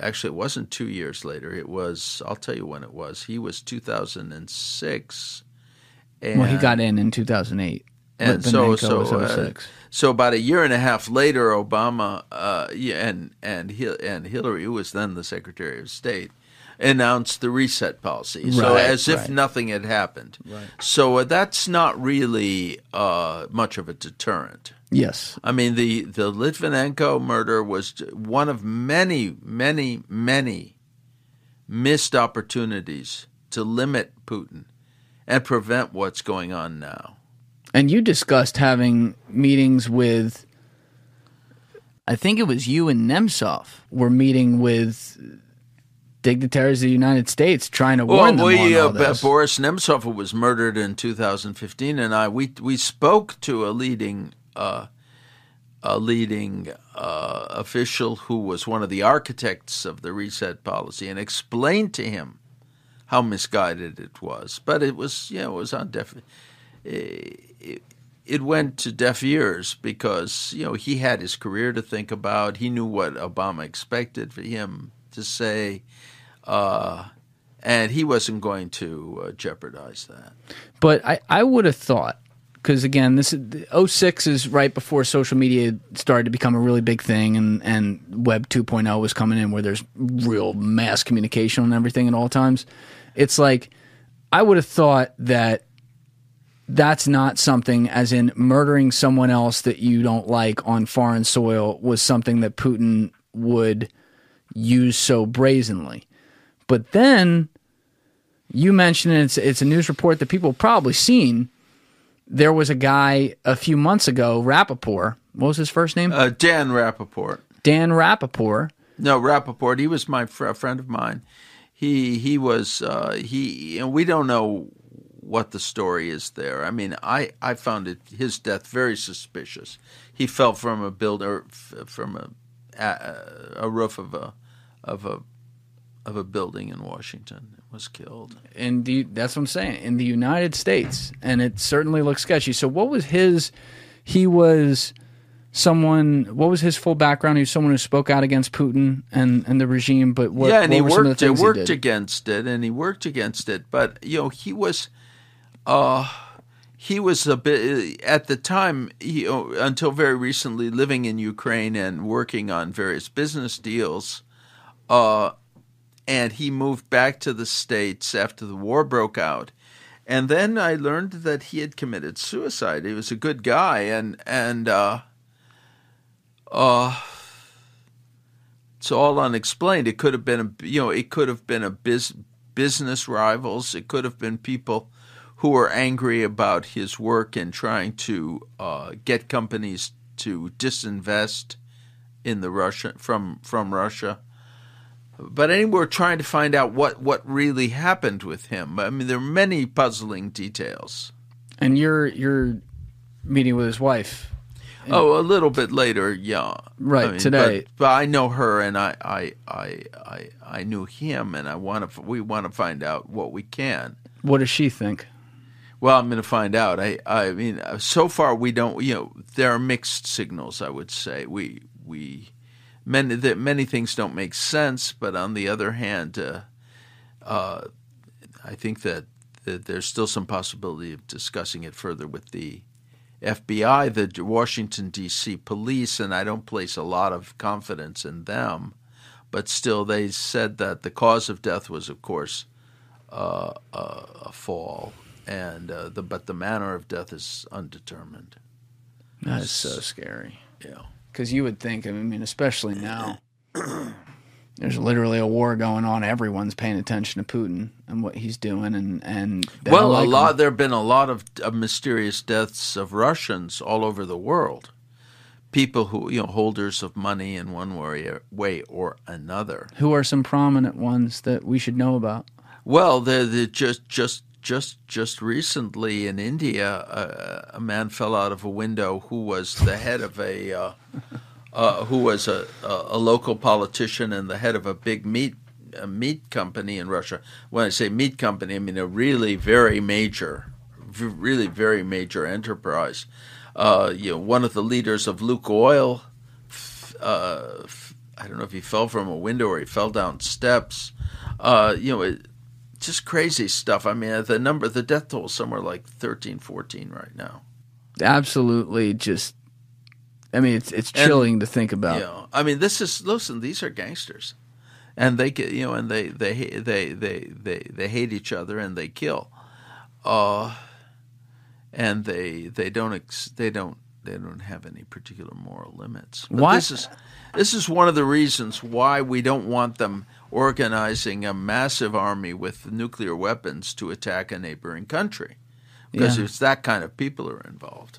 actually, it wasn't two years later. It was. I'll tell you when it was. He was 2006. And, well, he got in in 2008. and so so uh, 06. so about a year and a half later, Obama uh, and and Hil- and Hillary, who was then the Secretary of State, announced the reset policy. So Right, as if right. nothing had happened. So uh, that's not really uh, much of a deterrent. yes. I mean, the the Litvinenko murder was one of many, many, many missed opportunities to limit Putin and prevent what's going on now. And you discussed having meetings with, I think it was you and Nemtsov were meeting with dignitaries of the United States trying to warn them we, on uh, all this. Boris Nemtsov, who was murdered in 2015, and I we we spoke to a leading uh, a leading uh, official who was one of the architects of the reset policy, and explained to him how misguided it was. But it was you know it was on deaf. It, it went to deaf ears because you know he had his career to think about. He knew what Obama expected for him to say uh, and he wasn't going to uh, jeopardize that. But I, I would have thought, because again, this is, 06 is right before social media started to become a really big thing, and, and Web 2.0 was coming in where there's real mass communication and everything at all times. It's like, I would have thought that that's not something, as in murdering someone else that you don't like on foreign soil, was something that Putin would use so brazenly. But then you mentioned it's it's a news report that people have probably seen. There was a guy a few months ago, Rapoport. What was his first name? Uh, Dan Rapoport. Dan Rapoport. No, Rapoport. He was my fr- a friend of mine. He he was uh, he. And we don't know what the story is there. I mean, I I found it his death very suspicious. He fell from a builder from a a, a roof of a of a of a building in Washington. Was killed. And that's what I'm saying in the United States, and it certainly looks sketchy. So, what was his? He was someone. What was his full background? He was someone who spoke out against Putin and, and the regime. But what? yeah, and what he worked he worked did? against it, and he worked against it. But you know, he was, uh, he was a bit at the time. You know, until very recently, living in Ukraine and working on various business deals. Uh, and he moved back to the states after the war broke out. And then I learned that he had committed suicide. He was a good guy, and and uh, Uh, it's all unexplained. It could have been a you know it could have been a biz, business rivals. It could have been people who were angry about his work and trying to uh, get companies to disinvest in the Russia from from Russia. But anyway, we're trying to find out what, what really happened with him. I mean, there are many puzzling details. And you're you're meeting with his wife. Oh, a little bit later, yeah. Right I mean, today. but, but I know her, and I, I, I, I, I knew him, and I want to. We want to find out what we can. What does she think? Well, I'm going to find out. I, I mean, uh, so far we don't. You know, there are mixed signals. I would say we, we, many that many things don't make sense. But on the other hand, uh, uh, I think that, that there's still some possibility of discussing it further with the FBI, the Washington D.C. police, and I don't place a lot of confidence in them. But still, they said that the cause of death was, of course, uh, uh, a fall, and uh, the but the manner of death is undetermined. That is so scary. Yeah. Because you would think, I mean, especially now, there's literally a war going on. Everyone's paying attention to Putin and what he's doing, and and Well, like a him. lot. There have been a lot of, of mysterious deaths of Russians all over the world. People who you know holders of money in one way, way or another. Who are some prominent ones that we should know about? Well, they're, they're just just just just recently in India, a man fell out of a window who was the head of a uh, uh, who was a, a local politician and the head of a big meat a meat company in Russia. When I say meat company, I mean a really very major, really very major enterprise. Uh, you know, one of the leaders of Lukoil. Uh, I don't know if he fell from a window or he fell down steps. Uh, you know, it, just crazy stuff. I mean, the number, the death toll is somewhere like 13, 14 right now. Absolutely, just. I mean, it's it's And- chilling to think about. You know, I mean, this is listen. These are gangsters, and they get you know, and they they they they they they hate each other and they kill, uh, and they they don't ex, they don't they don't have any particular moral limits. But Why- This is this is one of the reasons why we don't want them organizing a massive army with nuclear weapons to attack a neighboring country, because Yeah. it's that kind of people are involved.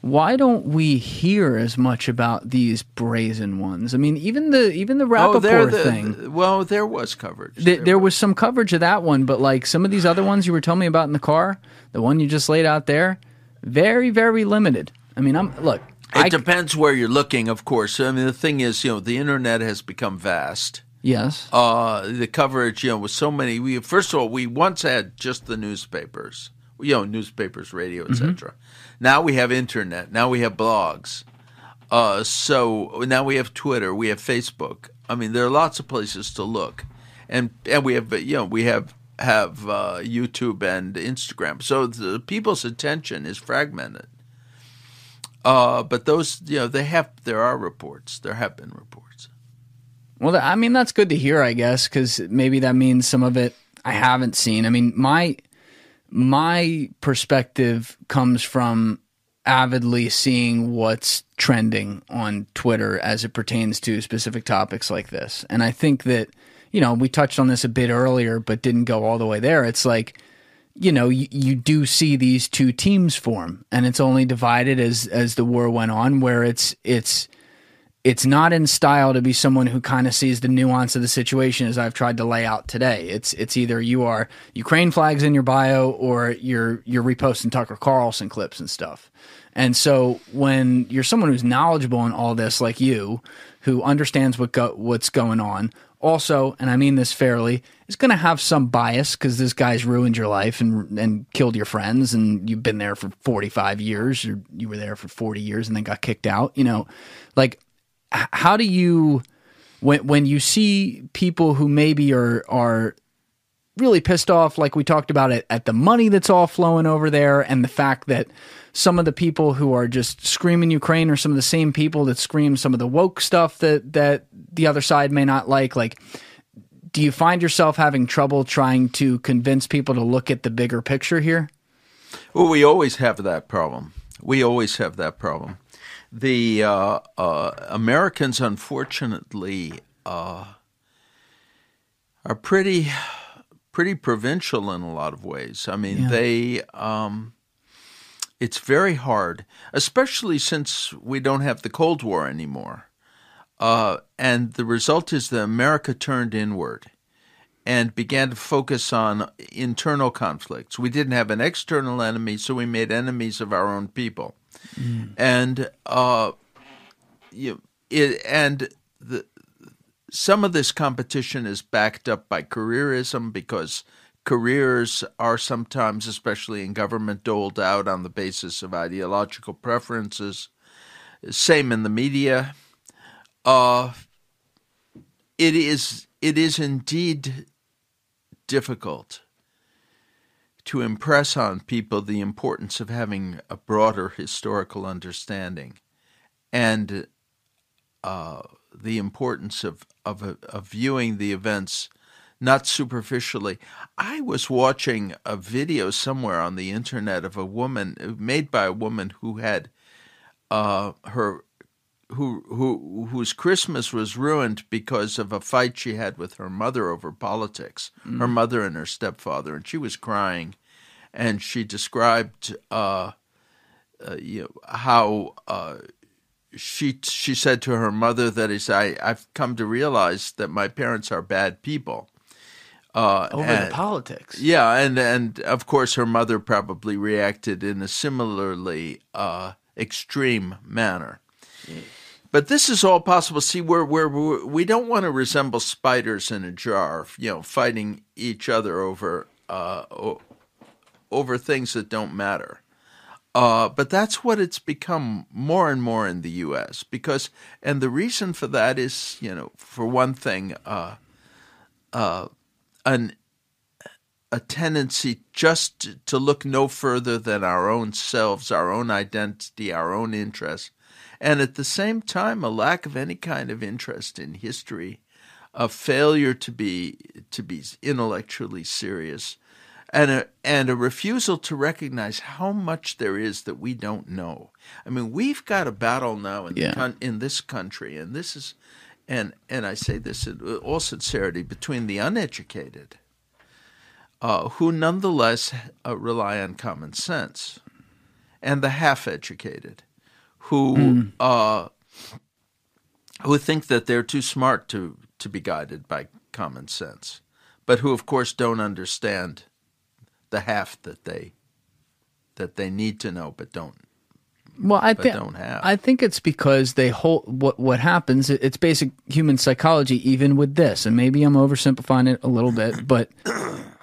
Why don't we hear as much about these brazen ones? I mean, even the even the oh, Rapoport Oh, the, thing. well, there was coverage. Th- there was some coverage of that one, but like some of these other ones you were telling me about in the car, the one you just laid out there, very very limited. I mean, I'm look. It I depends where you're looking, of course. I mean, the thing is, you know, the internet has become vast. Yes, Uh, the coverage, you know, with so many. We first of all, we once had just the newspapers, you know, newspapers, radio, etc. Now we have internet. Now we have blogs. Uh, so now we have Twitter. We have Facebook. I mean, there are lots of places to look, and and we have you know we have have uh, YouTube and Instagram. So the people's attention is fragmented. Uh, but those, you know, they have there are reports. There have been reports. Well, I mean that's good to hear, I guess, because maybe that means some of it I haven't seen. I mean, my my perspective comes from avidly seeing what's trending on Twitter as it pertains to specific topics like this, and I think that you know we touched on this a bit earlier, but didn't go all the way there. It's like you know you, you do see these two teams form, and it's only divided as as the war went on, where it's it's it's not in style to be someone who kind of sees the nuance of the situation as I've tried to lay out today. It's it's either you are Ukraine flags in your bio or you're you're reposting Tucker Carlson clips and stuff. And so when you're someone who's knowledgeable in all this like you, who understands what go, what's going on, also, and I mean this fairly, is going to have some bias because this guy's ruined your life and and killed your friends, and you've been there for 45 years, or you were there for 40 years and then got kicked out. You know, like how do you when when you see people who maybe are are really pissed off like we talked about it at the money that's all flowing over there and the fact that some of the people who are just screaming Ukraine are some of the same people that scream some of the woke stuff that that the other side may not like like do you find yourself having trouble trying to convince people to look at the bigger picture here Well, we always have that problem. We always have that problem. The uh, uh, Americans, unfortunately, uh, are pretty pretty provincial in a lot of ways. I mean, Yeah. they um, it's very hard, especially since we don't have the Cold War anymore. Uh, and the result is that America turned inward and began to focus on internal conflicts. We didn't have an external enemy, so we made enemies of our own people. And uh, you, it, and the some of this competition is backed up by careerism because careers are sometimes, especially in government, doled out on the basis of ideological preferences. Same in the media. Uh, it is it is indeed difficult to impress on people the importance of having a broader historical understanding and uh, the importance of, of, of viewing the events not superficially. I was watching a video somewhere on the internet of a woman made by a woman who had uh, her who who whose Christmas was ruined because of a fight she had with her mother over politics. Her mother and her stepfather, and she was crying, and she described uh, uh, you know, how uh, she she said to her mother that is I I've come to realize that my parents are bad people. Uh, Over and- the politics. yeah, and and of course her mother probably reacted in a similarly uh, extreme manner. But this is all possible. See, we're, we're, we don't want to resemble spiders in a jar, you know, fighting each other over uh, over things that don't matter. Uh, but that's what it's become more and more in the U.S. because, and the reason for that is, you know, for one thing, uh, uh, an a tendency just to look no further than our own selves, our own identity, our own interests, and at the same time, a lack of any kind of interest in history, a failure to be to be intellectually serious, and a and a refusal to recognize how much there is that we don't know. I mean, we've got a battle now in Yeah. the in this country, and this is, and and I say this in all sincerity, between the uneducated uh, who nonetheless uh, rely on common sense, and the half-educated, who uh, who think that they're too smart to to be guided by common sense, but who, of course, don't understand the half that they that they need to know but don't. Well, I think don't have. I think it's because they hold what what happens. It's basic human psychology, even with this, and maybe I'm oversimplifying it a little bit, but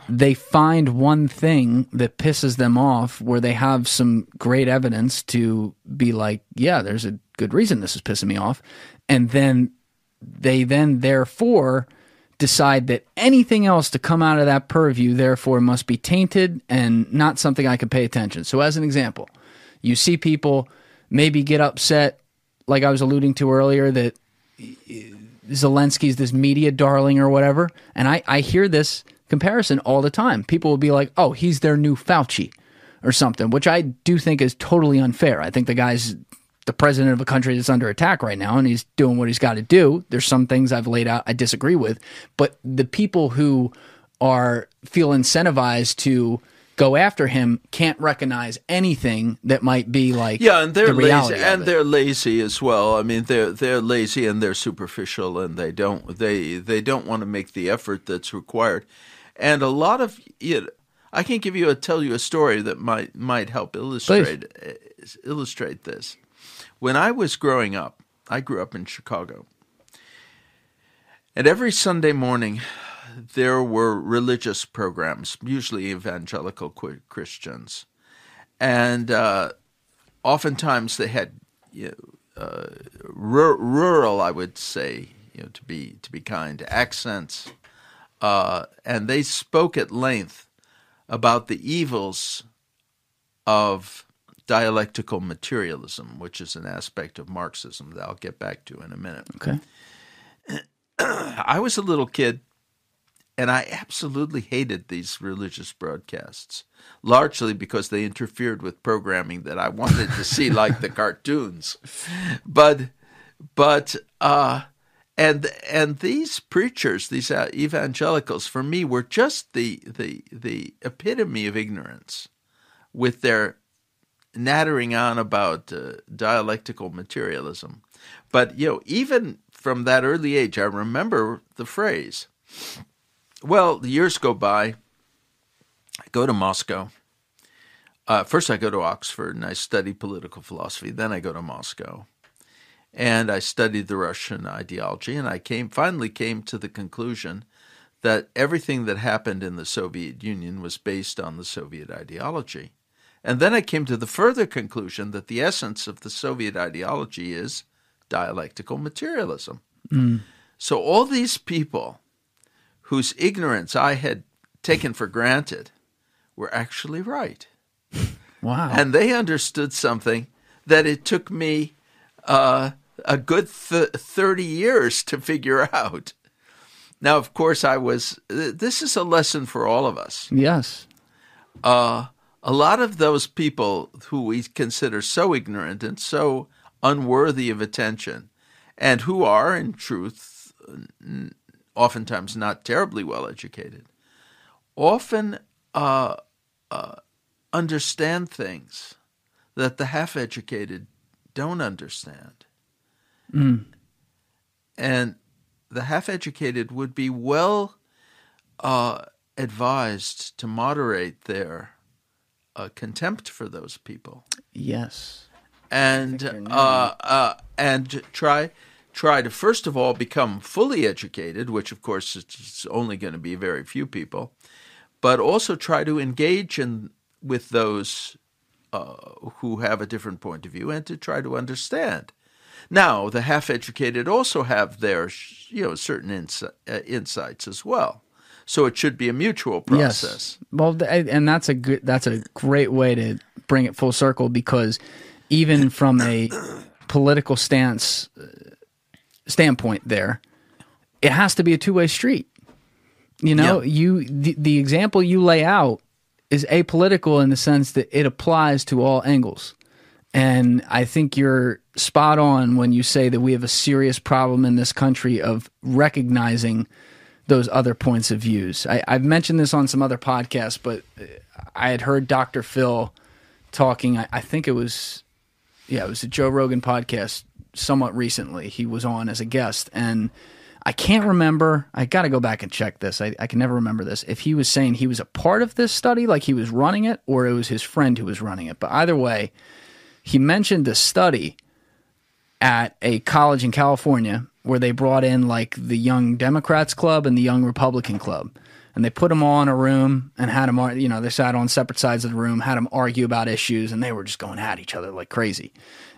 they find one thing that pisses them off, where they have some great evidence to be like, yeah, there's a good reason this is pissing me off, and then they then therefore decide that anything else to come out of that purview therefore must be tainted and not something I can pay attention. So as an example, you see people maybe get upset like I was alluding to earlier that Zelensky's this media darling or whatever, and I I hear this comparison all the time. People will be like, "Oh, he's their new Fauci." Or something, which I do think is totally unfair. I think the guy's the president of a country that's under attack right now and he's doing what he's got to do. There's some things I've laid out I disagree with, but the people who are feel incentivized to go after him can't recognize anything that might be like Yeah, and they're the lazy, and they're lazy as well. I mean, they're they're lazy and they're superficial, and they don't they they don't want to make the effort that's required. And a lot of you know, I can give you a tell you a story that might might help illustrate uh, illustrate this. When I was growing up, I grew up in Chicago, and every Sunday morning there were religious programs, usually evangelical Christians, and uh, oftentimes they had you know, uh, rur- rural, I would say, you know, to be to be kind, accents, uh, and they spoke at length about the evils of dialectical materialism, which is an aspect of Marxism that I'll get back to in a minute. okay. [CLEARS THROAT] I was a little kid, and I absolutely hated these religious broadcasts, largely because they interfered with programming that I wanted to see, like the [LAUGHS] cartoons. But, but, uh, and and these preachers, these uh, evangelicals, for me, were just the the the epitome of ignorance, with their nattering on about uh, dialectical materialism. But you know, even from that early age, I remember the phrase. Well, the years go by. I go to Moscow. Uh, first, I go to Oxford and I study political philosophy. Then I go to Moscow, and I studied the Russian ideology. And I came finally came to the conclusion that everything that happened in the Soviet Union was based on the Soviet ideology. And then I came to the further conclusion that the essence of the Soviet ideology is dialectical materialism. Mm. So all these people whose ignorance I had taken for granted were actually right. Wow. And they understood something that it took me uh, a good th- 30 years to figure [LAUGHS] out. Now, of course, I was, this is a lesson for all of us. Yes. Uh, a lot of those people who we consider so ignorant and so unworthy of attention, and who are, in truth, oftentimes not terribly well educated, often uh, uh, understand things that the half educated don't understand. Mm. And the half educated would be well uh, advised to moderate their uh, contempt for those people. Yes. And uh, uh, and try try to first of all become fully educated, which of course it's only going to be very few people, but also try to engage in with those uh, who have a different point of view and to try to understand. Now, the half-educated also have their you know certain insi- uh, insights as well. So it should be a mutual process. Yes. Well, and that's a good that's a great way to bring it full circle because even from a political stance uh, standpoint there, it has to be a two-way street. You know, yeah. you the, the example you lay out is apolitical in the sense that it applies to all angles. And I think you're spot on when you say that we have a serious problem in this country of recognizing those other points of views. I, have mentioned this on some other podcasts, but uh, I had heard Dr. Phil talking. I, I, think it was, yeah, it was a Joe Rogan podcast somewhat recently. He was on as a guest, and I can't remember. I got to go back and check this. I, I can never remember this. If he was saying he was a part of this study, like he was running it, or it was his friend who was running it. But either way, he mentioned the study at a college in California where they brought in like the young Democrats club and the young Republican club. And they put them all in a room and had them, you know, they sat on separate sides of the room, had them argue about issues, and they were just going at each other like crazy.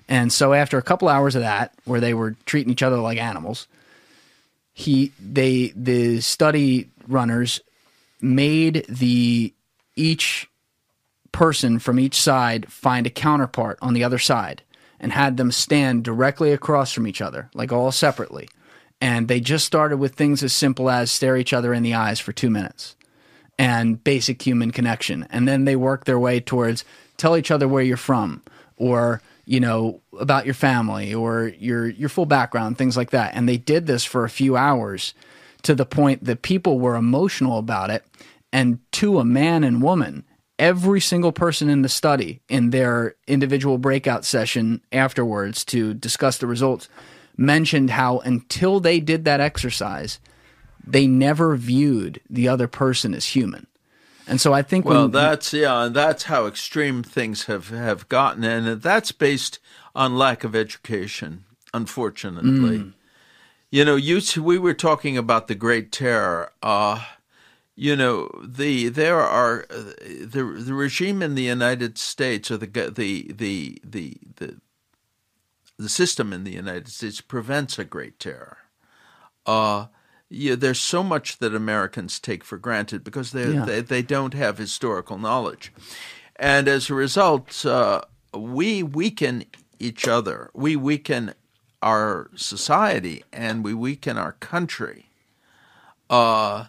And so after a couple hours of that, where they were treating each other like animals, he they the study runners made the each person from each side find a counterpart on the other side and had them stand directly across from each other, like all separately. And they just started with things as simple as stare each other in the eyes for two minutes and basic human connection. And then they worked their way towards tell each other where you're from or, you know, about your family or your your full background, things like that. And they did this for a few hours to the point that people were emotional about it. And to a man and woman, every single person in the study in their individual breakout session afterwards to discuss the results mentioned how until they did that exercise, they never viewed the other person as human. And so I think well, when, that's yeah, and that's how extreme things have have gotten, and that's based on lack of education, unfortunately. Mm. You know, you we were talking about the Great Terror. Uh, you know the there are the the regime in the United States or the the the the the, the system in the United States prevents a great terror. Uh, yeah, there's so much that Americans take for granted because they yeah. they, they don't have historical knowledge, and as a result, uh, we weaken each other. We weaken our society and we weaken our country. Uh,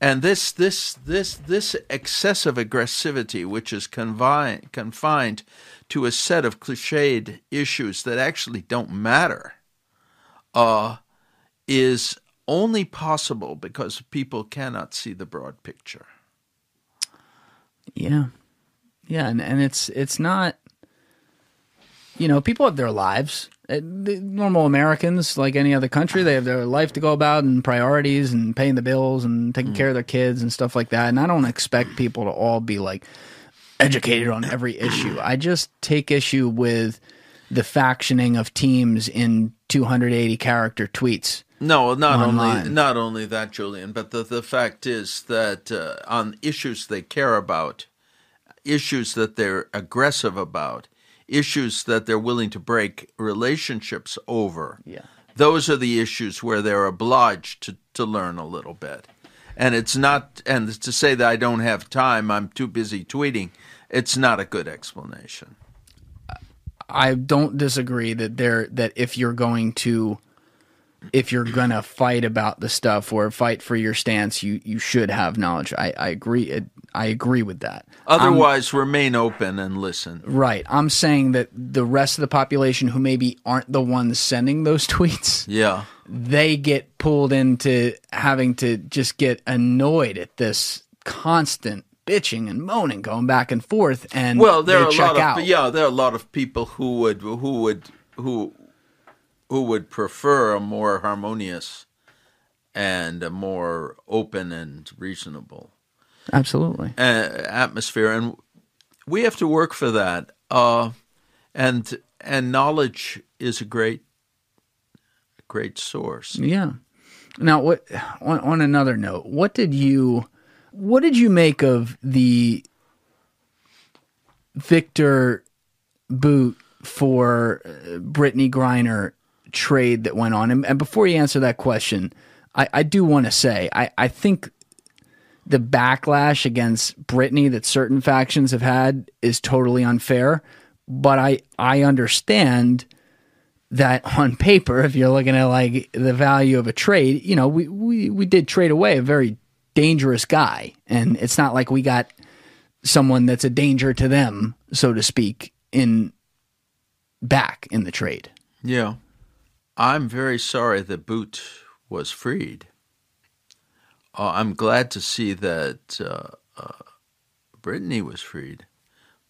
And this this this this excessive aggressivity, which is confined confined to a set of cliched issues that actually don't matter, uh, is only possible because people cannot see the broad picture. Yeah. Yeah, and, and it's it's not you know, people have their lives. Uh, normal Americans, like any other country, they have their life to go about and priorities and paying the bills and taking care of their kids and stuff like that. And I don't expect people to all be like educated on every issue. I just take issue with the factioning of teams in 280 character tweets. No, not only not only that, Julian, but the the fact is that uh, on issues they care about, issues that they're aggressive about, issues that they're willing to break relationships over. Yeah. Those are the issues where they're obliged to, to learn a little bit. And it's not and to say that I don't have time, I'm too busy tweeting, it's not a good explanation. I don't disagree that there that if you're going to if you're gonna fight about the stuff or fight for your stance, you you should have knowledge. I, I agree. I agree with that. Otherwise, remain open and listen. Right. I'm saying that the rest of the population who maybe aren't the ones sending those [LAUGHS] tweets, Yeah. they get pulled into having to just get annoyed at this constant bitching and moaning going back and forth and Well, there are a lot of out. yeah, there are a lot of people who would who would who who would prefer a more harmonious and a more open and reasonable Absolutely. uh, atmosphere, and we have to work for that. Uh, and and knowledge is a great great source. Yeah. Now, what on, on another note, what did you what did you make of the Victor Bout for uh, Brittney Griner trade that went on? And, and before you answer that question, I, I do want to say I, I think the backlash against Brittney that certain factions have had is totally unfair. But I I understand that on [LAUGHS] paper, if you're looking at like the value of a trade, you know, we, we, we did trade away a very dangerous guy. And it's not like we got someone that's a danger to them, so to speak, in back in the trade. Yeah, I'm very sorry that Bout was freed. Uh, I'm glad to see that uh, uh, Brittney was freed,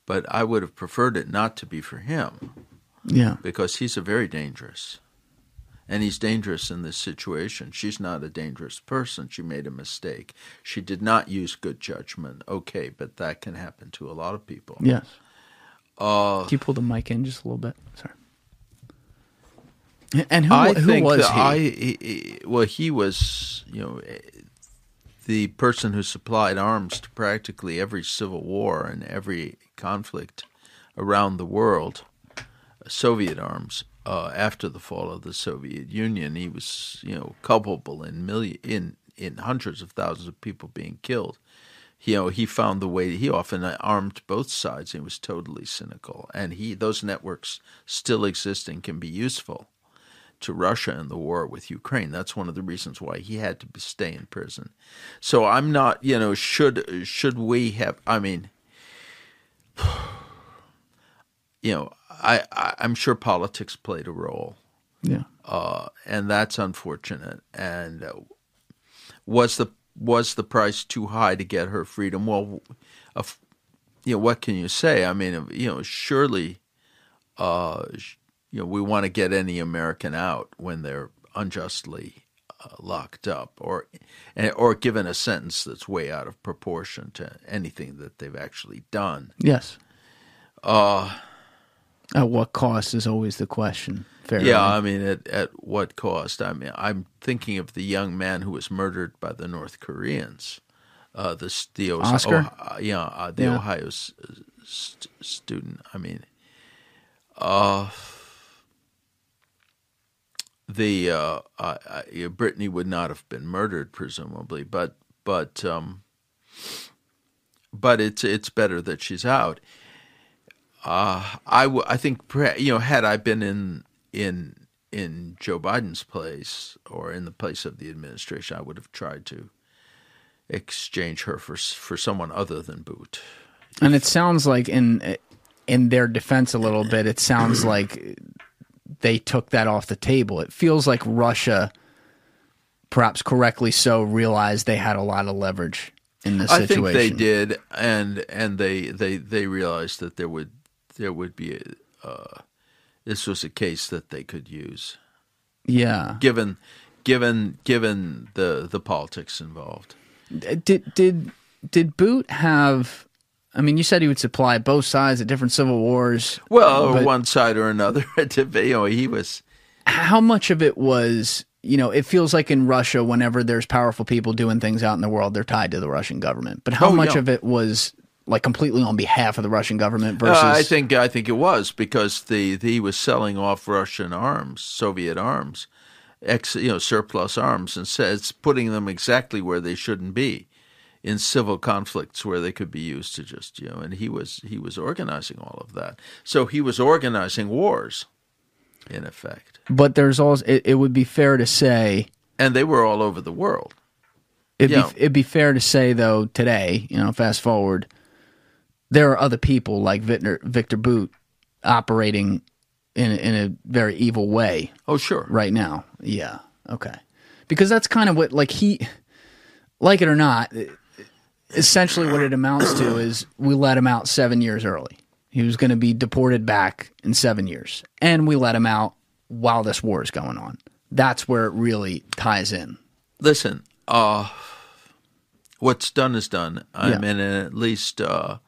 but I would have preferred it not to be for him Yeah. because he's a very dangerous. And he's dangerous in this situation. She's not a dangerous person. She made a mistake. She did not use good judgment. Okay, but that can happen to a lot of people. Yes. Uh, Can you pull the mic in just a little bit? Sorry. And who, I who think was that he? I he- well, he was you know eh, the person who supplied arms to practically every civil war and every conflict around the world, Soviet arms. Uh, after the fall of the Soviet Union, he was you know culpable in million in in hundreds of thousands of people being killed. You know, he found the way. He often armed both sides. He was totally cynical, and he those networks still exist and can be useful to Russia in the war with Ukraine. That's one of the reasons why he had to stay in prison. So I'm not, you know, should should we have? I mean, [SIGHS] you know, I, I I'm sure politics played a role, yeah. uh, and that's unfortunate. And uh, was the was the price too high to get her freedom? Well, uh, you know, what can you say? I mean, you know, surely, uh, you know, we want to get any American out when they're unjustly uh, locked up or or given a sentence that's way out of proportion to anything that they've actually done. Yes. Uh, At what cost is always the question. Fair. yeah, I mean, at at what cost? I mean, I'm thinking of the young man who was murdered by the North Koreans. Uh, the the Os- Oscar? Oh, yeah, uh, the Yeah. Ohio st- student. I mean, uh, the uh, uh, Brittney would not have been murdered, presumably, but but um, but it's it's better that she's out. Uh, I, w- I think you know had I been in in in Joe Biden's place or in the place of the administration, I would have tried to exchange her for for someone other than Bout. And it sounds like in in their defense a little bit, it sounds like they took that off the table. It feels like Russia, perhaps correctly so, realized they had a lot of leverage in this I situation. think they did, and and they they they realized that there would there would be a, uh, this was a case that they could use, Yeah. given given given the the politics involved. Did did did Bout have? I mean, you said he would supply both sides at different civil wars. Well, one side or another. [LAUGHS] you know, he was. how much of it was? You know, it feels like in Russia, whenever there's powerful people doing things out in the world, they're tied to the Russian government. But how Oh, much of it was like completely on behalf of the Russian government versus? Uh, I think I think it was because the, the he was selling off Russian arms, Soviet arms, ex you know surplus arms, and says putting them exactly where they shouldn't be, in civil conflicts where they could be used to just you know. And he was he was organizing all of that. So he was organizing wars, in effect, but there's also it, it would be fair to say and they were all over the world. It'd Yeah. be it'd be fair to say though today, you know, fast forward, there are other people like Victor Victor Bout operating in in a very evil way Oh sure, right now. Yeah, okay, because that's kind of what like he, like it or not, essentially what it amounts to [COUGHS] is we let him out seven years early. He was going to be deported back in seven years, and we let him out while this war is going on. That's where it really ties in. listen, uh, what's done is done. I Yeah. mean, at least uh,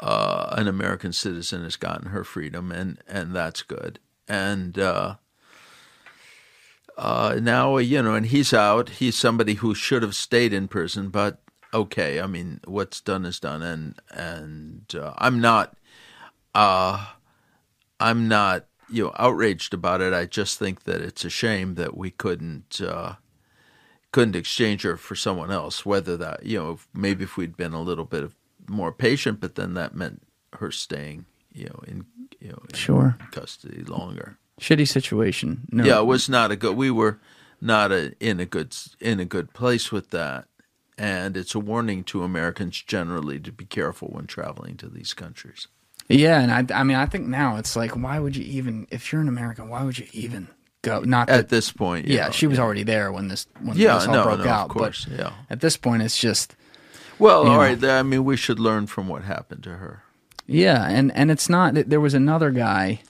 uh, an American citizen has gotten her freedom, and, and that's good. And uh, uh, now, you know, and he's out. He's somebody who should have stayed in prison, but okay. I mean, what's done is done, and and uh, I'm not. Uh, I'm not, you know, outraged about it. I just think that it's a shame that we couldn't uh, couldn't exchange her for someone else. Whether that, you know, maybe if we'd been a little bit of more patient, but then that meant her staying, you know, in you know, in Sure. custody longer. Shitty situation. No. Yeah, it was not a good. We were not a, in a good in a good place with that, and it's a warning to Americans generally to be careful when traveling to these countries. Yeah, and I, I mean, I think now it's like, why would you even, if you're an American, why would you even go? Not that, At this point, yeah, know, she was already there when this when Yeah, this all no, broke no, out. of course, but yeah. at this point, it's just Well, all know. right. I mean, we should learn from what happened to her. yeah, and and it's not. There was another guy.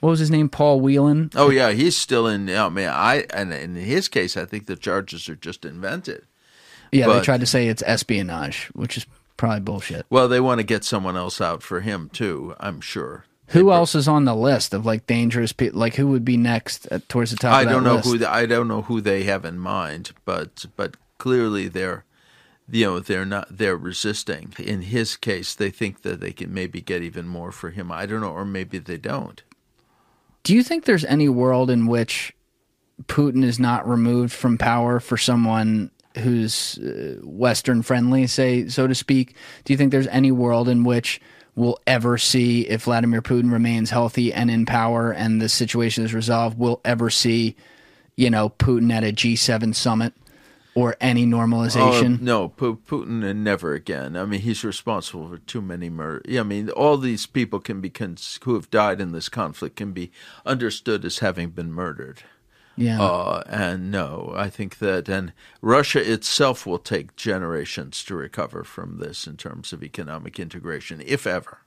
What was his name? Paul Whelan. Oh yeah, he's still in. Oh, I mean, I and in his case, I think the charges are just invented. Yeah, they tried to say it's espionage, which is probably bullshit. Well, they want to get someone else out for him too. I'm sure. Who else is on the list of like dangerous people? Like who would be next at, towards the top? I of that don't know list? who the, I don't know who they have in mind, but but clearly they're you know they're not they're resisting. In his case, they think that they can maybe get even more for him. I don't know, or maybe they don't. Do you think there's any world in which Putin is not removed from power for someone who's uh, Western friendly, say so to speak? Do you think there's any world in which we'll ever see if Vladimir Putin remains healthy and in power and the situation is resolved? We'll ever see, you know, Putin at a G7 summit or any normalization? Oh, no, Pu- Putin and never again. I mean, he's responsible for too many murders. I mean, all these people can be cons- who have died in this conflict can be understood as having been murdered. Yeah. Uh, and no, I think that, and Russia itself will take generations to recover from this in terms of economic integration, if ever.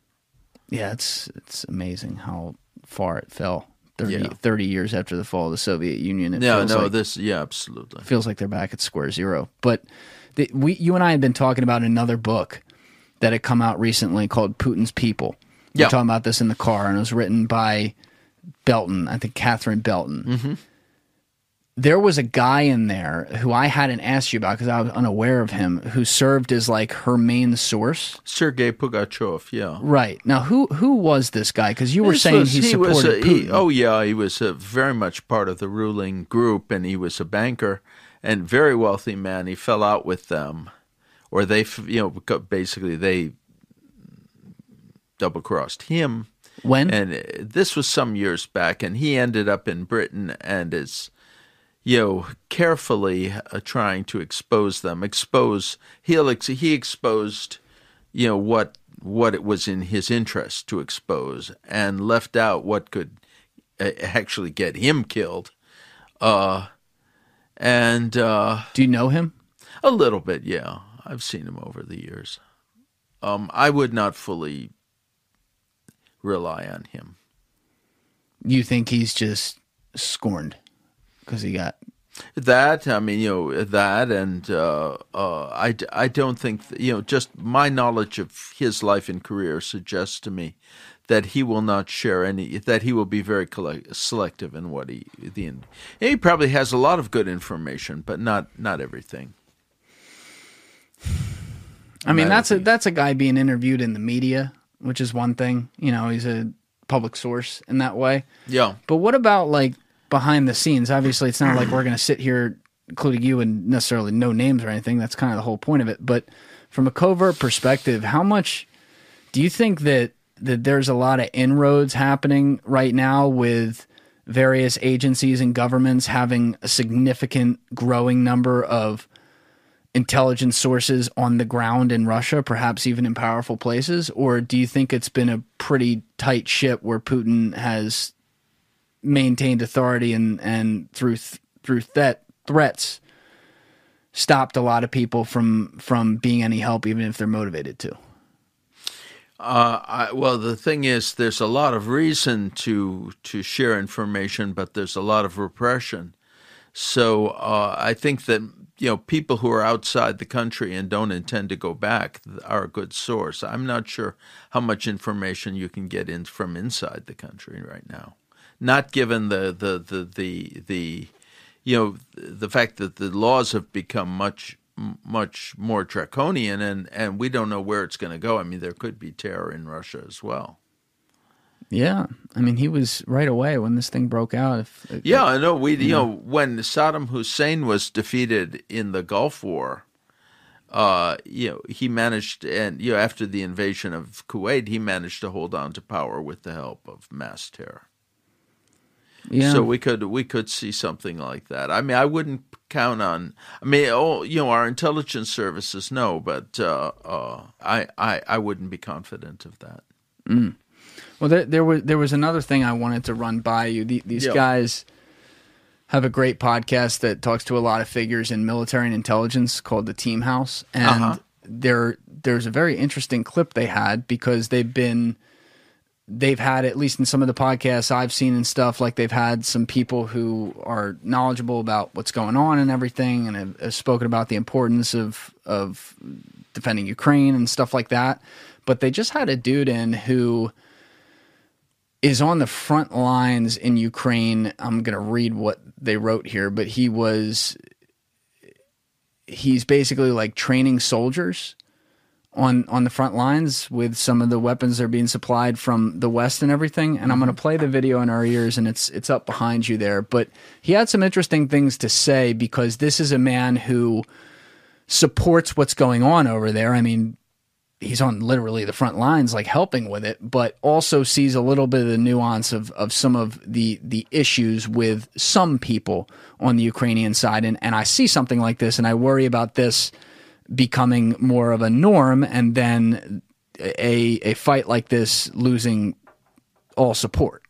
Yeah, it's it's amazing how far it fell. 30, Yeah. 30 years after the fall of the Soviet Union. It No, no, like, this, yeah, absolutely. feels like they're back at square zero. But the, we, you and I had been talking about another book that had come out recently called Putin's People. We Yeah. were talking about this in the car, and it was written by Belton, I think Catherine Belton. Mm-hmm. There was a guy in there who I hadn't asked you about because I was unaware of him, who served as like her main source. Sergei Pugachev, yeah. Right now, who who was this guy? Because you were This saying was- he was supported a- he- Putin. oh yeah, he was a very much part of the ruling group, and he was a banker and very wealthy man. He fell out with them, or they, you know, basically they double crossed him. when? And uh, this was some years back, and he ended up in Britain and is, you know, carefully uh, trying to expose them. Expose he'll ex- he exposed, you know, what what it was in his interest to expose, and left out what could uh, actually get him killed. Uh, and uh, Do you know him? a little bit, yeah, I've seen him over the years. Um, I would not fully rely on him. You think he's just scorned because he got That I mean, you know, that and uh, uh, I, I don't think th- you know. Just my knowledge of his life and career suggests to me that he will not share any. That he will be very collect- selective in what he the. He probably has a lot of good information, but not not everything. I mean, that's a that's a guy being interviewed in the media, which is one thing. You know, he's a public source in that way. Yeah, But what about like behind the scenes? Obviously, it's not like we're [CLEARS THROAT] going to sit here, including you, and necessarily no names or anything. That's kind of the whole point of it. But from a covert perspective, how much do you think that that there's a lot of inroads happening right now with various agencies and governments having a significant growing number of intelligence sources on the ground in Russia, perhaps even in powerful places? Or do you think it's been a pretty tight ship where Putin has maintained authority and, and through th- through that threats stopped a lot of people from from being any help, even if they're motivated to? Uh, I, well, the thing is, there's a lot of reason to to share information, but there's a lot of repression. So uh, I think that you know people who are outside the country and don't intend to go back are a good source. I'm not sure how much information you can get in from inside the country right now, not given the the the the, the you know the fact that the laws have become much much more draconian and and we don't know where it's going to go. I mean there could be terror in russia as well. Yeah, I mean, he was right away when this thing broke out. If, yeah i know. We you know when saddam hussein was defeated in the gulf war uh you know he managed and you know after the invasion of kuwait he managed to hold on to power with the help of mass terror yeah. So we could we could see something like that. I mean, I wouldn't count on. I mean, oh, you know, our intelligence services know, but uh, uh, I, I I wouldn't be confident of that. Well, there, there was there was another thing I wanted to run by you. The, these Yeah. guys have a great podcast that talks to a lot of figures in military and intelligence called the Team House, and Uh-huh. there there's a very interesting clip they had because they've been they've had at least in some of the podcasts I've seen and stuff like they've had some people who are knowledgeable about what's going on and everything, and have, have spoken about the importance of of defending Ukraine and stuff like that. But they just had a dude in who is on the front lines in Ukraine. I'm going to read what they wrote here, but he was he's basically like training soldiers on on the front lines with some of the weapons that are being supplied from the west and everything and I'm going to play the video in our ears and it's it's up behind you there. But he had some interesting things to say because this is a man who supports what's going on over there. I mean he's on literally the front lines like helping with it but also sees a little bit of the nuance of of some of the the issues with some people on the Ukrainian side. And and I see something like this and I worry about this becoming more of a norm and then a a fight like this losing all support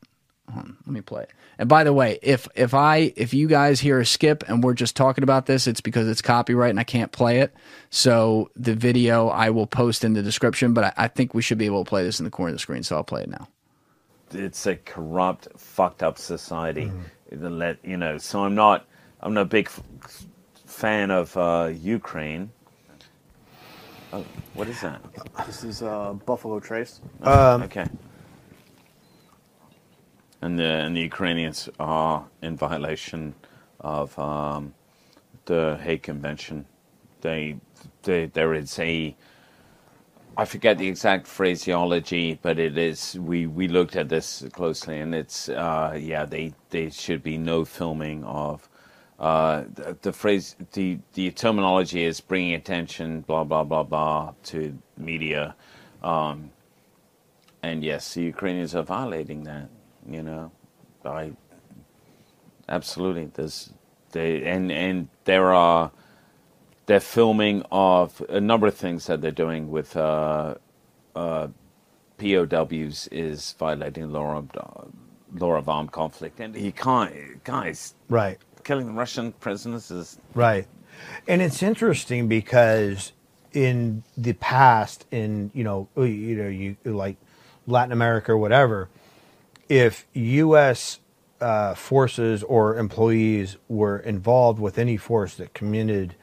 on, let me play. And by the way, if if I if you guys hear a skip and we're just talking about this, it's because it's copyright and I can't play it. So the video I will post in the description, but I, I think we should be able to play this in the corner of the screen, so I'll play it now. it's a corrupt, fucked up society. The Let you know. So I'm not. I'm not a big f- fan of uh, Ukraine. Oh, what is that? This is uh, Buffalo Trace. okay. And the and the Ukrainians are in violation of um, the Hague Convention. They, they there is a I forget the exact phraseology, but it is. We, we looked at this closely, and it's uh, yeah. They they should be no filming of. Uh, the, the phrase the the terminology is bringing attention blah blah blah blah to media, um, and yes, the Ukrainians are violating that. You know, I absolutely there's They and and there are they're filming of a number of things that they're doing with uh, uh, POWs is violating law of, law of armed conflict, and he can't, guys. Right. Killing the Russian prisoners is Right. And it's interesting because in the past, in you know, you know, you like Latin America or whatever, if U.S. Uh, forces or employees were involved with any force that committed,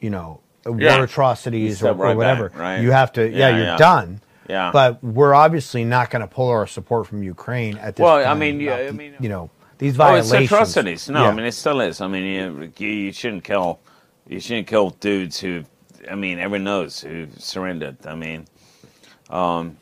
you know, Yeah. war atrocities or, step or whatever, back, right? you have to, yeah, Yeah, you're yeah. done. Yeah. But we're obviously not going to pull our support from Ukraine at this Well, I mean, yeah, I mean- you know, these Oh, it's violations. atrocities. No, Yeah. I mean it still is. I mean you, you you shouldn't kill you shouldn't kill dudes who I mean everyone knows who surrendered. I mean, um,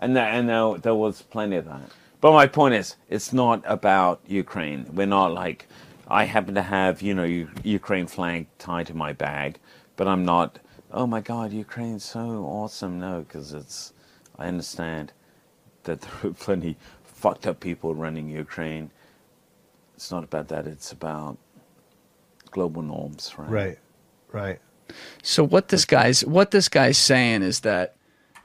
and that, and there, there was plenty of that. But my point is, it's not about Ukraine. We're not like I happen to have you know U- Ukraine flag tied to my bag, but I'm not. Oh my God, Ukraine's so awesome. No, because it's. I understand that there are [LAUGHS] plenty fucked up people running Ukraine. It's not about that. It's about global norms, right? Right. Right. So what this guy's what this guy's saying is that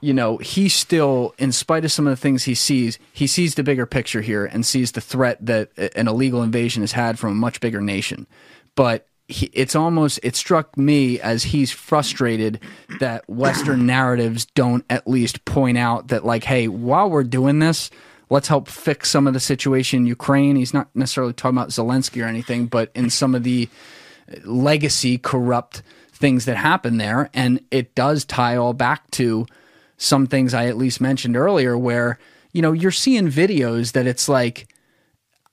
you know he still, in spite of some of the things he sees, he sees the bigger picture here and sees the threat that an illegal invasion has had from a much bigger nation. But he, it's almost it struck me as he's frustrated that Western narratives don't at least point out that like, hey, while we're doing this. Let's help fix some of the situation in Ukraine. He's not necessarily talking about Zelensky or anything, but in some of the legacy corrupt things that happen there. And it does tie all back to some things I at least mentioned earlier where, you know, you're seeing videos that it's like,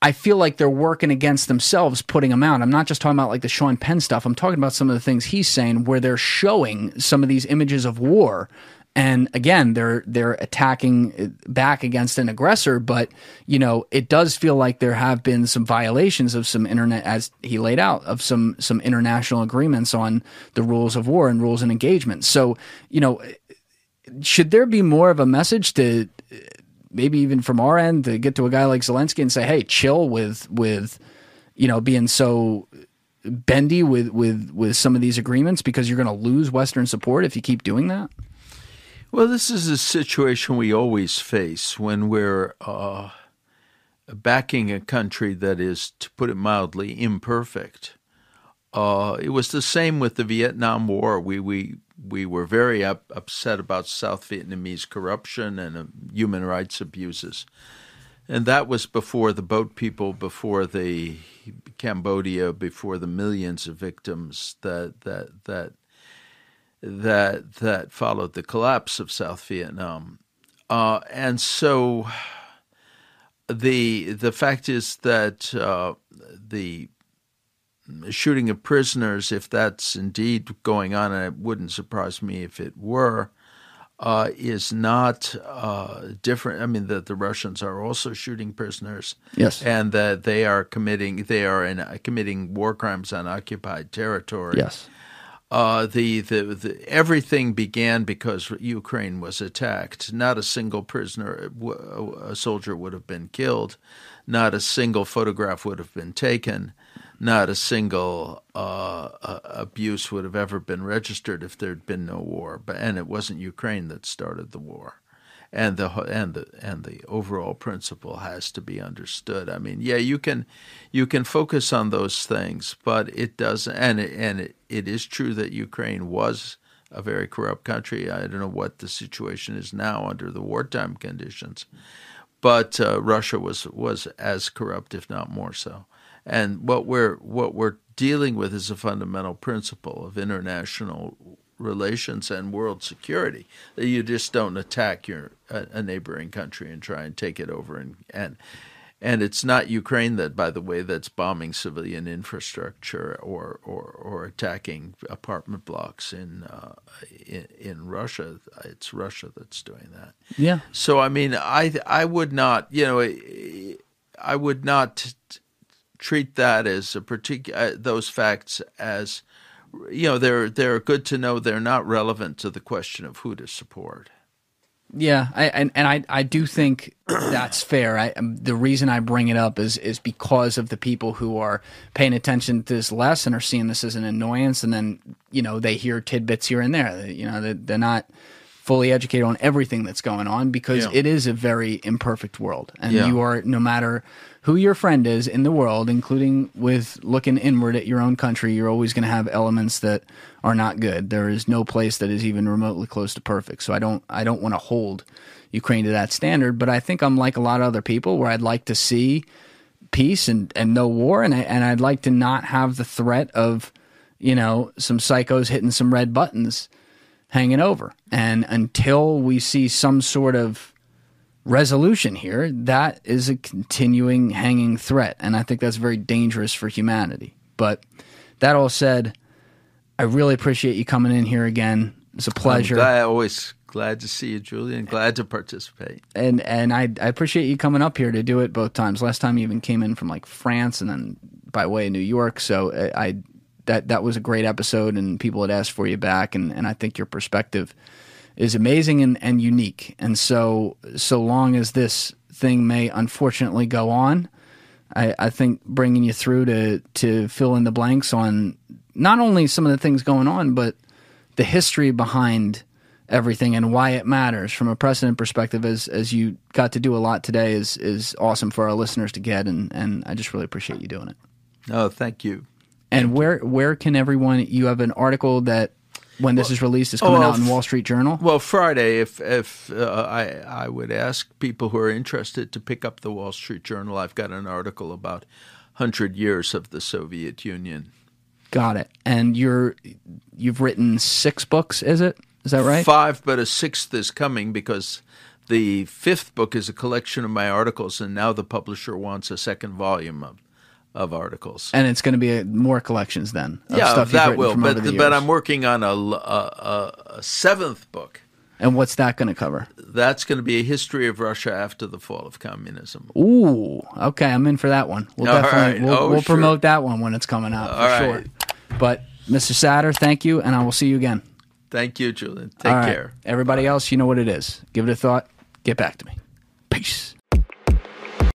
I feel like they're working against themselves putting them out. I'm not just talking about like the Sean Penn stuff. I'm talking about some of the things he's saying where they're showing some of these images of war. And again, they're they're attacking uh, back against an aggressor, but you know, it does feel like there have been some violations of some internet as he laid out of some some international agreements on the rules of war and rules and engagement. So, you know, should there be more of a message to maybe even from our end to get to a guy like Zelensky and say, "Hey, chill with with you know being so bendy with with with some of these agreements because you're going to lose Western support if you keep doing that." Well, this is a situation we always face when we're uh, backing a country that is, to put it mildly, imperfect. Uh, it was the same with the Vietnam War. We we we were very up, upset about South Vietnamese corruption and uh, human rights abuses, and that was before the boat people, before the Cambodia, before the millions of victims that that that that that followed the collapse of South Vietnam, uh, and so the the fact is that uh, the shooting of prisoners, if that's indeed going on, and it wouldn't surprise me if it were, uh, is not uh, different. I mean, that the Russians are also shooting prisoners, Yes. and that they are committing they are in, committing war crimes on occupied territory. Yes. Uh, the, the the everything began because Ukraine was attacked. Not a single prisoner, a soldier would have been killed. Not a single photograph would have been taken. Not a single uh, uh, abuse would have ever been registered if there'd been no war. But and it wasn't Ukraine that started the war and the and the and the overall principle has to be understood. I mean, yeah, you can you can focus on those things, but it doesn't. And it, and it, it is true that Ukraine was a very corrupt country. I don't know what the situation is now under the wartime conditions, but uh, Russia was was as corrupt, if not more so. And what we're what we're dealing with is a fundamental principle of international relations and world security that you just don't attack your a, a neighboring country and try and take it over and and and it's not Ukraine that, by the way, that's bombing civilian infrastructure or or, or attacking apartment blocks in, uh, in in Russia. It's Russia that's doing that. Yeah. So I mean, I I would not, you know, I would not treat that as a particular those facts as you know they're they're good to know they're not relevant to the question of who to support Yeah, I, and and I I do think that's fair. I um, the reason I bring it up is is because of the people who are paying attention to this less and are seeing this as an annoyance, and then you know they hear tidbits here and there. You know they, they're not fully educated on everything that's going on because Yeah. it is a very imperfect world, and Yeah. you are no matter who your friend is in the world, including with looking inward at your own country, you're always going to have elements that are not good. There is no place that is even remotely close to perfect. So I don't I don't want to hold Ukraine to that standard, but I think I'm like a lot of other people where I'd like to see peace and, and no war and I, and I'd like to not have the threat of you know some psychos hitting some red buttons hanging over. And until we see some sort of resolution here, that is a continuing hanging threat. And I think that's very dangerous for humanity. But that all said, I really appreciate you coming in here again. It's a pleasure. I'm glad, always glad to see you, Julian. Glad to participate. and and I, I appreciate you coming up here to do it both times. Last time you even came in from like France and then by way of New York. So uh, I, I that that was a great episode, and people had asked for you back, and, and I think your perspective is amazing and, and unique. And so so long as this thing may unfortunately go on, I, I think bringing you through to to fill in the blanks on not only some of the things going on, but the history behind everything and why it matters from a precedent perspective as as you got to do a lot today is is awesome for our listeners to get and and I just really appreciate you doing it. Oh, thank you. And where where can everyone you have an article that when this is released is coming oh, out in Wall Street Journal? Well, Friday, if if uh, I I would ask people who are interested to pick up the Wall Street Journal, I've got an article about hundred years of the Soviet Union. Got it. And you're you've written 6 books, is it? Is that right? Five, but a sixth is coming because the fifth book is a collection of my articles, and now the publisher wants a second volume of of articles. and it's going to be a, more collections then. Of yeah, that will. from But but years. I'm working on a seventh book. And what's that going to cover? That's going to be a history of Russia after the fall of communism. Ooh, okay, I'm in for that one. We'll All definitely right. we'll, Oh, we'll sure. promote that one when it's coming out for All sure. right. But Mr. Satter, thank you, and I will see you again. Thank you, Julian. Take right. care. Everybody else, you know what it is. Give it a thought. Get back to me. Peace.